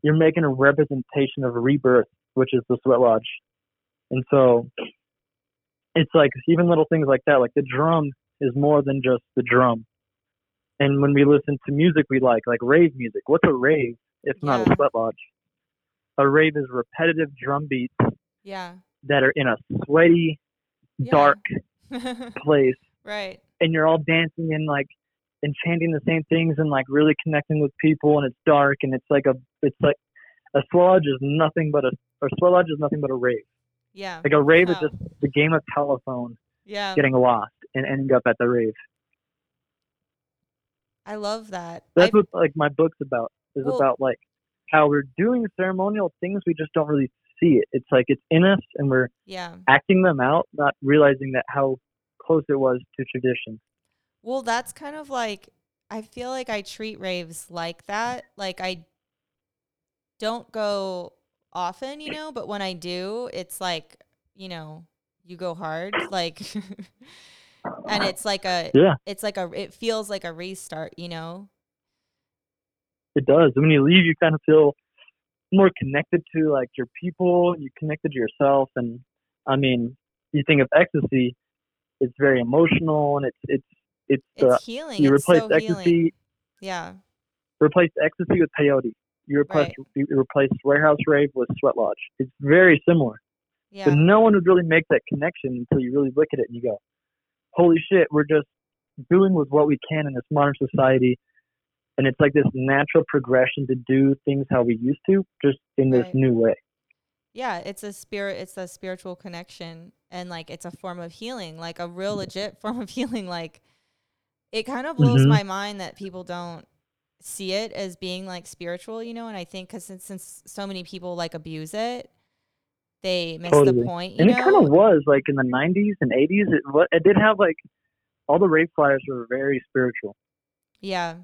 Speaker 2: you're making a representation of a rebirth, which is the sweat lodge. And so it's like even little things like that, like the drum is more than just the drum. And when we listen to music we like, like rave music, what's a rave if not a sweat lodge? A rave is repetitive drum beats
Speaker 1: yeah.
Speaker 2: that are in a sweaty,
Speaker 1: Yeah.
Speaker 2: dark place
Speaker 1: right.
Speaker 2: and you're all dancing and like and chanting the same things and like really connecting with people and it's dark and it's like a it's like a sludge is nothing but a or sludge is nothing but a rave.
Speaker 1: Yeah.
Speaker 2: Like a rave is just the game of telephone
Speaker 1: Yeah.
Speaker 2: getting lost and ending up at the rave.
Speaker 1: I love that.
Speaker 2: That's
Speaker 1: I've-
Speaker 2: what like my book's about. Is
Speaker 1: Well-
Speaker 2: about like how we're doing ceremonial things we just don't really see it. It's like it's in us and we're
Speaker 1: yeah.
Speaker 2: acting them out, not realizing that how close it was to tradition.
Speaker 1: Well, that's kind of like I feel like I treat raves like that. Like I don't go often, you know, but when I do, it's like, you know, you go hard like and it's like a
Speaker 2: Yeah.
Speaker 1: it's like a it feels like a restart, you know.
Speaker 2: it does. When you leave, you kind of feel more connected to like your people. You connected to yourself, and I mean, you think of ecstasy, it's very emotional, and it's it's it's,
Speaker 1: It's
Speaker 2: uh,
Speaker 1: healing.
Speaker 2: you replace
Speaker 1: so
Speaker 2: ecstasy
Speaker 1: healing. Yeah.
Speaker 2: replace ecstasy with peyote. You replace
Speaker 1: Right.
Speaker 2: you replace warehouse rave with sweat lodge. It's very similar,
Speaker 1: Yeah.
Speaker 2: but no one would really make that connection until you really look at it and you go, "Holy shit, we're just doing with what we can in this modern society." And it's like this natural progression to do things how we used to, just in this
Speaker 1: Right.
Speaker 2: new way.
Speaker 1: Yeah, it's a spirit it's a spiritual connection and like it's a form of healing, like a real legit form of healing like it kind of blows
Speaker 2: Mhm.
Speaker 1: my mind that people don't see it as being like spiritual, you know, and I think cuz since, since so many people like abuse it, they miss the point, you
Speaker 2: and
Speaker 1: know.
Speaker 2: it kind of was like in the 90s and 80s. It it did have like all the rave flyers were very spiritual,
Speaker 1: yeah.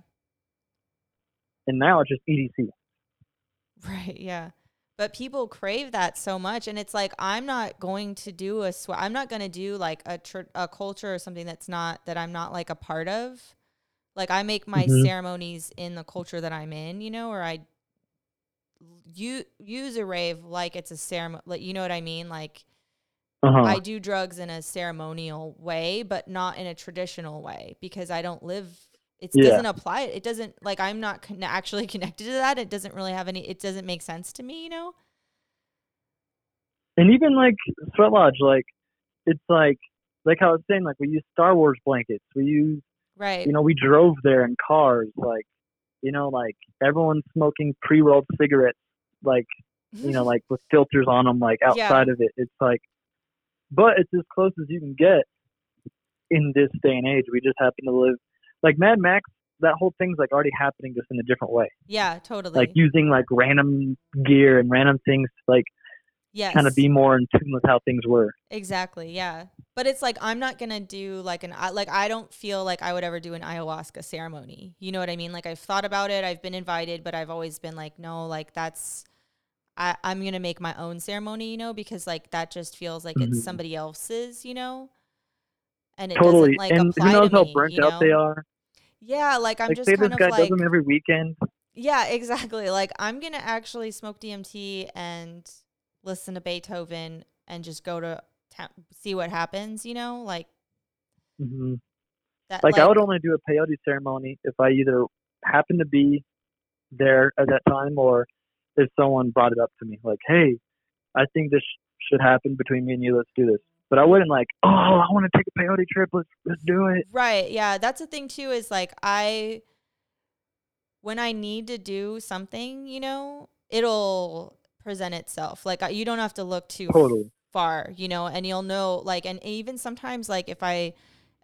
Speaker 2: and now it's just EDC.
Speaker 1: Right, yeah. But people crave that so much and it's like I'm not going to do a sw- I'm not going to do like a tr- a culture or something that's not that I'm not like a part of. Like I make my
Speaker 2: Mhm.
Speaker 1: ceremonies in the culture that I'm in, you know, or I you use a rave like it's a ceremony, like you know what I mean? Like
Speaker 2: Uh-huh.
Speaker 1: I do drugs in a ceremonial way, but not in a traditional way because I don't live. It
Speaker 2: Yeah.
Speaker 1: doesn't apply. It doesn't like I'm not con- actually connected to that. It doesn't really have any. It doesn't make sense to me, you know.
Speaker 2: and even like Sweat Lodge, like it's like like I was saying, like we use Star Wars blankets. We use
Speaker 1: Right.
Speaker 2: you know we drove there in cars, like you know like everyone's smoking pre-rolled cigarettes, like you know mm. like with filters on them, like
Speaker 1: Yeah.
Speaker 2: outside of it. It's like, but it's as close as you can get in this day and age. We just happen to live like Mad Max. That whole thing's like already happening just in a different way,
Speaker 1: yeah. Totally.
Speaker 2: like using like random gear and random things, like
Speaker 1: yes.
Speaker 2: kind of be more in tune with how things were.
Speaker 1: Exactly. Yeah. But it's like I'm not gonna do like an I- like I don't feel like I would ever do an ayahuasca ceremony. You know what I mean? Like I've thought about it. I've been invited, but I've always been like, no, like that's I I'm gonna make my own ceremony. You know, because like that just feels like
Speaker 2: Mhm.
Speaker 1: it's somebody else's. You know. And it
Speaker 2: totally.
Speaker 1: doesn't like
Speaker 2: and
Speaker 1: apply
Speaker 2: who knows
Speaker 1: to
Speaker 2: how
Speaker 1: me,
Speaker 2: burnt
Speaker 1: you
Speaker 2: out they are?
Speaker 1: Yeah, like I'm
Speaker 2: like
Speaker 1: just
Speaker 2: say
Speaker 1: kind
Speaker 2: this
Speaker 1: of
Speaker 2: guy
Speaker 1: like
Speaker 2: does them every weekend.
Speaker 1: yeah, exactly. Like I'm gonna actually smoke DMT and listen to Beethoven and just go to ta- see what happens. You know, like
Speaker 2: hmm
Speaker 1: that.
Speaker 2: Like, I would only do a peyote ceremony if I either happened to be there at that time or if someone brought it up to me, like, "Hey, I think this should happen between me and you. Let's do this." But I wouldn't like, "Oh, I want to take a peyote trip. Let's let's do it."
Speaker 1: Right. Yeah. That's the thing too. Is like I, when I need to do something, you know, it'll present itself. Like I- you don't have to look too
Speaker 2: Totally.
Speaker 1: far, you know, and you'll know. Like, and even sometimes, like if I,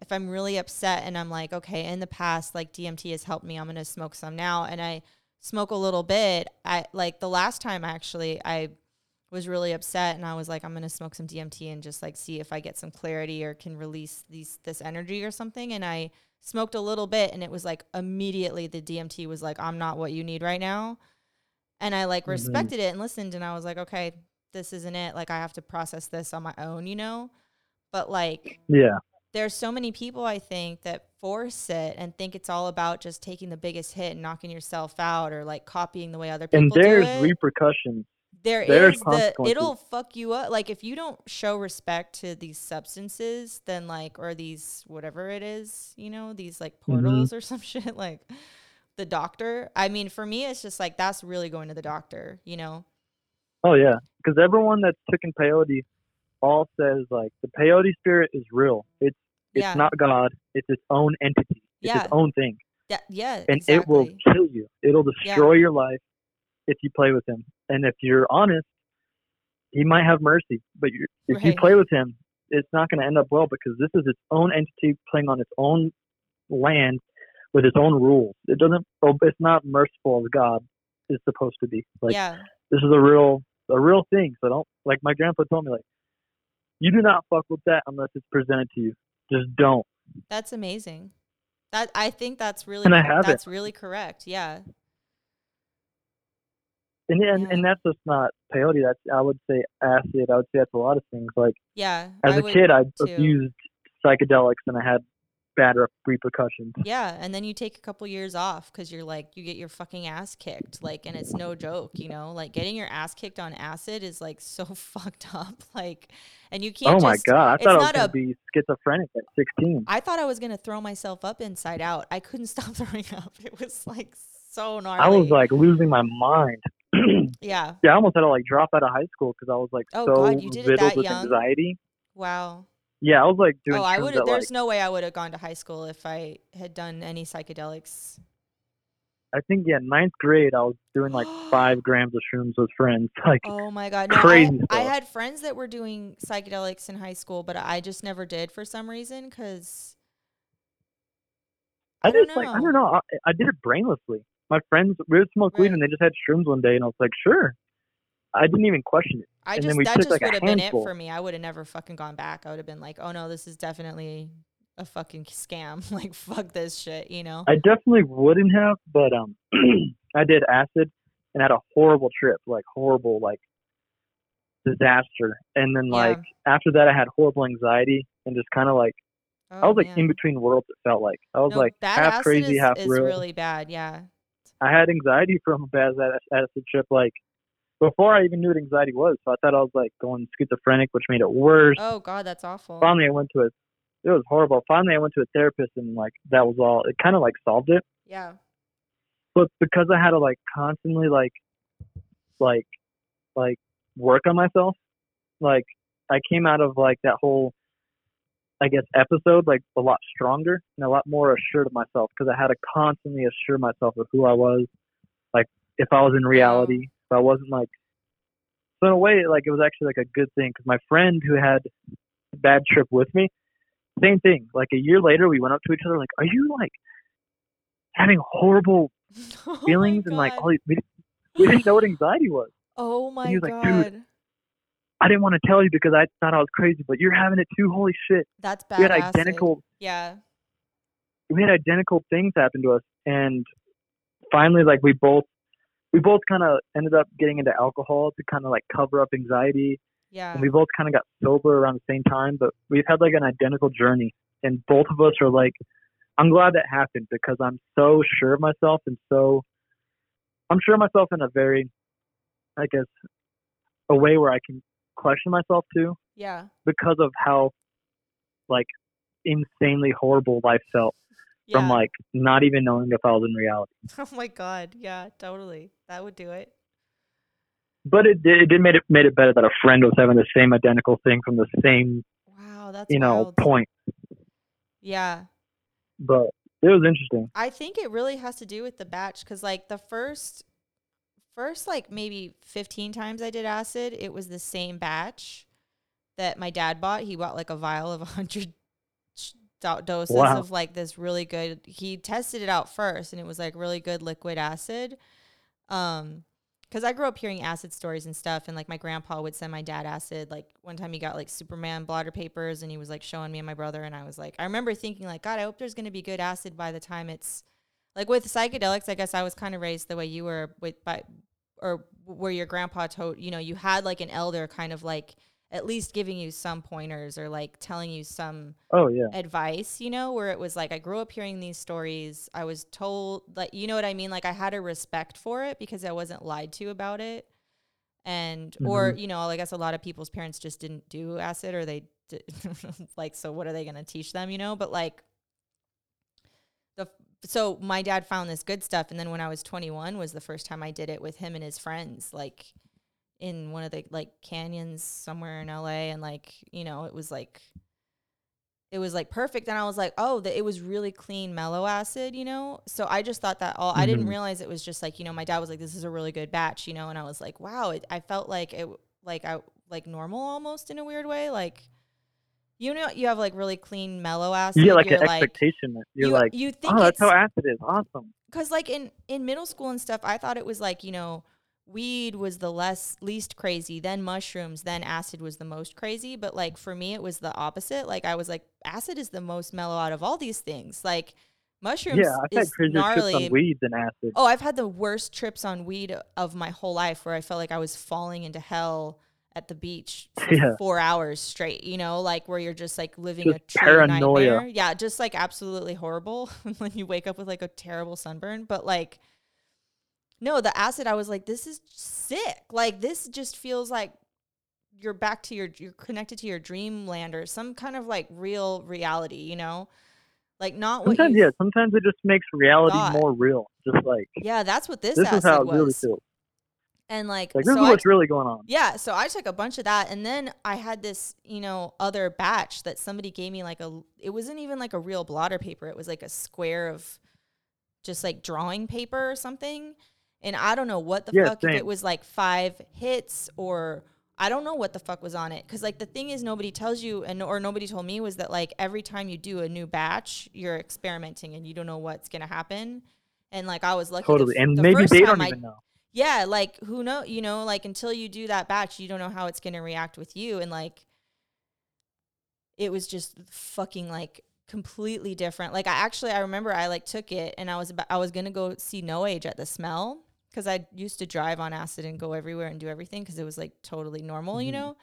Speaker 1: if I'm really upset and I'm like, okay, in the past, like DMT has helped me. I'm gonna smoke some now, and I smoke a little bit. I like the last time actually I was really upset and I was like I'm going to smoke some DMT and just like see if I get some clarity or can release these this energy or something and I smoked a little bit and it was like immediately the DMT was like I'm not what you need right now. And I like
Speaker 2: Mhm.
Speaker 1: respected it and listened and I was like okay, this isn't it. Like I have to process this on my own, you know? But like
Speaker 2: Yeah.
Speaker 1: there's so many people I think that force it and think it's all about just taking the biggest hit and knocking yourself out or like copying the way other people
Speaker 2: And
Speaker 1: do
Speaker 2: there's
Speaker 1: it.
Speaker 2: repercussions.
Speaker 1: There
Speaker 2: there's
Speaker 1: is the it'll fuck you up. Like if you don't show respect to these substances, then like or these whatever it is, you know, these like
Speaker 2: Mhm.
Speaker 1: portals or some shit like the doctor. I mean, for me it's just like that's really going to the doctor, you know.
Speaker 2: Oh yeah, because everyone that's taken peyote all says like the peyote spirit is real. It's it's
Speaker 1: Yeah.
Speaker 2: not God. It's its own entity. It's
Speaker 1: Yeah.
Speaker 2: its own thing,
Speaker 1: That, yeah,
Speaker 2: and
Speaker 1: exactly.
Speaker 2: it will kill you. It'll destroy your life if you play with him. And if you're honest, he might have mercy. But you if you play with him, it's not going to end up well because this is its own entity playing on its own land with its own rules. It doesn't. It's not merciful as God is supposed to be. Like
Speaker 1: yeah.
Speaker 2: this is a real a real thing. So don't like my grandpa told me like you do not fuck with that unless it's presented to you. Just don't.
Speaker 1: That's amazing. That I think that's really
Speaker 2: And I have it.
Speaker 1: that's really correct. Yeah.
Speaker 2: And and,
Speaker 1: Yeah.
Speaker 2: and that's just not peyote. That's I would say acid. I would say that's a lot of things. Like
Speaker 1: Yeah.
Speaker 2: as
Speaker 1: I
Speaker 2: a kid, I
Speaker 1: too.
Speaker 2: abused psychedelics and I had bad re- repercussions.
Speaker 1: Yeah, and then you take a couple years off because you're like you get your fucking ass kicked, like, and it's no joke, you know. Like getting your ass kicked on acid is like so fucked up, like, and you can't.
Speaker 2: Oh my
Speaker 1: just-
Speaker 2: god! I thought I was gonna
Speaker 1: a-
Speaker 2: be schizophrenic at 16.
Speaker 1: I thought I was gonna throw myself up inside out. I couldn't stop throwing up. It was like so gnarly.
Speaker 2: I was like losing my mind.
Speaker 1: yeah,
Speaker 2: yeah, I almost had to like drop out of high school because I was like
Speaker 1: Oh,
Speaker 2: so
Speaker 1: God, you did it
Speaker 2: riddled
Speaker 1: that
Speaker 2: with
Speaker 1: young?
Speaker 2: anxiety.
Speaker 1: wow.
Speaker 2: Yeah, I was like doing.
Speaker 1: Oh, I would. There's
Speaker 2: like,
Speaker 1: no way I would have gone to high school if I had done any psychedelics.
Speaker 2: I think yeah, ninth grade, I was doing like five grams of shrooms with friends. Like
Speaker 1: Oh my god, no,
Speaker 2: Crazy
Speaker 1: I, I had friends that were doing psychedelics in high school, but I just never did for some reason because
Speaker 2: I,
Speaker 1: I
Speaker 2: just like I don't know. I, I did it brainlessly. My friends we would smoke weed and they just had shrooms one day, and I was like, sure. I didn't even question it.
Speaker 1: I
Speaker 2: And
Speaker 1: just that just
Speaker 2: like,
Speaker 1: would have been it for me. I would have never fucking gone back. I would have been like, oh no, this is definitely a fucking scam. like fuck this shit, you know?
Speaker 2: I definitely wouldn't have, but um, I did acid and had a horrible trip, like horrible, like disaster. And then
Speaker 1: Yeah.
Speaker 2: like after that, I had horrible anxiety and just kind of like I
Speaker 1: Oh,
Speaker 2: was like
Speaker 1: man.
Speaker 2: in between worlds. It felt like I was
Speaker 1: No,
Speaker 2: like half crazy,
Speaker 1: is,
Speaker 2: half
Speaker 1: is
Speaker 2: real.
Speaker 1: really bad. Yeah.
Speaker 2: I had anxiety from a bad acid trip, like before I even knew what anxiety was. So I thought I was like going schizophrenic, which made it worse.
Speaker 1: Oh god, that's awful.
Speaker 2: Finally, I went to a. It was horrible. Finally, I went to a therapist, and like that was all. It kind of like solved it.
Speaker 1: Yeah.
Speaker 2: But because I had to like constantly like, like, like work on myself, like I came out of like that whole, I guess, episode like a lot stronger and a lot more assured of myself because I had to constantly assure myself of who I was, like if I was in reality, if I wasn't like. So in a way, like it was actually like a good thing because my friend who had a bad trip with me, same thing. Like a year later, we went up to each other like, "Are you like having horrible
Speaker 1: Oh
Speaker 2: feelings and like all these, we, we didn't know what anxiety was.
Speaker 1: Oh my
Speaker 2: he was
Speaker 1: god.
Speaker 2: like, "Dude, I didn't want to tell you because I thought I was crazy, but you're having it too. Holy shit!
Speaker 1: That's bad.
Speaker 2: we had identical
Speaker 1: Yeah.
Speaker 2: we had identical things happen to us, and finally, like we both we both kind of ended up getting into alcohol to kind of like cover up anxiety,
Speaker 1: Yeah.
Speaker 2: and we both kind of got sober around the same time. But we've had like an identical journey, and both of us are like, I'm glad that happened because I'm so sure of myself and so I'm sure of myself in a very, I guess, a way where I can question myself too
Speaker 1: yeah.
Speaker 2: because of how like insanely horrible life felt
Speaker 1: Yeah.
Speaker 2: from like not even knowing if I was in reality.
Speaker 1: Oh my god. Yeah, totally. That would do it.
Speaker 2: But it did, it did made it made it better that a friend was having the same identical thing from the same
Speaker 1: Wow, that's
Speaker 2: you know
Speaker 1: wild.
Speaker 2: point.
Speaker 1: Yeah.
Speaker 2: But it was interesting.
Speaker 1: I think it really has to do with the batch cuz like the first first like maybe 15 times I did acid, it was the same batch that my dad bought. He bought like a vial of a 100 sh- do- doses
Speaker 2: Wow.
Speaker 1: of like this really good he tested it out first and it was like really good liquid acid. Um because I grew up hearing acid stories and stuff, and like my grandpa would send my dad acid. Like one time he got like Superman blotter papers, and he was like showing me and my brother, and I was like, I remember thinking like, God, I hope there's gonna be good acid by the time it's like with psychedelics. I guess I was kind of raised the way you were with, by or where your grandpa told you know you had like an elder kind of like at least giving you some pointers or like telling you some
Speaker 2: Oh yeah.
Speaker 1: advice, you know, where it was like I grew up hearing these stories. I was told like you know what I mean? Like I had a respect for it because I wasn't lied to about it. And or, mm-hmm. you know, I guess a lot of people's parents just didn't do acid or they did, like so what are they going to teach them, you know? But like the so my dad found this good stuff and then when I was 21 was the first time I did it with him and his friends like in one of the like canyons somewhere in LA and like, you know, it was like it was like perfect and I was like, "Oh, the, it was really clean mellow acid, you know?" So I just thought that all I didn't
Speaker 2: Mhm.
Speaker 1: realize it was just like, you know, my dad was like, "This is a really good batch," you know, and I was like, "Wow, it, I felt like it like I like normal almost in a weird way, like you know, you have like really clean mellow acid.
Speaker 2: You get like
Speaker 1: you're
Speaker 2: an expectation that you're
Speaker 1: you,
Speaker 2: like,
Speaker 1: you think
Speaker 2: oh, that's how acid is. Awesome.
Speaker 1: because like in in middle school and stuff i thought it was like you know weed was the less least crazy then mushrooms then acid was the most crazy but like for me it was the opposite like i was like acid is the most mellow out of all these things like mushrooms
Speaker 2: Yeah, I've had
Speaker 1: is
Speaker 2: crazier trips on weed than acid.
Speaker 1: oh i've had the worst trips on weed of my whole life where i felt like i was falling into hell at the beach for
Speaker 2: Yeah.
Speaker 1: four hours straight you know like where you're just like living
Speaker 2: Just
Speaker 1: a true
Speaker 2: paranoia.
Speaker 1: nightmare yeah just like absolutely horrible when you wake up with like a terrible sunburn but like no the acid i was like this is sick like this just feels like you're back to your you're connected to your dreamland or some kind of like real reality you know like not what
Speaker 2: Sometimes, yeah. Sometimes it just makes reality
Speaker 1: thought.
Speaker 2: more real. Just like
Speaker 1: yeah that's what this,
Speaker 2: this
Speaker 1: acid
Speaker 2: is how it
Speaker 1: was
Speaker 2: really feels.
Speaker 1: and like,
Speaker 2: Like this
Speaker 1: so
Speaker 2: is
Speaker 1: I
Speaker 2: what's really going on.
Speaker 1: Yeah, so I took a bunch of that and then I had this, you know, other batch that somebody gave me like a it wasn't even like a real blotter paper. It was like a square of just like drawing paper or something. And I don't know what the
Speaker 2: Yeah,
Speaker 1: fuck if it was like 5 hits or I don't know what the fuck was on it cuz like the thing is nobody tells you and or nobody told me was that like every time you do a new batch, you're experimenting and you don't know what's going to happen. And like I was lucky
Speaker 2: Totally.
Speaker 1: f-
Speaker 2: And
Speaker 1: the
Speaker 2: maybe they don't
Speaker 1: I
Speaker 2: even know.
Speaker 1: yeah like who know you know like until you do that batch you don't know how it's going to react with you and like it was just fucking like completely different like i actually i remember i like took it and i was about i was going to go see no age at the smell because i used to drive on acid and go everywhere and do everything because it was like totally normal you
Speaker 2: Mhm.
Speaker 1: know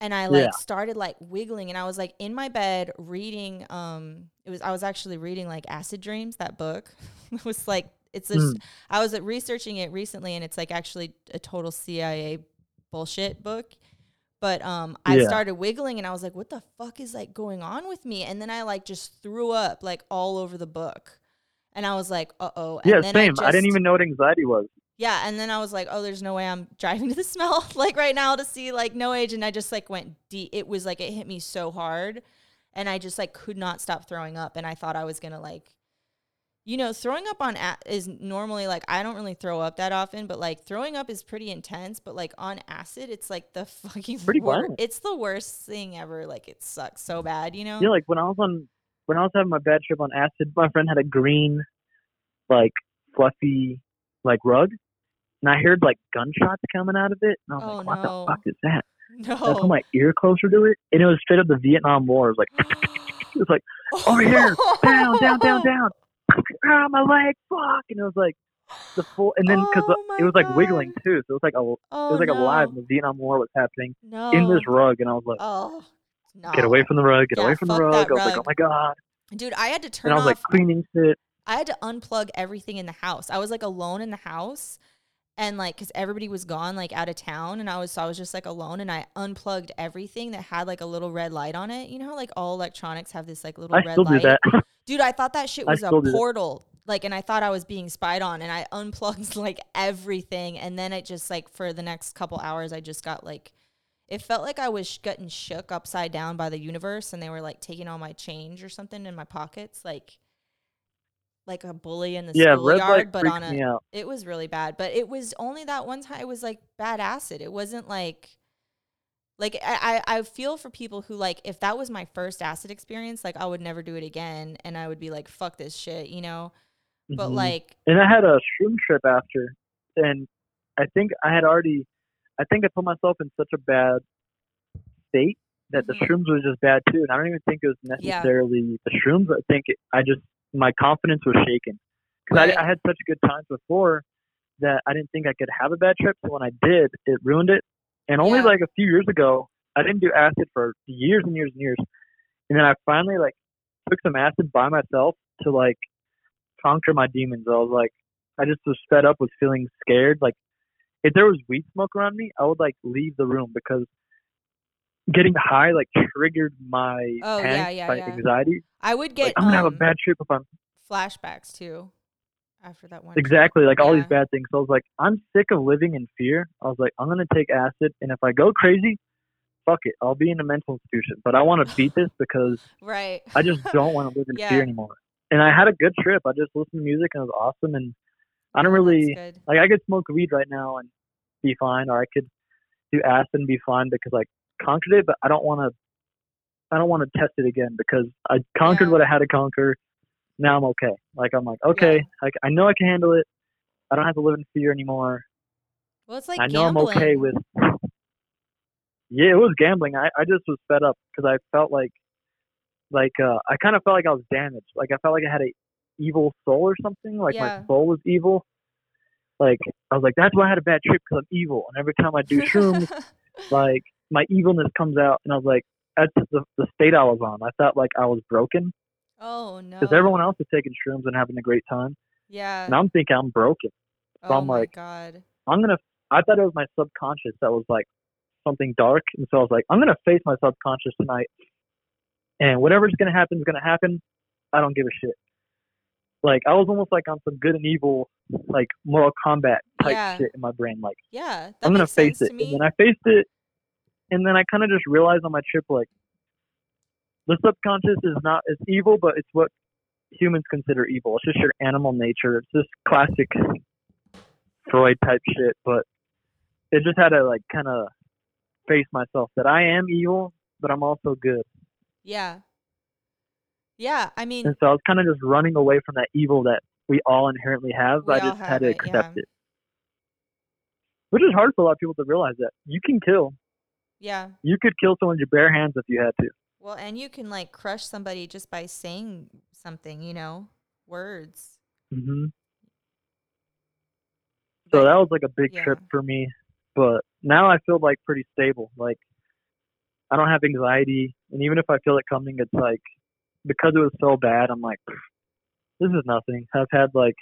Speaker 1: and i like
Speaker 2: Yeah.
Speaker 1: started like wiggling and i was like in my bed reading um it was i was actually reading like acid dreams that book it was like it's just
Speaker 2: Mm.
Speaker 1: I was uh, researching it recently, and it's like actually a total CIA bullshit book. But um, I
Speaker 2: Yeah.
Speaker 1: started wiggling, and I was like, "What the fuck is like going on with me?" And then I like just threw up like all over the book, and I was like, "Uh oh."
Speaker 2: Yeah,
Speaker 1: then
Speaker 2: same.
Speaker 1: I,
Speaker 2: I, didn't even know what anxiety was.
Speaker 1: Yeah, and then I was like, "Oh, there's no way I'm driving to the smell like right now to see like no age," and I just like went deep. It was like it hit me so hard, and I just like could not stop throwing up, and I thought I was gonna like you know, throwing up on a- is normally like I don't really throw up that often, but like throwing up is pretty intense. But like on acid, it's like the fucking
Speaker 2: Pretty
Speaker 1: wor- It's the worst thing ever. Like it sucks so bad, you know.
Speaker 2: Yeah, like when I was on when I was having my bad trip on acid, my friend had a green, like fluffy, like rug, and I heard like gunshots coming out of it, and I was
Speaker 1: Oh,
Speaker 2: like, "What
Speaker 1: no.
Speaker 2: the fuck is that?"
Speaker 1: no.
Speaker 2: So I put my ear closer to it, and it was straight up the Vietnam War. It was like, it was like over here, down, down, down, down. Ah, my leg, fuck! And it was like the full, and then because
Speaker 1: Oh
Speaker 2: it was like wiggling too, so it was like a, it
Speaker 1: Oh,
Speaker 2: was like
Speaker 1: no.
Speaker 2: alive. And the Vietnam War was happening
Speaker 1: No.
Speaker 2: in this rug, and I was like,
Speaker 1: Oh. No.
Speaker 2: get away from the rug, get
Speaker 1: Yeah,
Speaker 2: away from the
Speaker 1: fuck
Speaker 2: rug. I was like, oh my god!
Speaker 1: Dude, I had to turn
Speaker 2: And I was
Speaker 1: off
Speaker 2: like cleaning shit.
Speaker 1: I had to unplug everything in the house. I was like alone in the house and like cuz everybody was gone like out of town and I was so I was just like alone and I unplugged everything that had like a little red light on it. You know how like all electronics have this like little
Speaker 2: I
Speaker 1: red
Speaker 2: still do
Speaker 1: light?
Speaker 2: that.
Speaker 1: Dude, I thought that shit was a portal. Like and I thought I was being spied on and I unplugged like everything and then it just like for the next couple hours I just got like it felt like I was getting shook upside down by the universe and they were like taking all my change or something in my pockets like like a bully in the
Speaker 2: yeah,
Speaker 1: schoolyard but on a it was really bad but it was only that one time it was like bad acid. It wasn't like like I, I feel for people who like if that was my first acid experience like i would never do it again and i would be like fuck this shit you know? But
Speaker 2: Mhm.
Speaker 1: like
Speaker 2: and I had a shroom trip after, and I think I had already, I think I put myself in such a bad state that the
Speaker 1: Mhm.
Speaker 2: shrooms was just bad too. And I don't even think it was
Speaker 1: Yeah.
Speaker 2: necessarily the shrooms. I think it, I just my confidence was shaken because
Speaker 1: Right.
Speaker 2: I, I had such good times before that I didn't think I could have a bad trip. So when I did, it ruined it. And only
Speaker 1: Yeah.
Speaker 2: like a few years ago, I didn't do acid for years and years and years. And then I finally like took some acid by myself to like conquer my demons. I was like, I just was fed up with feeling scared. Like if there was weed smoke around me, I would like leave the room because getting high like triggered my
Speaker 1: Oh, yeah, yeah,
Speaker 2: my
Speaker 1: yeah.
Speaker 2: anxiety.
Speaker 1: I would get
Speaker 2: Like I'm gonna have a
Speaker 1: um,
Speaker 2: bad trip if I'm
Speaker 1: flashbacks too after that one. trip.
Speaker 2: exactly like all these bad things. So I was like, I'm sick of living in fear. I was like, I'm gonna take acid, and if I go crazy, fuck it, I'll be in a mental institution. But I want to beat this because
Speaker 1: Right.
Speaker 2: I just don't want to live in
Speaker 1: Yeah.
Speaker 2: fear anymore. And I had a good trip. I just listened to music and it was awesome. And I don't really like I could smoke weed right now and be fine, or I could do acid and be fine because I conquered it. But I don't want to. I don't want to test it again because I conquered
Speaker 1: Yeah.
Speaker 2: what I had to conquer. Now I'm okay. Like I'm like okay,
Speaker 1: Yeah.
Speaker 2: like I know I can handle it. I don't have to live in fear anymore.
Speaker 1: Well, it's like
Speaker 2: I know
Speaker 1: gambling.
Speaker 2: I'm okay with. Yeah, it was gambling. I I just was fed up because I felt like, like uh, I kind of felt like I was damaged. Like I felt like I had a evil soul or something. Like
Speaker 1: Yeah.
Speaker 2: my soul was evil. Like I was like, that's why I had a bad trip because I'm evil. And every time I do shrooms, like my evilness comes out, and I was like, that's the the state I was on. I felt like I was broken
Speaker 1: oh no.
Speaker 2: because everyone else is taking shrooms and having a great time,
Speaker 1: Yeah.
Speaker 2: and I'm thinking I'm broken.
Speaker 1: oh
Speaker 2: I'm
Speaker 1: my
Speaker 2: like,
Speaker 1: god.
Speaker 2: I'm gonna. I thought it was my subconscious that was like something dark, and so I was like, I'm gonna face my subconscious tonight, and whatever's gonna happen is gonna happen. I don't give a shit. Like I was almost like on some good and evil, like Mortal Kombat type
Speaker 1: Yeah.
Speaker 2: shit in my brain. Like
Speaker 1: Yeah.
Speaker 2: I'm gonna face it, and then I faced it, and then I kind of just realized on my trip like the subconscious is not as evil, but it's what humans consider evil. It's just your animal nature. It's just classic Freud type shit, but it just had to like kind of face myself that I am evil, but I'm also good.
Speaker 1: yeah. Yeah. I mean,
Speaker 2: And so I was kind of just running away from that evil that we all inherently have. I just had to
Speaker 1: it,
Speaker 2: accept
Speaker 1: yeah.
Speaker 2: it. Which is hard for a lot of people to realize that you can kill.
Speaker 1: yeah.
Speaker 2: You could kill someone with your bare hands if you had to.
Speaker 1: Well, and you can like crush somebody just by saying something, you know, words.
Speaker 2: hmm So that was like a big
Speaker 1: yeah.
Speaker 2: trip for me. But now I feel like pretty stable. Like I don't have anxiety, and even if I feel it coming, it's like because it was so bad. I'm like, this is nothing. I've had like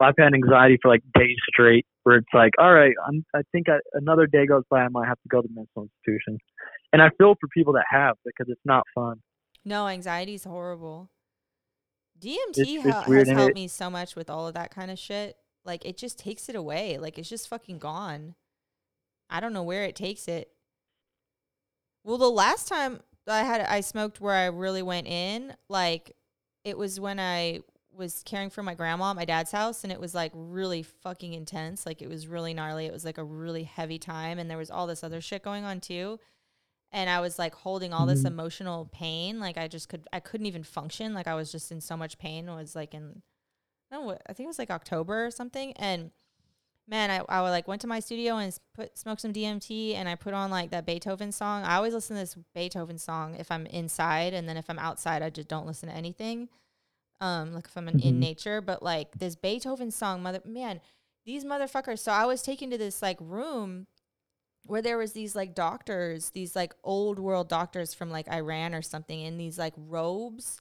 Speaker 2: I've had anxiety for like days straight, where it's like, all right, I'm, I think I, another day goes by, I might have to go to mental institution. And I feel for people that have because it's not fun.
Speaker 1: No, anxiety is horrible. DMT
Speaker 2: It's-
Speaker 1: hel-
Speaker 2: it's
Speaker 1: has helped
Speaker 2: it-
Speaker 1: me so much with all of that kind of shit. Like it just takes it away. Like it's just fucking gone. I don't know where it takes it. Well, the last time I had I smoked where I really went in, like it was when I was caring for my grandma at my dad's house and it was like really fucking intense. Like it was really gnarly. It was like a really heavy time and there was all this other shit going on too. And I was like holding all this
Speaker 2: Mhm.
Speaker 1: emotional pain. Like I just could I couldn't even function. Like I was just in so much pain. It was like in I, no, I think it was like October or something. And man, I, I would like went to my studio and put smoked some DMT and I put on like that Beethoven song. I always listen to this Beethoven song if I'm inside, and then if I'm outside, I just don't listen to anything. Um, like if I'm in, in nature, but like this Beethoven song, mother man, these motherfuckers. So I was taken to this like room where there was these like doctors, these like old world doctors from like Iran or something in these like robes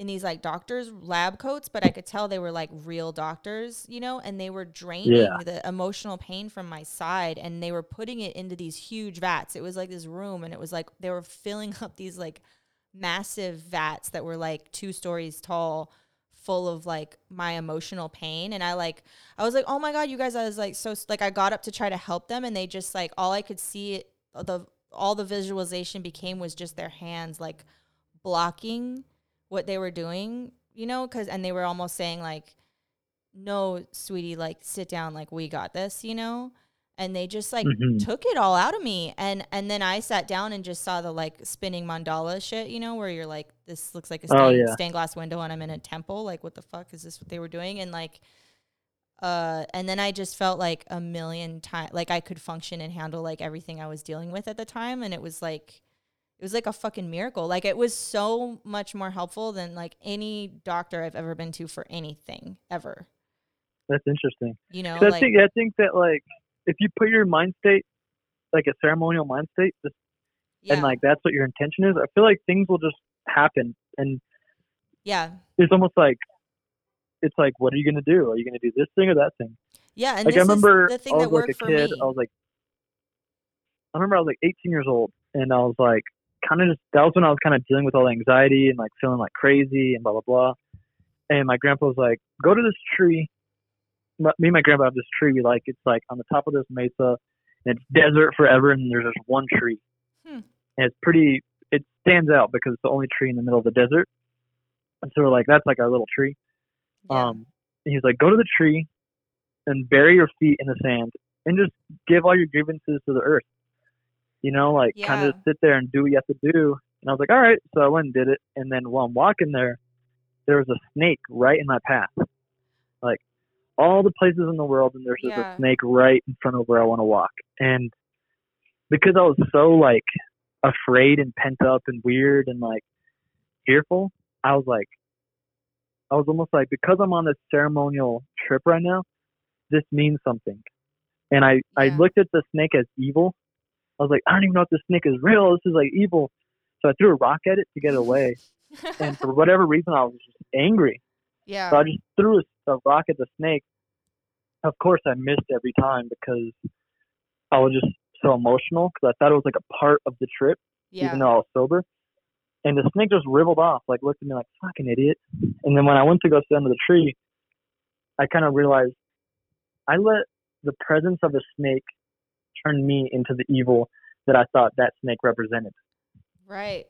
Speaker 1: in these like doctors lab coats, but I could tell they were like real doctors, you know, and they were draining
Speaker 2: Yeah.
Speaker 1: the emotional pain from my side and they were putting it into these huge vats. It was like this room and it was like they were filling up these like massive vats that were like two stories tall full of like my emotional pain and I like I was like, "Oh my god, you guys!" I was like, so like I got up to try to help them, and they just like all I could see uh, the all the visualization became was just their hands like blocking what they were doing, you know, because and they were almost saying like, "No, sweetie, like sit down, like we got this," you know, and they just like
Speaker 2: Mhm.
Speaker 1: took it all out of me, and and then I sat down and just saw the like spinning mandala shit, you know, where you're like, "This looks like a
Speaker 2: Oh,
Speaker 1: stained,
Speaker 2: yeah.
Speaker 1: stained glass window, and I'm in a temple. Like, what the fuck is this? What they were doing?" And like Uh, and then I just felt like a million times like I could function and handle like everything I was dealing with at the time, and it was like it was like a fucking miracle. Like it was so much more helpful than like any doctor I've ever been to for anything ever.
Speaker 2: That's interesting.
Speaker 1: You know,
Speaker 2: I
Speaker 1: like
Speaker 2: think I think that like if you put your mind state like a ceremonial mind state, just,
Speaker 1: yeah,
Speaker 2: and like that's what your intention is, I feel like things will just happen. And
Speaker 1: yeah,
Speaker 2: it's almost like it's like, what are you gonna do? Are you gonna do this thing or that thing?
Speaker 1: yeah. And
Speaker 2: like
Speaker 1: this
Speaker 2: I remember
Speaker 1: is the thing
Speaker 2: I was
Speaker 1: that
Speaker 2: like a kid.
Speaker 1: me.
Speaker 2: I was like, I remember I was like 18 years old, and I was like, kind of just that was when I was kind of dealing with all the anxiety and like feeling like crazy and blah blah blah. And my grandpa was like, go to this tree. Me and my grandpa have this tree. We like it's like on the top of this mesa, and it's desert forever, and there's just one tree.
Speaker 1: Hmm.
Speaker 2: And it's pretty. It stands out because it's the only tree in the middle of the desert. And so we're like, that's like our little tree.
Speaker 1: yeah.
Speaker 2: Um, and he's like, go to the tree and bury your feet in the sand and just give all your grievances to the earth. You know, like kind
Speaker 1: Yeah.
Speaker 2: of sit there and do what you have to do. And I was like, all right. So I went and did it. And then while I'm walking there, there was a snake right in my path. Like all the places in the world, and there's just
Speaker 1: Yeah.
Speaker 2: a snake right in front of where I want to walk. And because I was so like afraid and pent up and weird and like fearful, I was like, I was almost like because I'm on this ceremonial trip right now, this means something. And I I looked at the snake as evil. I was like, I don't even know if this snake is real. This is like evil. So I threw a rock at it to get it away. and for whatever reason, I was just angry.
Speaker 1: yeah.
Speaker 2: So I just threw a, a rock at the snake. Of course, I missed every time because I was just so emotional because I thought it was like a part of the trip,
Speaker 1: yeah.
Speaker 2: even though I was sober. And the snake just wriggled off, like looked at me like fucking idiot. And then when I went to go sit under the tree, I kind of realized I let the presence of a snake turn me into the evil that I thought that snake represented.
Speaker 1: right.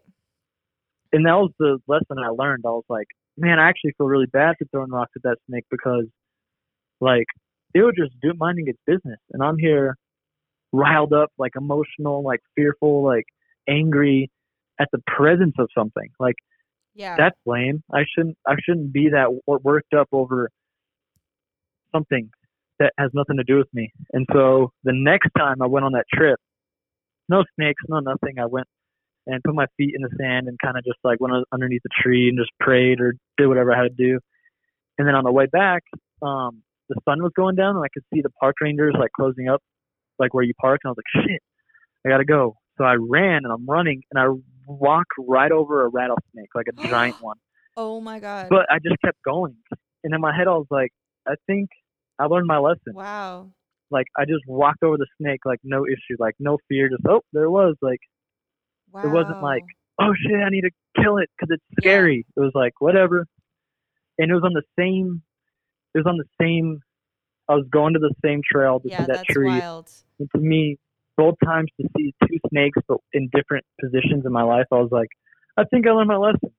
Speaker 2: and that was the lesson I learned. I was like, man, I actually feel really bad for throwing rocks at that snake because, like, it would just do minding its business, and I'm here, riled up, like emotional, like fearful, like angry at the presence of something. Like
Speaker 1: Yeah.
Speaker 2: that's lame. I shouldn't. I shouldn't be that worked up over something that has nothing to do with me. And so the next time I went on that trip, no snakes, no nothing. I went and put my feet in the sand and kind of just like went underneath the tree and just prayed or did whatever I had to do. And then on the way back, um, the sun was going down and I could see the park rangers like closing up, like where you park. And I was like, shit, I gotta go. So I ran and I'm running and I walk right over a rattlesnake, like a giant one.
Speaker 1: oh my god.
Speaker 2: But I just kept going. And in my head, I was like, I think I learned my lesson.
Speaker 1: wow.
Speaker 2: Like I just walked over the snake, like no issue, like no fear. Just oh, there it was. Like
Speaker 1: Wow.
Speaker 2: it wasn't like, oh shit, I need to kill it because it's
Speaker 1: Yeah.
Speaker 2: scary. It was like whatever. And it was on the same. It was on the same. I was going to the same trail to
Speaker 1: yeah,
Speaker 2: see that tree.
Speaker 1: wild.
Speaker 2: And to me, both times to see two snakes, but in different positions in my life, I was like, I think I learned my lesson.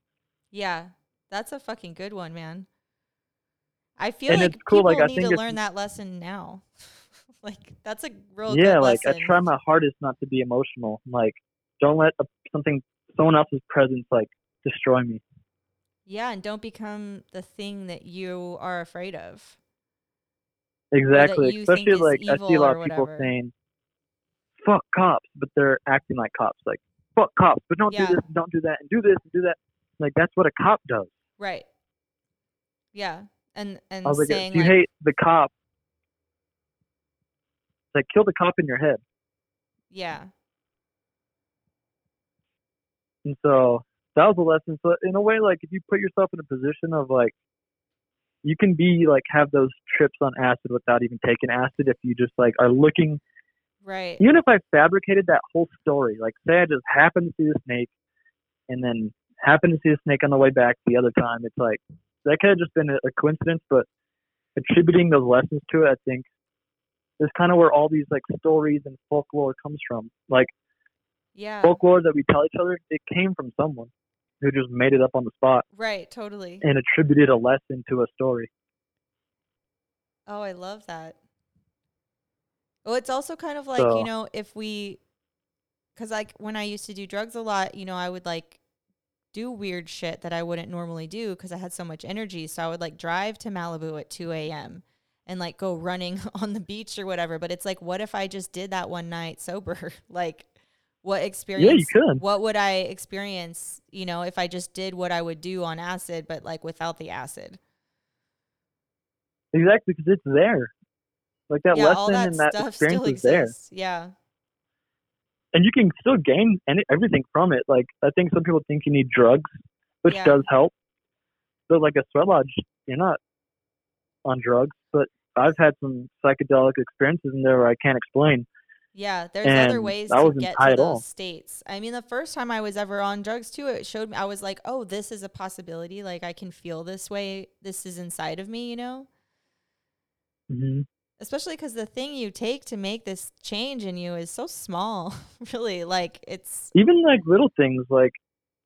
Speaker 1: Yeah, that's a fucking good one, man. I feel
Speaker 2: And
Speaker 1: like
Speaker 2: it's cool,
Speaker 1: people
Speaker 2: like, I
Speaker 1: need to learn that lesson now. like that's a real
Speaker 2: yeah, like
Speaker 1: lesson.
Speaker 2: I try my hardest not to be emotional. Like, don't let a, something, someone else's presence, like destroy me.
Speaker 1: yeah, and don't become the thing that you are afraid of.
Speaker 2: Exactly. Especially like I see a lot of people saying, "Fuck cops," but they're acting like cops. Like, "Fuck cops," but don't
Speaker 1: Yeah.
Speaker 2: do this, and don't do that, and do this and do that. Like that's what a cop does.
Speaker 1: Right. Yeah. And and
Speaker 2: I was like,
Speaker 1: saying
Speaker 2: if you
Speaker 1: like,
Speaker 2: hate the cop, it's like kill the cop in your head.
Speaker 1: yeah.
Speaker 2: And so that was a lesson. So in a way, like if you put yourself in a position of like, you can be like have those trips on acid without even taking acid if you just like are looking.
Speaker 1: Right.
Speaker 2: Even if I fabricated that whole story, like say I just happened to see the snake, and then happened to see the snake on the way back the other time, it's like that could have just been a, coincidence. But attributing those lessons to it, I think, is kind of where all these like stories and folklore comes from. Like
Speaker 1: Yeah.
Speaker 2: folklore that we tell each other, it came from someone who just made it up on the spot
Speaker 1: Right, totally.
Speaker 2: and attributed a lesson to a story.
Speaker 1: Oh, I love that. Well, it's also kind of like,
Speaker 2: So-
Speaker 1: you know, if we, because like when I used to do drugs a lot, you know, I would like do weird shit that I wouldn't normally do because I had so much energy. So I would like drive to Malibu at 2 a.m. and like go running on the beach or whatever. But it's like, what if I just did that one night sober? like, what experience?
Speaker 2: could.
Speaker 1: What would I experience? You know, if I just did what I would do on acid, but like without the acid.
Speaker 2: Exactly, because it's there. Like that
Speaker 1: yeah, all
Speaker 2: lesson
Speaker 1: that
Speaker 2: and that
Speaker 1: stuff
Speaker 2: experience
Speaker 1: still
Speaker 2: is there,
Speaker 1: exists. Yeah.
Speaker 2: And you can still gain any, everything from it. Like I think some people think you need drugs, which
Speaker 1: Yeah.
Speaker 2: does help. But like a sweat lodge, you're not on drugs. But I've had some psychedelic experiences in there where I can't explain.
Speaker 1: Yeah, there's other ways to get to those
Speaker 2: all.
Speaker 1: states. I mean, the first time I was ever on drugs too, it showed me I was like, "Oh, this is a possibility. Like I can feel this way. This is inside of me, you know?"
Speaker 2: hmm
Speaker 1: Especially cuz the thing you take to make this change in you is so small. really, like it's
Speaker 2: Even like little things like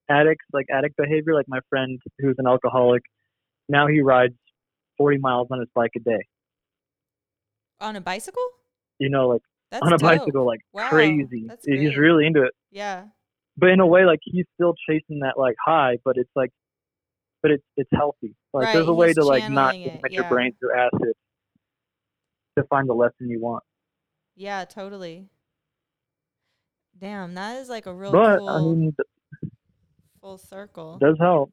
Speaker 2: addicts, like addict behavior. Like my friend who's an alcoholic, now he rides 40 miles on his bike a day.
Speaker 1: on a bicycle?
Speaker 2: You know, like
Speaker 1: That's
Speaker 2: on a
Speaker 1: dope.
Speaker 2: bicycle, like
Speaker 1: Wow,
Speaker 2: crazy. He's really into it.
Speaker 1: Yeah.
Speaker 2: but in a way like he's still chasing that like high but it's like but it's it's healthy like there's
Speaker 1: Right,
Speaker 2: a way
Speaker 1: he's
Speaker 2: to like not
Speaker 1: it,
Speaker 2: damage your brain through acid to find the lesson you want
Speaker 1: Yeah, totally. Damn, that is like a real
Speaker 2: but
Speaker 1: cool
Speaker 2: i mean
Speaker 1: full circle.
Speaker 2: does help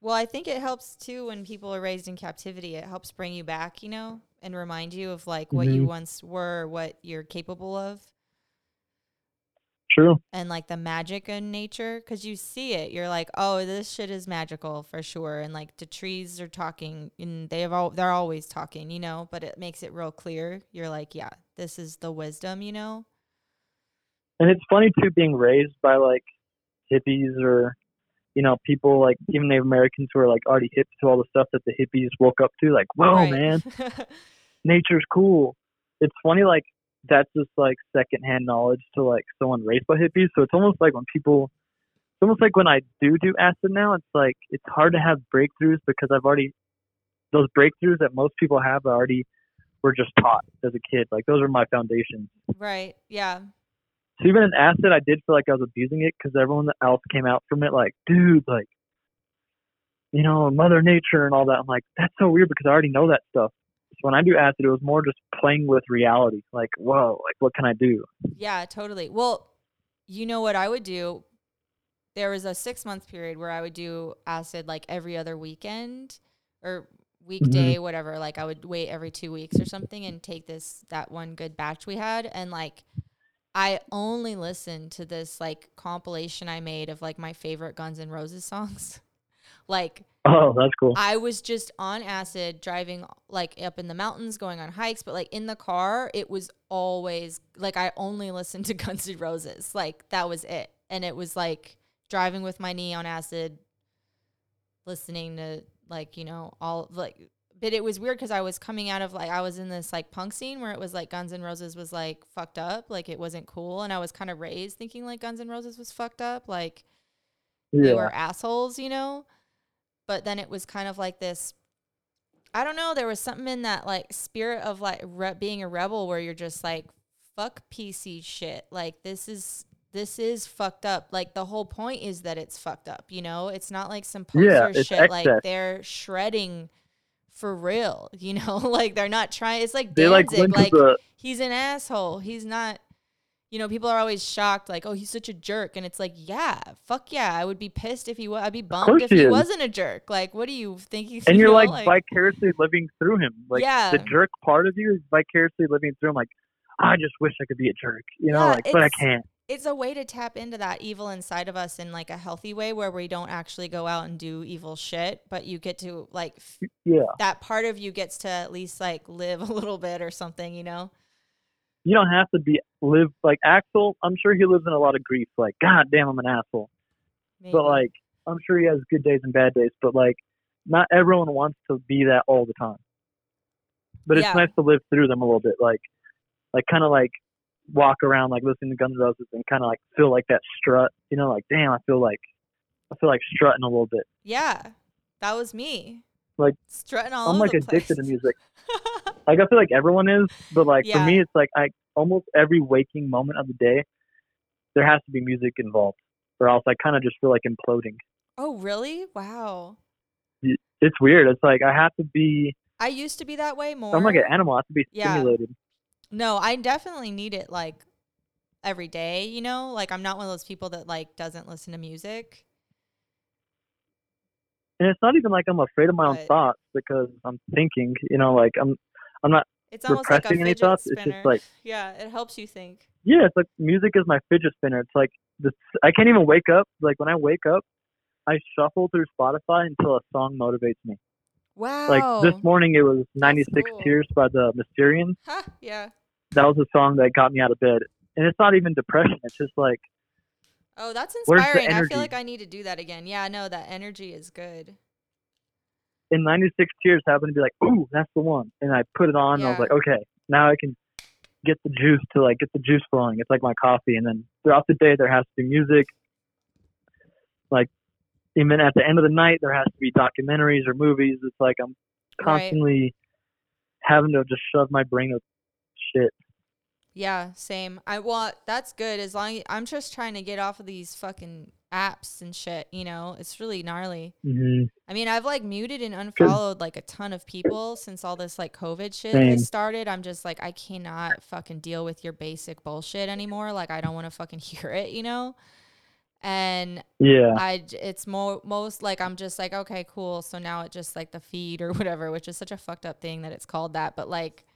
Speaker 1: Well, I think it helps too when people are raised in captivity. It helps bring you back, you know, and remind you of like what you
Speaker 2: Mhm.
Speaker 1: once were, what you're capable of,
Speaker 2: true
Speaker 1: and like the magic in nature. Cause you see it, you're like, oh, this shit is magical for sure. And like the trees are talking, and they have all they're always talking, you know. But it makes it real clear. You're like, yeah, this is the wisdom, you know.
Speaker 2: and it's funny too being raised by like hippies or you know people like even native americans who are like already hip to all the stuff that the hippies woke up to like whoa
Speaker 1: Right.
Speaker 2: man nature's cool. It's funny, like that's just like secondhand knowledge to like someone raised by hippies. So it's almost like when people, it's almost like when I do do acid now, it's like it's hard to have breakthroughs because I've already those breakthroughs that most people have already were just taught as a kid. Like those are my foundations.
Speaker 1: right. Yeah.
Speaker 2: So even in acid, I did feel like I was abusing it because everyone else came out from it like, dude, like, you know, Mother Nature and all that. I'm like, that's so weird because I already know that stuff. When I do acid, it was more just playing with reality. Like, whoa, like what can I do?
Speaker 1: Yeah, totally. Well, you know what I would do? There was a six month period where I would do acid like every other weekend or weekday, mm-hmm. whatever. Like I would wait every two weeks or something and take this that one good batch we had. And like I only listened to this like compilation I made of like my favorite Guns N' Roses songs. like
Speaker 2: Oh, that's cool.
Speaker 1: I was just on acid driving like up in the mountains, going on hikes, but like in the car, it was always like I only listened to Guns N' Roses. Like that was it. And it was like driving with my knee on acid, listening to like, you know, all like but it was weird because I was coming out of like I was in this like punk scene where it was like Guns N' Roses was like fucked up, like it wasn't cool, and I was kind of raised thinking like Guns N' Roses was fucked up, like they were assholes, you know. But then it was kind of like this. I don't know. There was something in that like spirit of like re- being a rebel where you're just like, fuck PC shit. Like this is this is fucked up. Like the whole point is that it's fucked up. You know, it's not like some poser
Speaker 2: Yeah,
Speaker 1: shit. Like they're shredding for real. You know, like they're not trying. It's like
Speaker 2: They like
Speaker 1: Danzig.
Speaker 2: went
Speaker 1: Like,
Speaker 2: the
Speaker 1: he's an asshole. He's not. You know, people are always shocked, like, "Oh, he's such a jerk," and it's like, "Yeah, fuck yeah, I would be pissed if he was. I'd be bummed if
Speaker 2: he
Speaker 1: wasn't a jerk. Like, what do you think he's?"
Speaker 2: and
Speaker 1: you
Speaker 2: you're
Speaker 1: know,
Speaker 2: like, vicariously living through him. Like
Speaker 1: Yeah.
Speaker 2: the jerk part of you is vicariously living through him. Like, I just wish I could be a jerk, you know,
Speaker 1: Yeah,
Speaker 2: like, but I can't.
Speaker 1: it's a way to tap into that evil inside of us in like a healthy way, where we don't actually go out and do evil shit, but you get to like f-
Speaker 2: Yeah,
Speaker 1: that part of you gets to at least like live a little bit or something, you know?
Speaker 2: You don't have to be live like Axl. I'm sure he lives in a lot of grief. Like, God damn, I'm an asshole.
Speaker 1: Maybe.
Speaker 2: But like, I'm sure he has good days and bad days. But like, not everyone wants to be that all the time. But it's
Speaker 1: Yeah.
Speaker 2: nice to live through them a little bit. Like, like kind of like walk around like listening to Guns N' Roses and kind of like feel like that strut. You know, like damn, I feel like I feel like strutting a little bit.
Speaker 1: yeah, that was me.
Speaker 2: Like,
Speaker 1: strutting all
Speaker 2: I'm like addicted to music. Like I feel like everyone is, but like
Speaker 1: Yeah.
Speaker 2: for me, it's like I almost every waking moment of the day, there has to be music involved, or else I kind of just feel like imploding.
Speaker 1: oh, really? Wow.
Speaker 2: It's weird. It's like I have to be
Speaker 1: I used to be that way more.
Speaker 2: I'm like an animal. I have to be
Speaker 1: Yeah.
Speaker 2: stimulated.
Speaker 1: No, I definitely need it like every day, you know? Like I'm not one of those people that like doesn't listen to music.
Speaker 2: And it's not even like I'm afraid of my own
Speaker 1: But-
Speaker 2: thoughts because I'm thinking. You know, like I'm I'm not
Speaker 1: It's almost like
Speaker 2: repressing any thoughts. It's just like
Speaker 1: yeah, it helps you think.
Speaker 2: yeah, it's like music is my fidget spinner. It's like this. I can't even wake up. Like when I wake up, I shuffle through Spotify until a song motivates me.
Speaker 1: Wow.
Speaker 2: Like this morning, it was "96
Speaker 1: cool.
Speaker 2: Tears" by the Mysterians.
Speaker 1: Ha, yeah.
Speaker 2: That was a song that got me out of bed. And it's not even depression. It's just like
Speaker 1: Oh, that's inspiring. I feel like I need to do that again. Yeah, no, that energy is good.
Speaker 2: in 96 Tears happened to be like, ooh, that's the one. And I put it on and I was like, okay, now I can get the juice to like get the juice flowing. It's like my coffee. And then throughout the day, there has to be music. Like, even at the end of the night, there has to be documentaries or movies. It's like I'm
Speaker 1: Right.
Speaker 2: constantly having to just shove my brain with shit.
Speaker 1: Yeah, same. I want that's good as long I'm just trying to get off of these fucking apps and shit, you know. It's really gnarly.
Speaker 2: hmm
Speaker 1: I mean, I've like muted and unfollowed like a ton of people since all this like COVID shit
Speaker 2: Same.
Speaker 1: started. I'm just like I cannot fucking deal with your basic bullshit anymore. Like I don't want to fucking hear it, you know? And
Speaker 2: Yeah.
Speaker 1: I it's mo- most like I'm just like okay cool so now it just like the feed or whatever which is such a fucked up thing that it's called that but like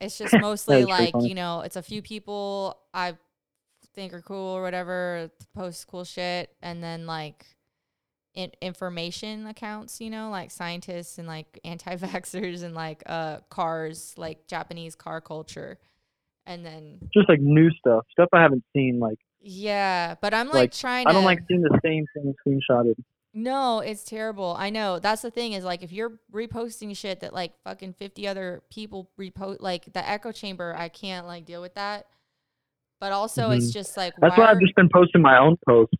Speaker 1: it's just mostly like you know it's a few people I think are cool or whatever post cool shit and then like in- information accounts you know like scientists and like anti-vaxxers and like uh cars like Japanese car culture and then
Speaker 2: Just like new stuff, stuff I haven't seen. Like,
Speaker 1: yeah but I'm like,
Speaker 2: Like,
Speaker 1: trying
Speaker 2: I don't
Speaker 1: to
Speaker 2: like seeing the same thing screenshotted.
Speaker 1: No, it's terrible. I know. That's the thing is like if you're reposting shit that like fucking 50 other people repost like the echo chamber, I can't like deal with that. But also it's just like
Speaker 2: Mm-hmm. That's why
Speaker 1: why
Speaker 2: I've just been posting my own posts.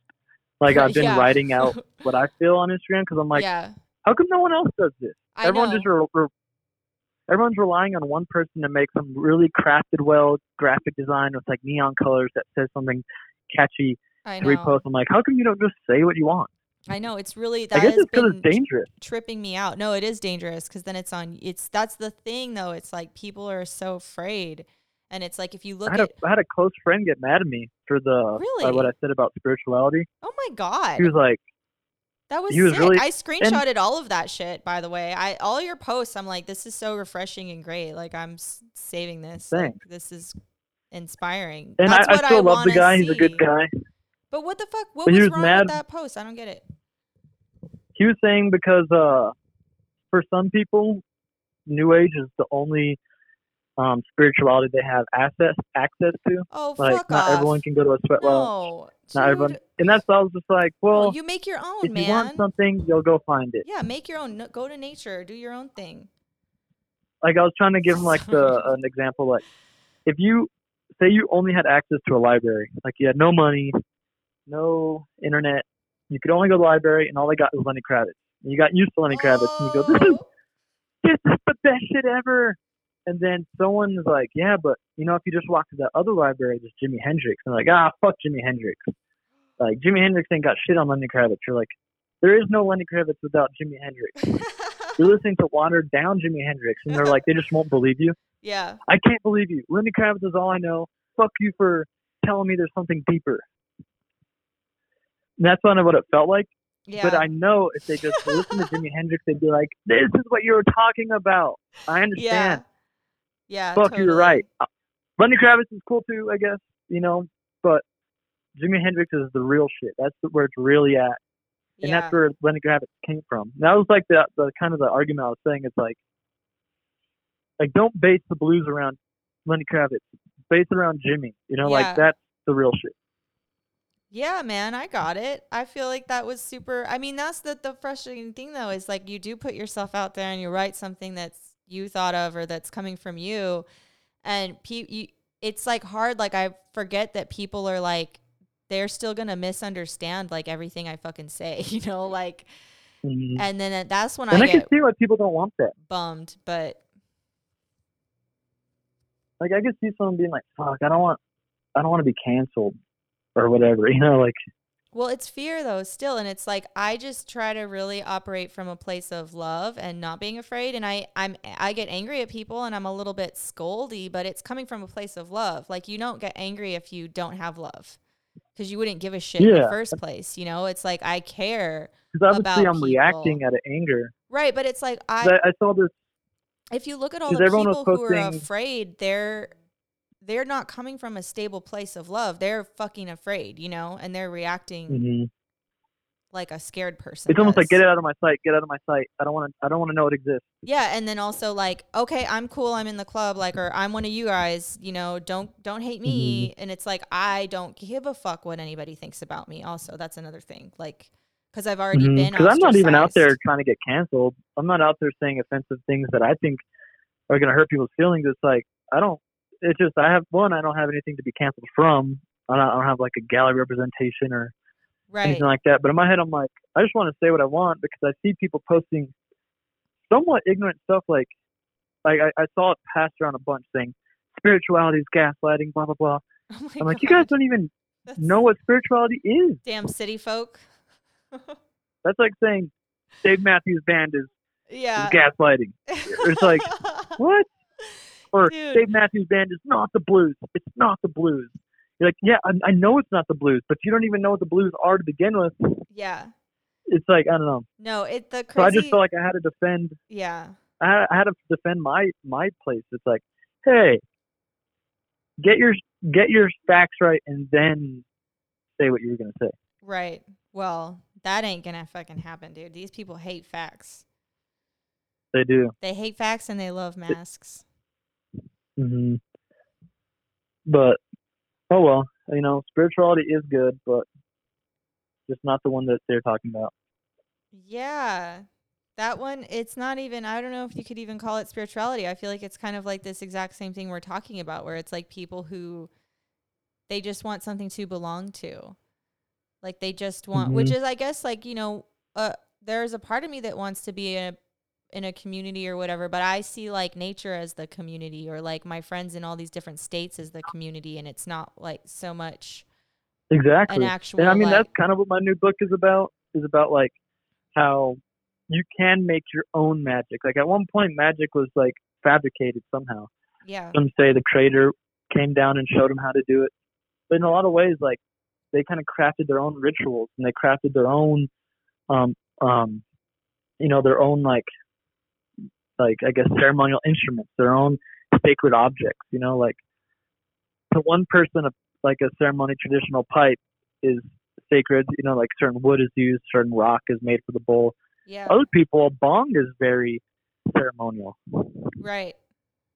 Speaker 2: Like I've been
Speaker 1: Yeah.
Speaker 2: writing out what I feel on Instagram because I'm like,
Speaker 1: yeah.
Speaker 2: how come no one else does this?
Speaker 1: I
Speaker 2: Everyone
Speaker 1: know.
Speaker 2: just re- re- everyone's relying on one person to make some really crafted, well graphic design with like neon colors that says something catchy
Speaker 1: I
Speaker 2: to
Speaker 1: know.
Speaker 2: repost. I'm like, how come you don't just say what you want?
Speaker 1: I know. It's really
Speaker 2: I
Speaker 1: that
Speaker 2: guess
Speaker 1: has
Speaker 2: it's
Speaker 1: been
Speaker 2: it's dangerous.
Speaker 1: tripping me out. No, it is dangerous because then it's on it's that's the thing though. It's like people are so afraid. And it's like if you look
Speaker 2: I had,
Speaker 1: at
Speaker 2: a, I had a close friend get mad at me for the uh,
Speaker 1: Really?
Speaker 2: what I said about spirituality.
Speaker 1: Oh my god.
Speaker 2: He was like,
Speaker 1: That was,
Speaker 2: He was
Speaker 1: sick.
Speaker 2: really-
Speaker 1: I screenshotted all of that shit, by the way. I all your posts. I'm like, this is so refreshing and great. Like I'm s- saving this. Like, this is inspiring.
Speaker 2: and
Speaker 1: That's
Speaker 2: I, I still love the guy. He's a good guy.
Speaker 1: But what the fuck? What was,
Speaker 2: was
Speaker 1: wrong
Speaker 2: mad-
Speaker 1: with that post? I don't get it.
Speaker 2: He was saying because uh, for some people, New Age is the only um, spirituality they have access access to.
Speaker 1: Oh,
Speaker 2: Like
Speaker 1: fuck
Speaker 2: not
Speaker 1: off.
Speaker 2: everyone can go to a sweat lodge.
Speaker 1: no,
Speaker 2: Not everyone, and that's why I was just like, well,
Speaker 1: No, you make your own,
Speaker 2: if
Speaker 1: man.
Speaker 2: you want something, you'll go find it.
Speaker 1: yeah, make your own. Go to nature. Do your own thing.
Speaker 2: Like I was trying to give him like the an example, like if you say you only had access to a library, like you had no money, no internet, you could only go to the library, and all they got was Lenny Kravitz. And you got used to Lenny Kravitz, and you go, this is this is the best shit ever. And then someone's like, yeah, but you know, if you just walk to that other library, there's Jimi Hendrix. And they're like, ah, fuck Jimi Hendrix. Like Jimi Hendrix ain't got shit on Lenny Kravitz. You're like, there is no Lenny Kravitz without Jimi Hendrix. You're listening to watered down Jimi Hendrix, and they're like, they just won't believe you.
Speaker 1: yeah.
Speaker 2: I can't believe you. Lenny Kravitz is all I know. Fuck you for telling me there's something deeper. And that's kind of what it felt like.
Speaker 1: Yeah.
Speaker 2: But I know if they just listen to Jimi Hendrix, they'd be like, "This is what you were talking about." I understand.
Speaker 1: Yeah.
Speaker 2: Fuck,
Speaker 1: totally.
Speaker 2: you're right. Uh, Lenny Kravitz is cool too, I guess. You know, but Jimi Hendrix is the real shit. That's where it's really at, and
Speaker 1: Yeah.
Speaker 2: that's where Lenny Kravitz came from. And that was like the the kind of the argument I was saying. It's like, like don't base the blues around Lenny Kravitz. Base it around Jimi. You know,
Speaker 1: Yeah.
Speaker 2: like that's the real shit.
Speaker 1: Yeah, man, I got it. I feel like that was super. I mean, that's the the frustrating thing though is like you do put yourself out there and you write something that's you thought of or that's coming from you, and pe- you, it's like hard. Like I forget that people are like they're still gonna misunderstand like everything I fucking say, you know, like.
Speaker 2: Mhm.
Speaker 1: And then that's when
Speaker 2: And
Speaker 1: I
Speaker 2: I can
Speaker 1: get
Speaker 2: see why people don't want that.
Speaker 1: bummed. But
Speaker 2: like I could see someone being like, "Fuck, I don't want, I don't want to be canceled or whatever." You know, like
Speaker 1: Well, it's fear though, still, and it's like I just try to really operate from a place of love and not being afraid. And I, I'm, I get angry at people, and I'm a little bit scoldy, but it's coming from a place of love. Like you don't get angry if you don't have love, because you wouldn't give a shit in the first place. You know, it's like I care,
Speaker 2: Because obviously I'm reacting
Speaker 1: people.
Speaker 2: out of anger.
Speaker 1: right? But it's like I,
Speaker 2: I, I saw this.
Speaker 1: if you look at all the people who are afraid, they're they're not coming from a stable place of love. They're fucking afraid, you know, and they're reacting
Speaker 2: Mhm.
Speaker 1: like a scared person.
Speaker 2: It's almost like
Speaker 1: does.
Speaker 2: get it out of my sight. Get out of my sight. I don't want to. I don't want to know it exists.
Speaker 1: Yeah, and then also like, okay, I'm cool, I'm in the club, like, or I'm one of you guys, you know, don't don't hate me.
Speaker 2: Mm-hmm.
Speaker 1: And it's like I don't give a fuck what anybody thinks about me. Also, that's another thing, like, because I've already been.
Speaker 2: Because Mm-hmm. I'm not even out there trying to get canceled. I'm not out there saying offensive things that I think are going to hurt people's feelings. It's like I don't. It's just I have one. I don't have anything to be canceled from. I don't, I don't have like a gallery representation or
Speaker 1: right.
Speaker 2: anything like that. But in my head, I'm like, I just want to say what I want because I see people posting somewhat ignorant stuff. Like, like I, I saw it passed around a bunch saying spirituality is gaslighting, blah blah blah.
Speaker 1: Oh
Speaker 2: I'm like, you guys don't even
Speaker 1: That's
Speaker 2: know what spirituality is.
Speaker 1: damn city folk.
Speaker 2: That's like saying Dave Matthews Band is,
Speaker 1: yeah.
Speaker 2: is gaslighting. It's like what? Or
Speaker 1: Dude.
Speaker 2: Dave Matthews Band is not the blues. It's not the blues. You're like, yeah, I, I know it's not the blues, but you don't even know what the blues are to begin with.
Speaker 1: yeah.
Speaker 2: It's like I don't know.
Speaker 1: No, it the
Speaker 2: So. I just felt like I had to defend
Speaker 1: yeah.
Speaker 2: I had, I had to defend my my place. It's like, hey, get your get your facts right, and then say what you were gonna say.
Speaker 1: Right. Well, that ain't gonna fucking happen, dude. These people hate facts.
Speaker 2: They do.
Speaker 1: They hate facts and they love masks.
Speaker 2: Hmm But oh well, you know, spirituality is good, but just not the one that they're talking about.
Speaker 1: Yeah. That one, it's not even, I don't know if you could even call it spirituality. I feel like it's kind of like this exact same thing we're talking about, where it's like people who they just want something to belong to. Like they just want, which
Speaker 2: Mhm.
Speaker 1: is, I guess, like, you know, uh, there's a part of me that wants to be a, in a community or whatever, but I see like nature as the community or like my friends in all these different states as the community. And it's not like so much
Speaker 2: Exactly.
Speaker 1: an actual,
Speaker 2: and I mean
Speaker 1: like,
Speaker 2: that's kind of what my new book is about. Is about like how you can make your own magic. Like at one point, magic was like fabricated somehow.
Speaker 1: yeah,
Speaker 2: Some say the creator came down and showed them how to do it. But in a lot of ways, like they kind of crafted their own rituals and they crafted their own, um, um, you know, their own like, like I guess ceremonial instruments, their own sacred objects. You know, like to one person, a, like a ceremony traditional pipe is sacred. You know, like certain wood is used, certain rock is made for the bowl.
Speaker 1: yeah,
Speaker 2: Other people, a bong is very ceremonial.
Speaker 1: right.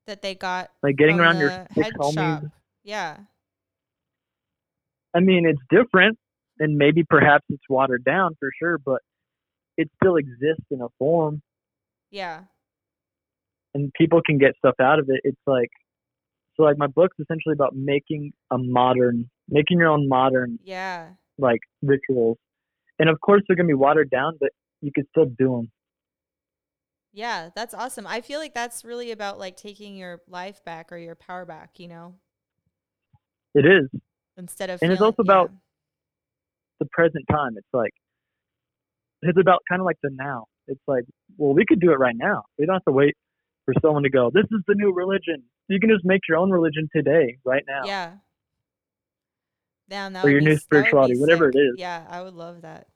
Speaker 1: That they got
Speaker 2: Like getting around your
Speaker 1: head
Speaker 2: homies.
Speaker 1: shop. Yeah.
Speaker 2: I mean, it's different, and maybe perhaps it's watered down for sure, but it still exists in a form,
Speaker 1: Yeah.
Speaker 2: And people can get stuff out of it. It's like, so like my book's essentially about making a modern, making your own modern
Speaker 1: Yeah.
Speaker 2: like rituals, and of course they're gonna be watered down, but you can still do them.
Speaker 1: Yeah, that's awesome. I feel like that's really about like taking your life back or your power back, you know,
Speaker 2: It is
Speaker 1: instead of
Speaker 2: And it's
Speaker 1: feeling-
Speaker 2: also about- the present time. It's like it's about kind of like the now. It's like, well, we could do it right now. We don't have to wait for someone to go. This is the new religion. You can just make your own religion today, right now.
Speaker 1: Yeah. Damn, that
Speaker 2: Or your
Speaker 1: be
Speaker 2: new
Speaker 1: s- that would be
Speaker 2: spirituality, whatever
Speaker 1: sick.
Speaker 2: it is.
Speaker 1: Yeah, I would love that.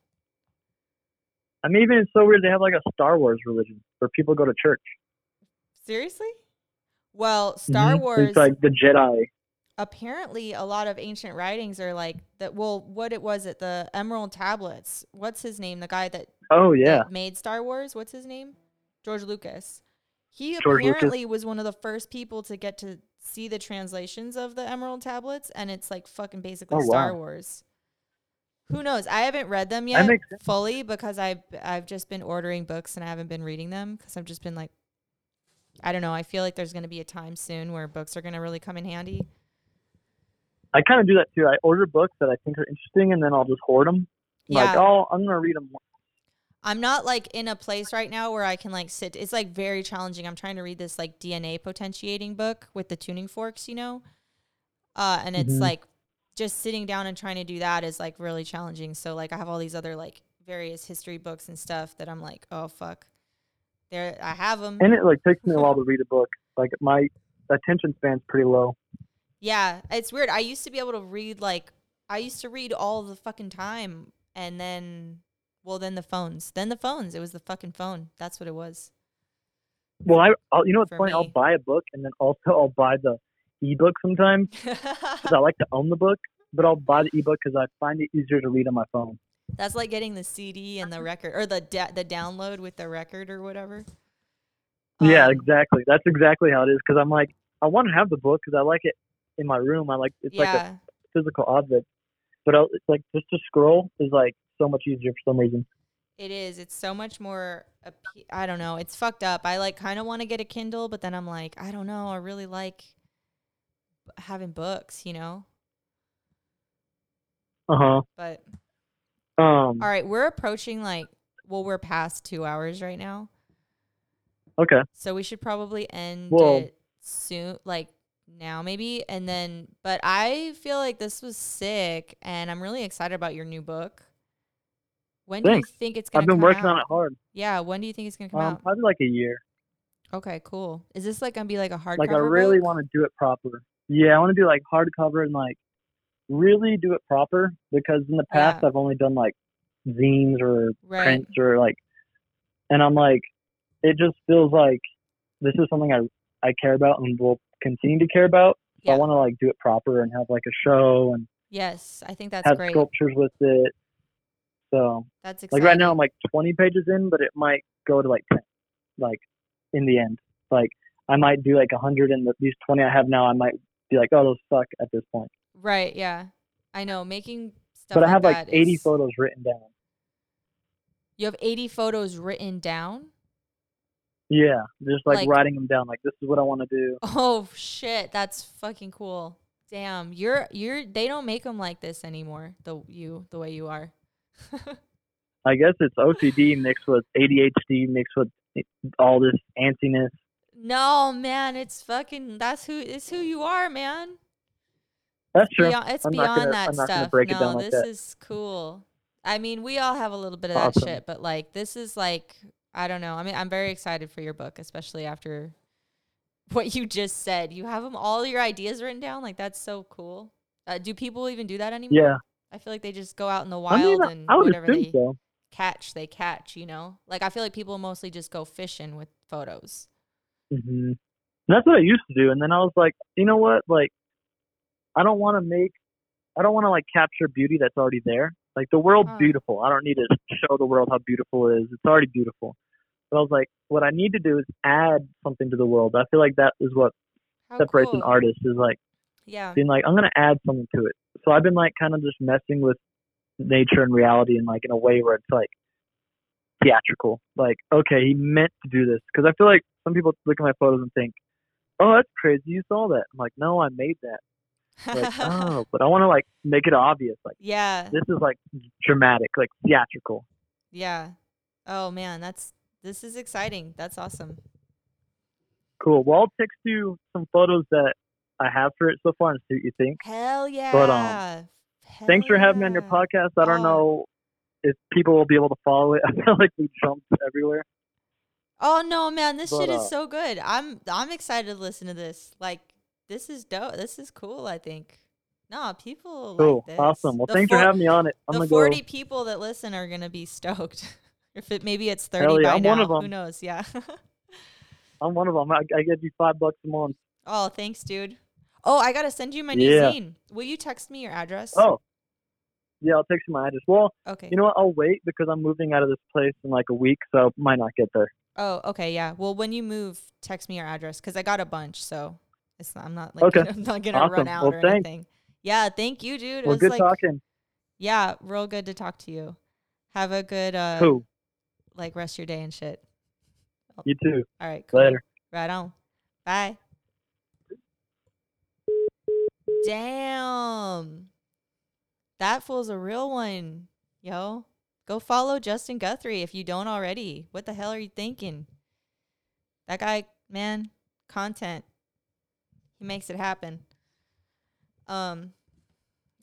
Speaker 2: I mean, even it's so weird. They have like a Star Wars religion where people go to church.
Speaker 1: Seriously? Well, Star
Speaker 2: Mhm.
Speaker 1: Wars
Speaker 2: It's like the Jedi.
Speaker 1: apparently a lot of ancient writings are like that well, what it was at the Emerald Tablets. What's his name? The guy that
Speaker 2: Oh yeah,
Speaker 1: that made Star Wars. What's his name? George Lucas. He
Speaker 2: George Lucas.
Speaker 1: apparently was one of the first people to get to see the translations of the Emerald Tablets, and it's like fucking basically
Speaker 2: Oh,
Speaker 1: Star
Speaker 2: wow.
Speaker 1: Wars. Who knows? I haven't read them yet fully because I've I've just been ordering books and I haven't been reading them because I've just been like, I don't know. I feel like there's gonna be a time soon where books are gonna really come in handy.
Speaker 2: I kind of do that too. I order books that I think are interesting, and then I'll just hoard them. Like,
Speaker 1: Yeah.
Speaker 2: oh, I'm gonna read them.
Speaker 1: I'm not like in a place right now where I can like sit. It's like very challenging. I'm trying to read this like DNA potentiating book with the tuning forks, you know, uh, and it's
Speaker 2: Mhm.
Speaker 1: like just sitting down and trying to do that is like really challenging. So like I have all these other like various history books and stuff that I'm like, oh fuck, there I have them.
Speaker 2: And it like takes me a while to read a book. Like my attention span's pretty low.
Speaker 1: Yeah, it's weird. I used to be able to read like I used to read all the fucking time, and then well, then the phones, then the phones. It was the fucking phone. That's what it was.
Speaker 2: Well, I I'll, you know what's
Speaker 1: For
Speaker 2: funny? I'll buy a book and then also I'll buy the ebook sometimes because I like to own the book. But I'll buy the ebook because I find it easier to read on my phone.
Speaker 1: That's like getting the CD and the record or the da- the download with the record or whatever.
Speaker 2: yeah,
Speaker 1: Um,
Speaker 2: exactly. That's exactly how it is. Because I'm like, I want to have the book because I like it in my room. I like it's like a physical object. But I'll, it's like just to scroll is like so much easier for some reason.
Speaker 1: It is. It's so much more. I don't know. It's fucked up. I like kind of want to get a Kindle, but then I'm like, I don't know. I really like having books, you know.
Speaker 2: Uh huh. But. Um.
Speaker 1: all right, we're approaching like, well, we're past two hours right now,
Speaker 2: Okay.
Speaker 1: so we should probably end
Speaker 2: Well-
Speaker 1: it soon, like now maybe, and then. But I feel like this was sick, and I'm really excited about your new book. When
Speaker 2: Thanks.
Speaker 1: do you think it's gonna?
Speaker 2: I've been working
Speaker 1: out?
Speaker 2: on it hard.
Speaker 1: Yeah, when do you think it's gonna come
Speaker 2: Um,
Speaker 1: out?
Speaker 2: probably like a year.
Speaker 1: Okay, cool. Is this like gonna be like a hardcover?
Speaker 2: Like I really want to do it proper. Yeah, I want to do like hardcover and like really do it proper because in the past
Speaker 1: Yeah.
Speaker 2: I've only done like zines or
Speaker 1: Right.
Speaker 2: prints or like, and I'm like, it just feels like this is something I I care about and will continue to care about. So
Speaker 1: Yeah.
Speaker 2: I want to like do it proper and have like a show and
Speaker 1: Yes, I think that's
Speaker 2: have
Speaker 1: great.
Speaker 2: sculptures with it. So
Speaker 1: That's exciting.
Speaker 2: like right now I'm like 20 pages in, but it might go to like 10, like in the end. Like I might do like 100 and the, these 20 I have now, I might be like, oh, those suck at this point.
Speaker 1: right, yeah. I know making stuff
Speaker 2: but I
Speaker 1: like
Speaker 2: have like 80
Speaker 1: is-
Speaker 2: photos written down.
Speaker 1: You have 80 photos written down?
Speaker 2: Yeah, just like,
Speaker 1: Like-
Speaker 2: writing them down. Like this is what I want to do.
Speaker 1: Oh shit, that's fucking cool. Damn, you're you're they don't make them like this anymore. The you the way you are.
Speaker 2: I guess it's OCD mixed with ADHD mixed with all this antsiness.
Speaker 1: no, man, it's fucking that's who it's who you are, man.
Speaker 2: That's true.
Speaker 1: Beyond, it's
Speaker 2: I'm
Speaker 1: beyond
Speaker 2: gonna-
Speaker 1: that stuff. no,
Speaker 2: like
Speaker 1: this
Speaker 2: that.
Speaker 1: is cool. I mean, we all have a little bit of
Speaker 2: Awesome.
Speaker 1: that shit, but like this is like I don't know. I mean, I'm very excited for your book, especially after what you just said. You have them all your ideas written down. Like that's so cool. Uh, do people even do that anymore?
Speaker 2: Yeah,
Speaker 1: I feel like they just go out in the
Speaker 2: I
Speaker 1: wild
Speaker 2: mean,
Speaker 1: and
Speaker 2: I would
Speaker 1: whatever they
Speaker 2: so.
Speaker 1: catch, they catch. You know, like I feel like people mostly just go fishing with photos.
Speaker 2: hmm That's what I used to do, and then I was like, you know what? Like, I don't want to make, I don't want to like capture beauty that's already there. Like the world's
Speaker 1: Huh.
Speaker 2: beautiful. I don't need to show the world how beautiful it is. It's already beautiful. But I was like, what I need to do is add something to the world. I feel like that is what
Speaker 1: How
Speaker 2: separates an artist is like
Speaker 1: Yeah.
Speaker 2: being like, I'm gonna add something to it. So I've been like kind of just messing with nature and reality in like in a way where it's like theatrical. Like, okay, he meant to do this because I feel like some people look at my photos and think, oh, that's crazy, you saw that. I'm like, no, I made that. Like, oh, but I want to like make it obvious. Like,
Speaker 1: yeah.
Speaker 2: this is like dramatic, like theatrical.
Speaker 1: Yeah. Oh man, that's this is exciting. That's awesome.
Speaker 2: Cool. Well, I'll text you some photos that I have for it so far and see what you think.
Speaker 1: Hell yeah.
Speaker 2: But, um, Thanks for
Speaker 1: Hell
Speaker 2: having me on your podcast. I don't
Speaker 1: Oh.
Speaker 2: know if people will be able to follow it. I feel like we jumped everywhere.
Speaker 1: Oh no, man, this
Speaker 2: But,
Speaker 1: shit
Speaker 2: uh,
Speaker 1: is so good. I'm I'm excited to listen to this. Like this is dope. This is cool, I think. No, people
Speaker 2: Cool.
Speaker 1: like this.
Speaker 2: awesome. Well,
Speaker 1: The
Speaker 2: thanks for having me on it. I'm
Speaker 1: the 40
Speaker 2: go.
Speaker 1: people that listen are gonna be stoked. if it maybe it's 30
Speaker 2: yeah,
Speaker 1: by
Speaker 2: I'm
Speaker 1: now.
Speaker 2: one of
Speaker 1: Who knows? Yeah.
Speaker 2: I'm one of them. I, I give you five bucks a month.
Speaker 1: oh, thanks, dude. Oh, I gotta send you my new
Speaker 2: Yeah.
Speaker 1: zine. Will you text me your address?
Speaker 2: Oh, yeah. I'll text you my address. Well,
Speaker 1: okay.
Speaker 2: you know what? I'll wait because I'm moving out of this place in like a week, so might not get there.
Speaker 1: Oh, okay, yeah. Well, when you move, text me your address because I got a bunch, so it's not, I'm not like
Speaker 2: Okay.
Speaker 1: I'm not gonna run
Speaker 2: Awesome.
Speaker 1: out
Speaker 2: Well,
Speaker 1: or
Speaker 2: thanks.
Speaker 1: anything. Yeah, thank you, dude. It
Speaker 2: well,
Speaker 1: was
Speaker 2: good
Speaker 1: like
Speaker 2: talking.
Speaker 1: yeah, real good to talk to you. Have a good uh
Speaker 2: Cool.
Speaker 1: like rest your day and shit.
Speaker 2: You too.
Speaker 1: All right, cool.
Speaker 2: Later.
Speaker 1: Right on. Bye. Damn. That fool's a real one, yo. Go follow Justin Guthrie if you don't already. What the hell are you thinking? That guy, man, content. He makes it happen. Um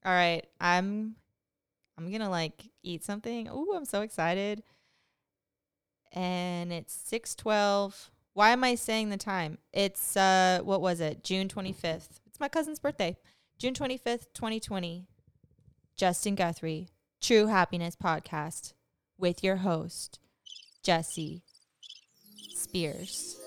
Speaker 1: All right, I'm I'm gonna like eat something. Ooh, I'm so excited. And it's six twelve. Why am I saying the time? It's uh what was it? June twenty fifth. It's my cousin's birthday. June twenty fifth, twenty twenty. Justin Guthrie, True Happiness Podcast with your host, Jesse Spears.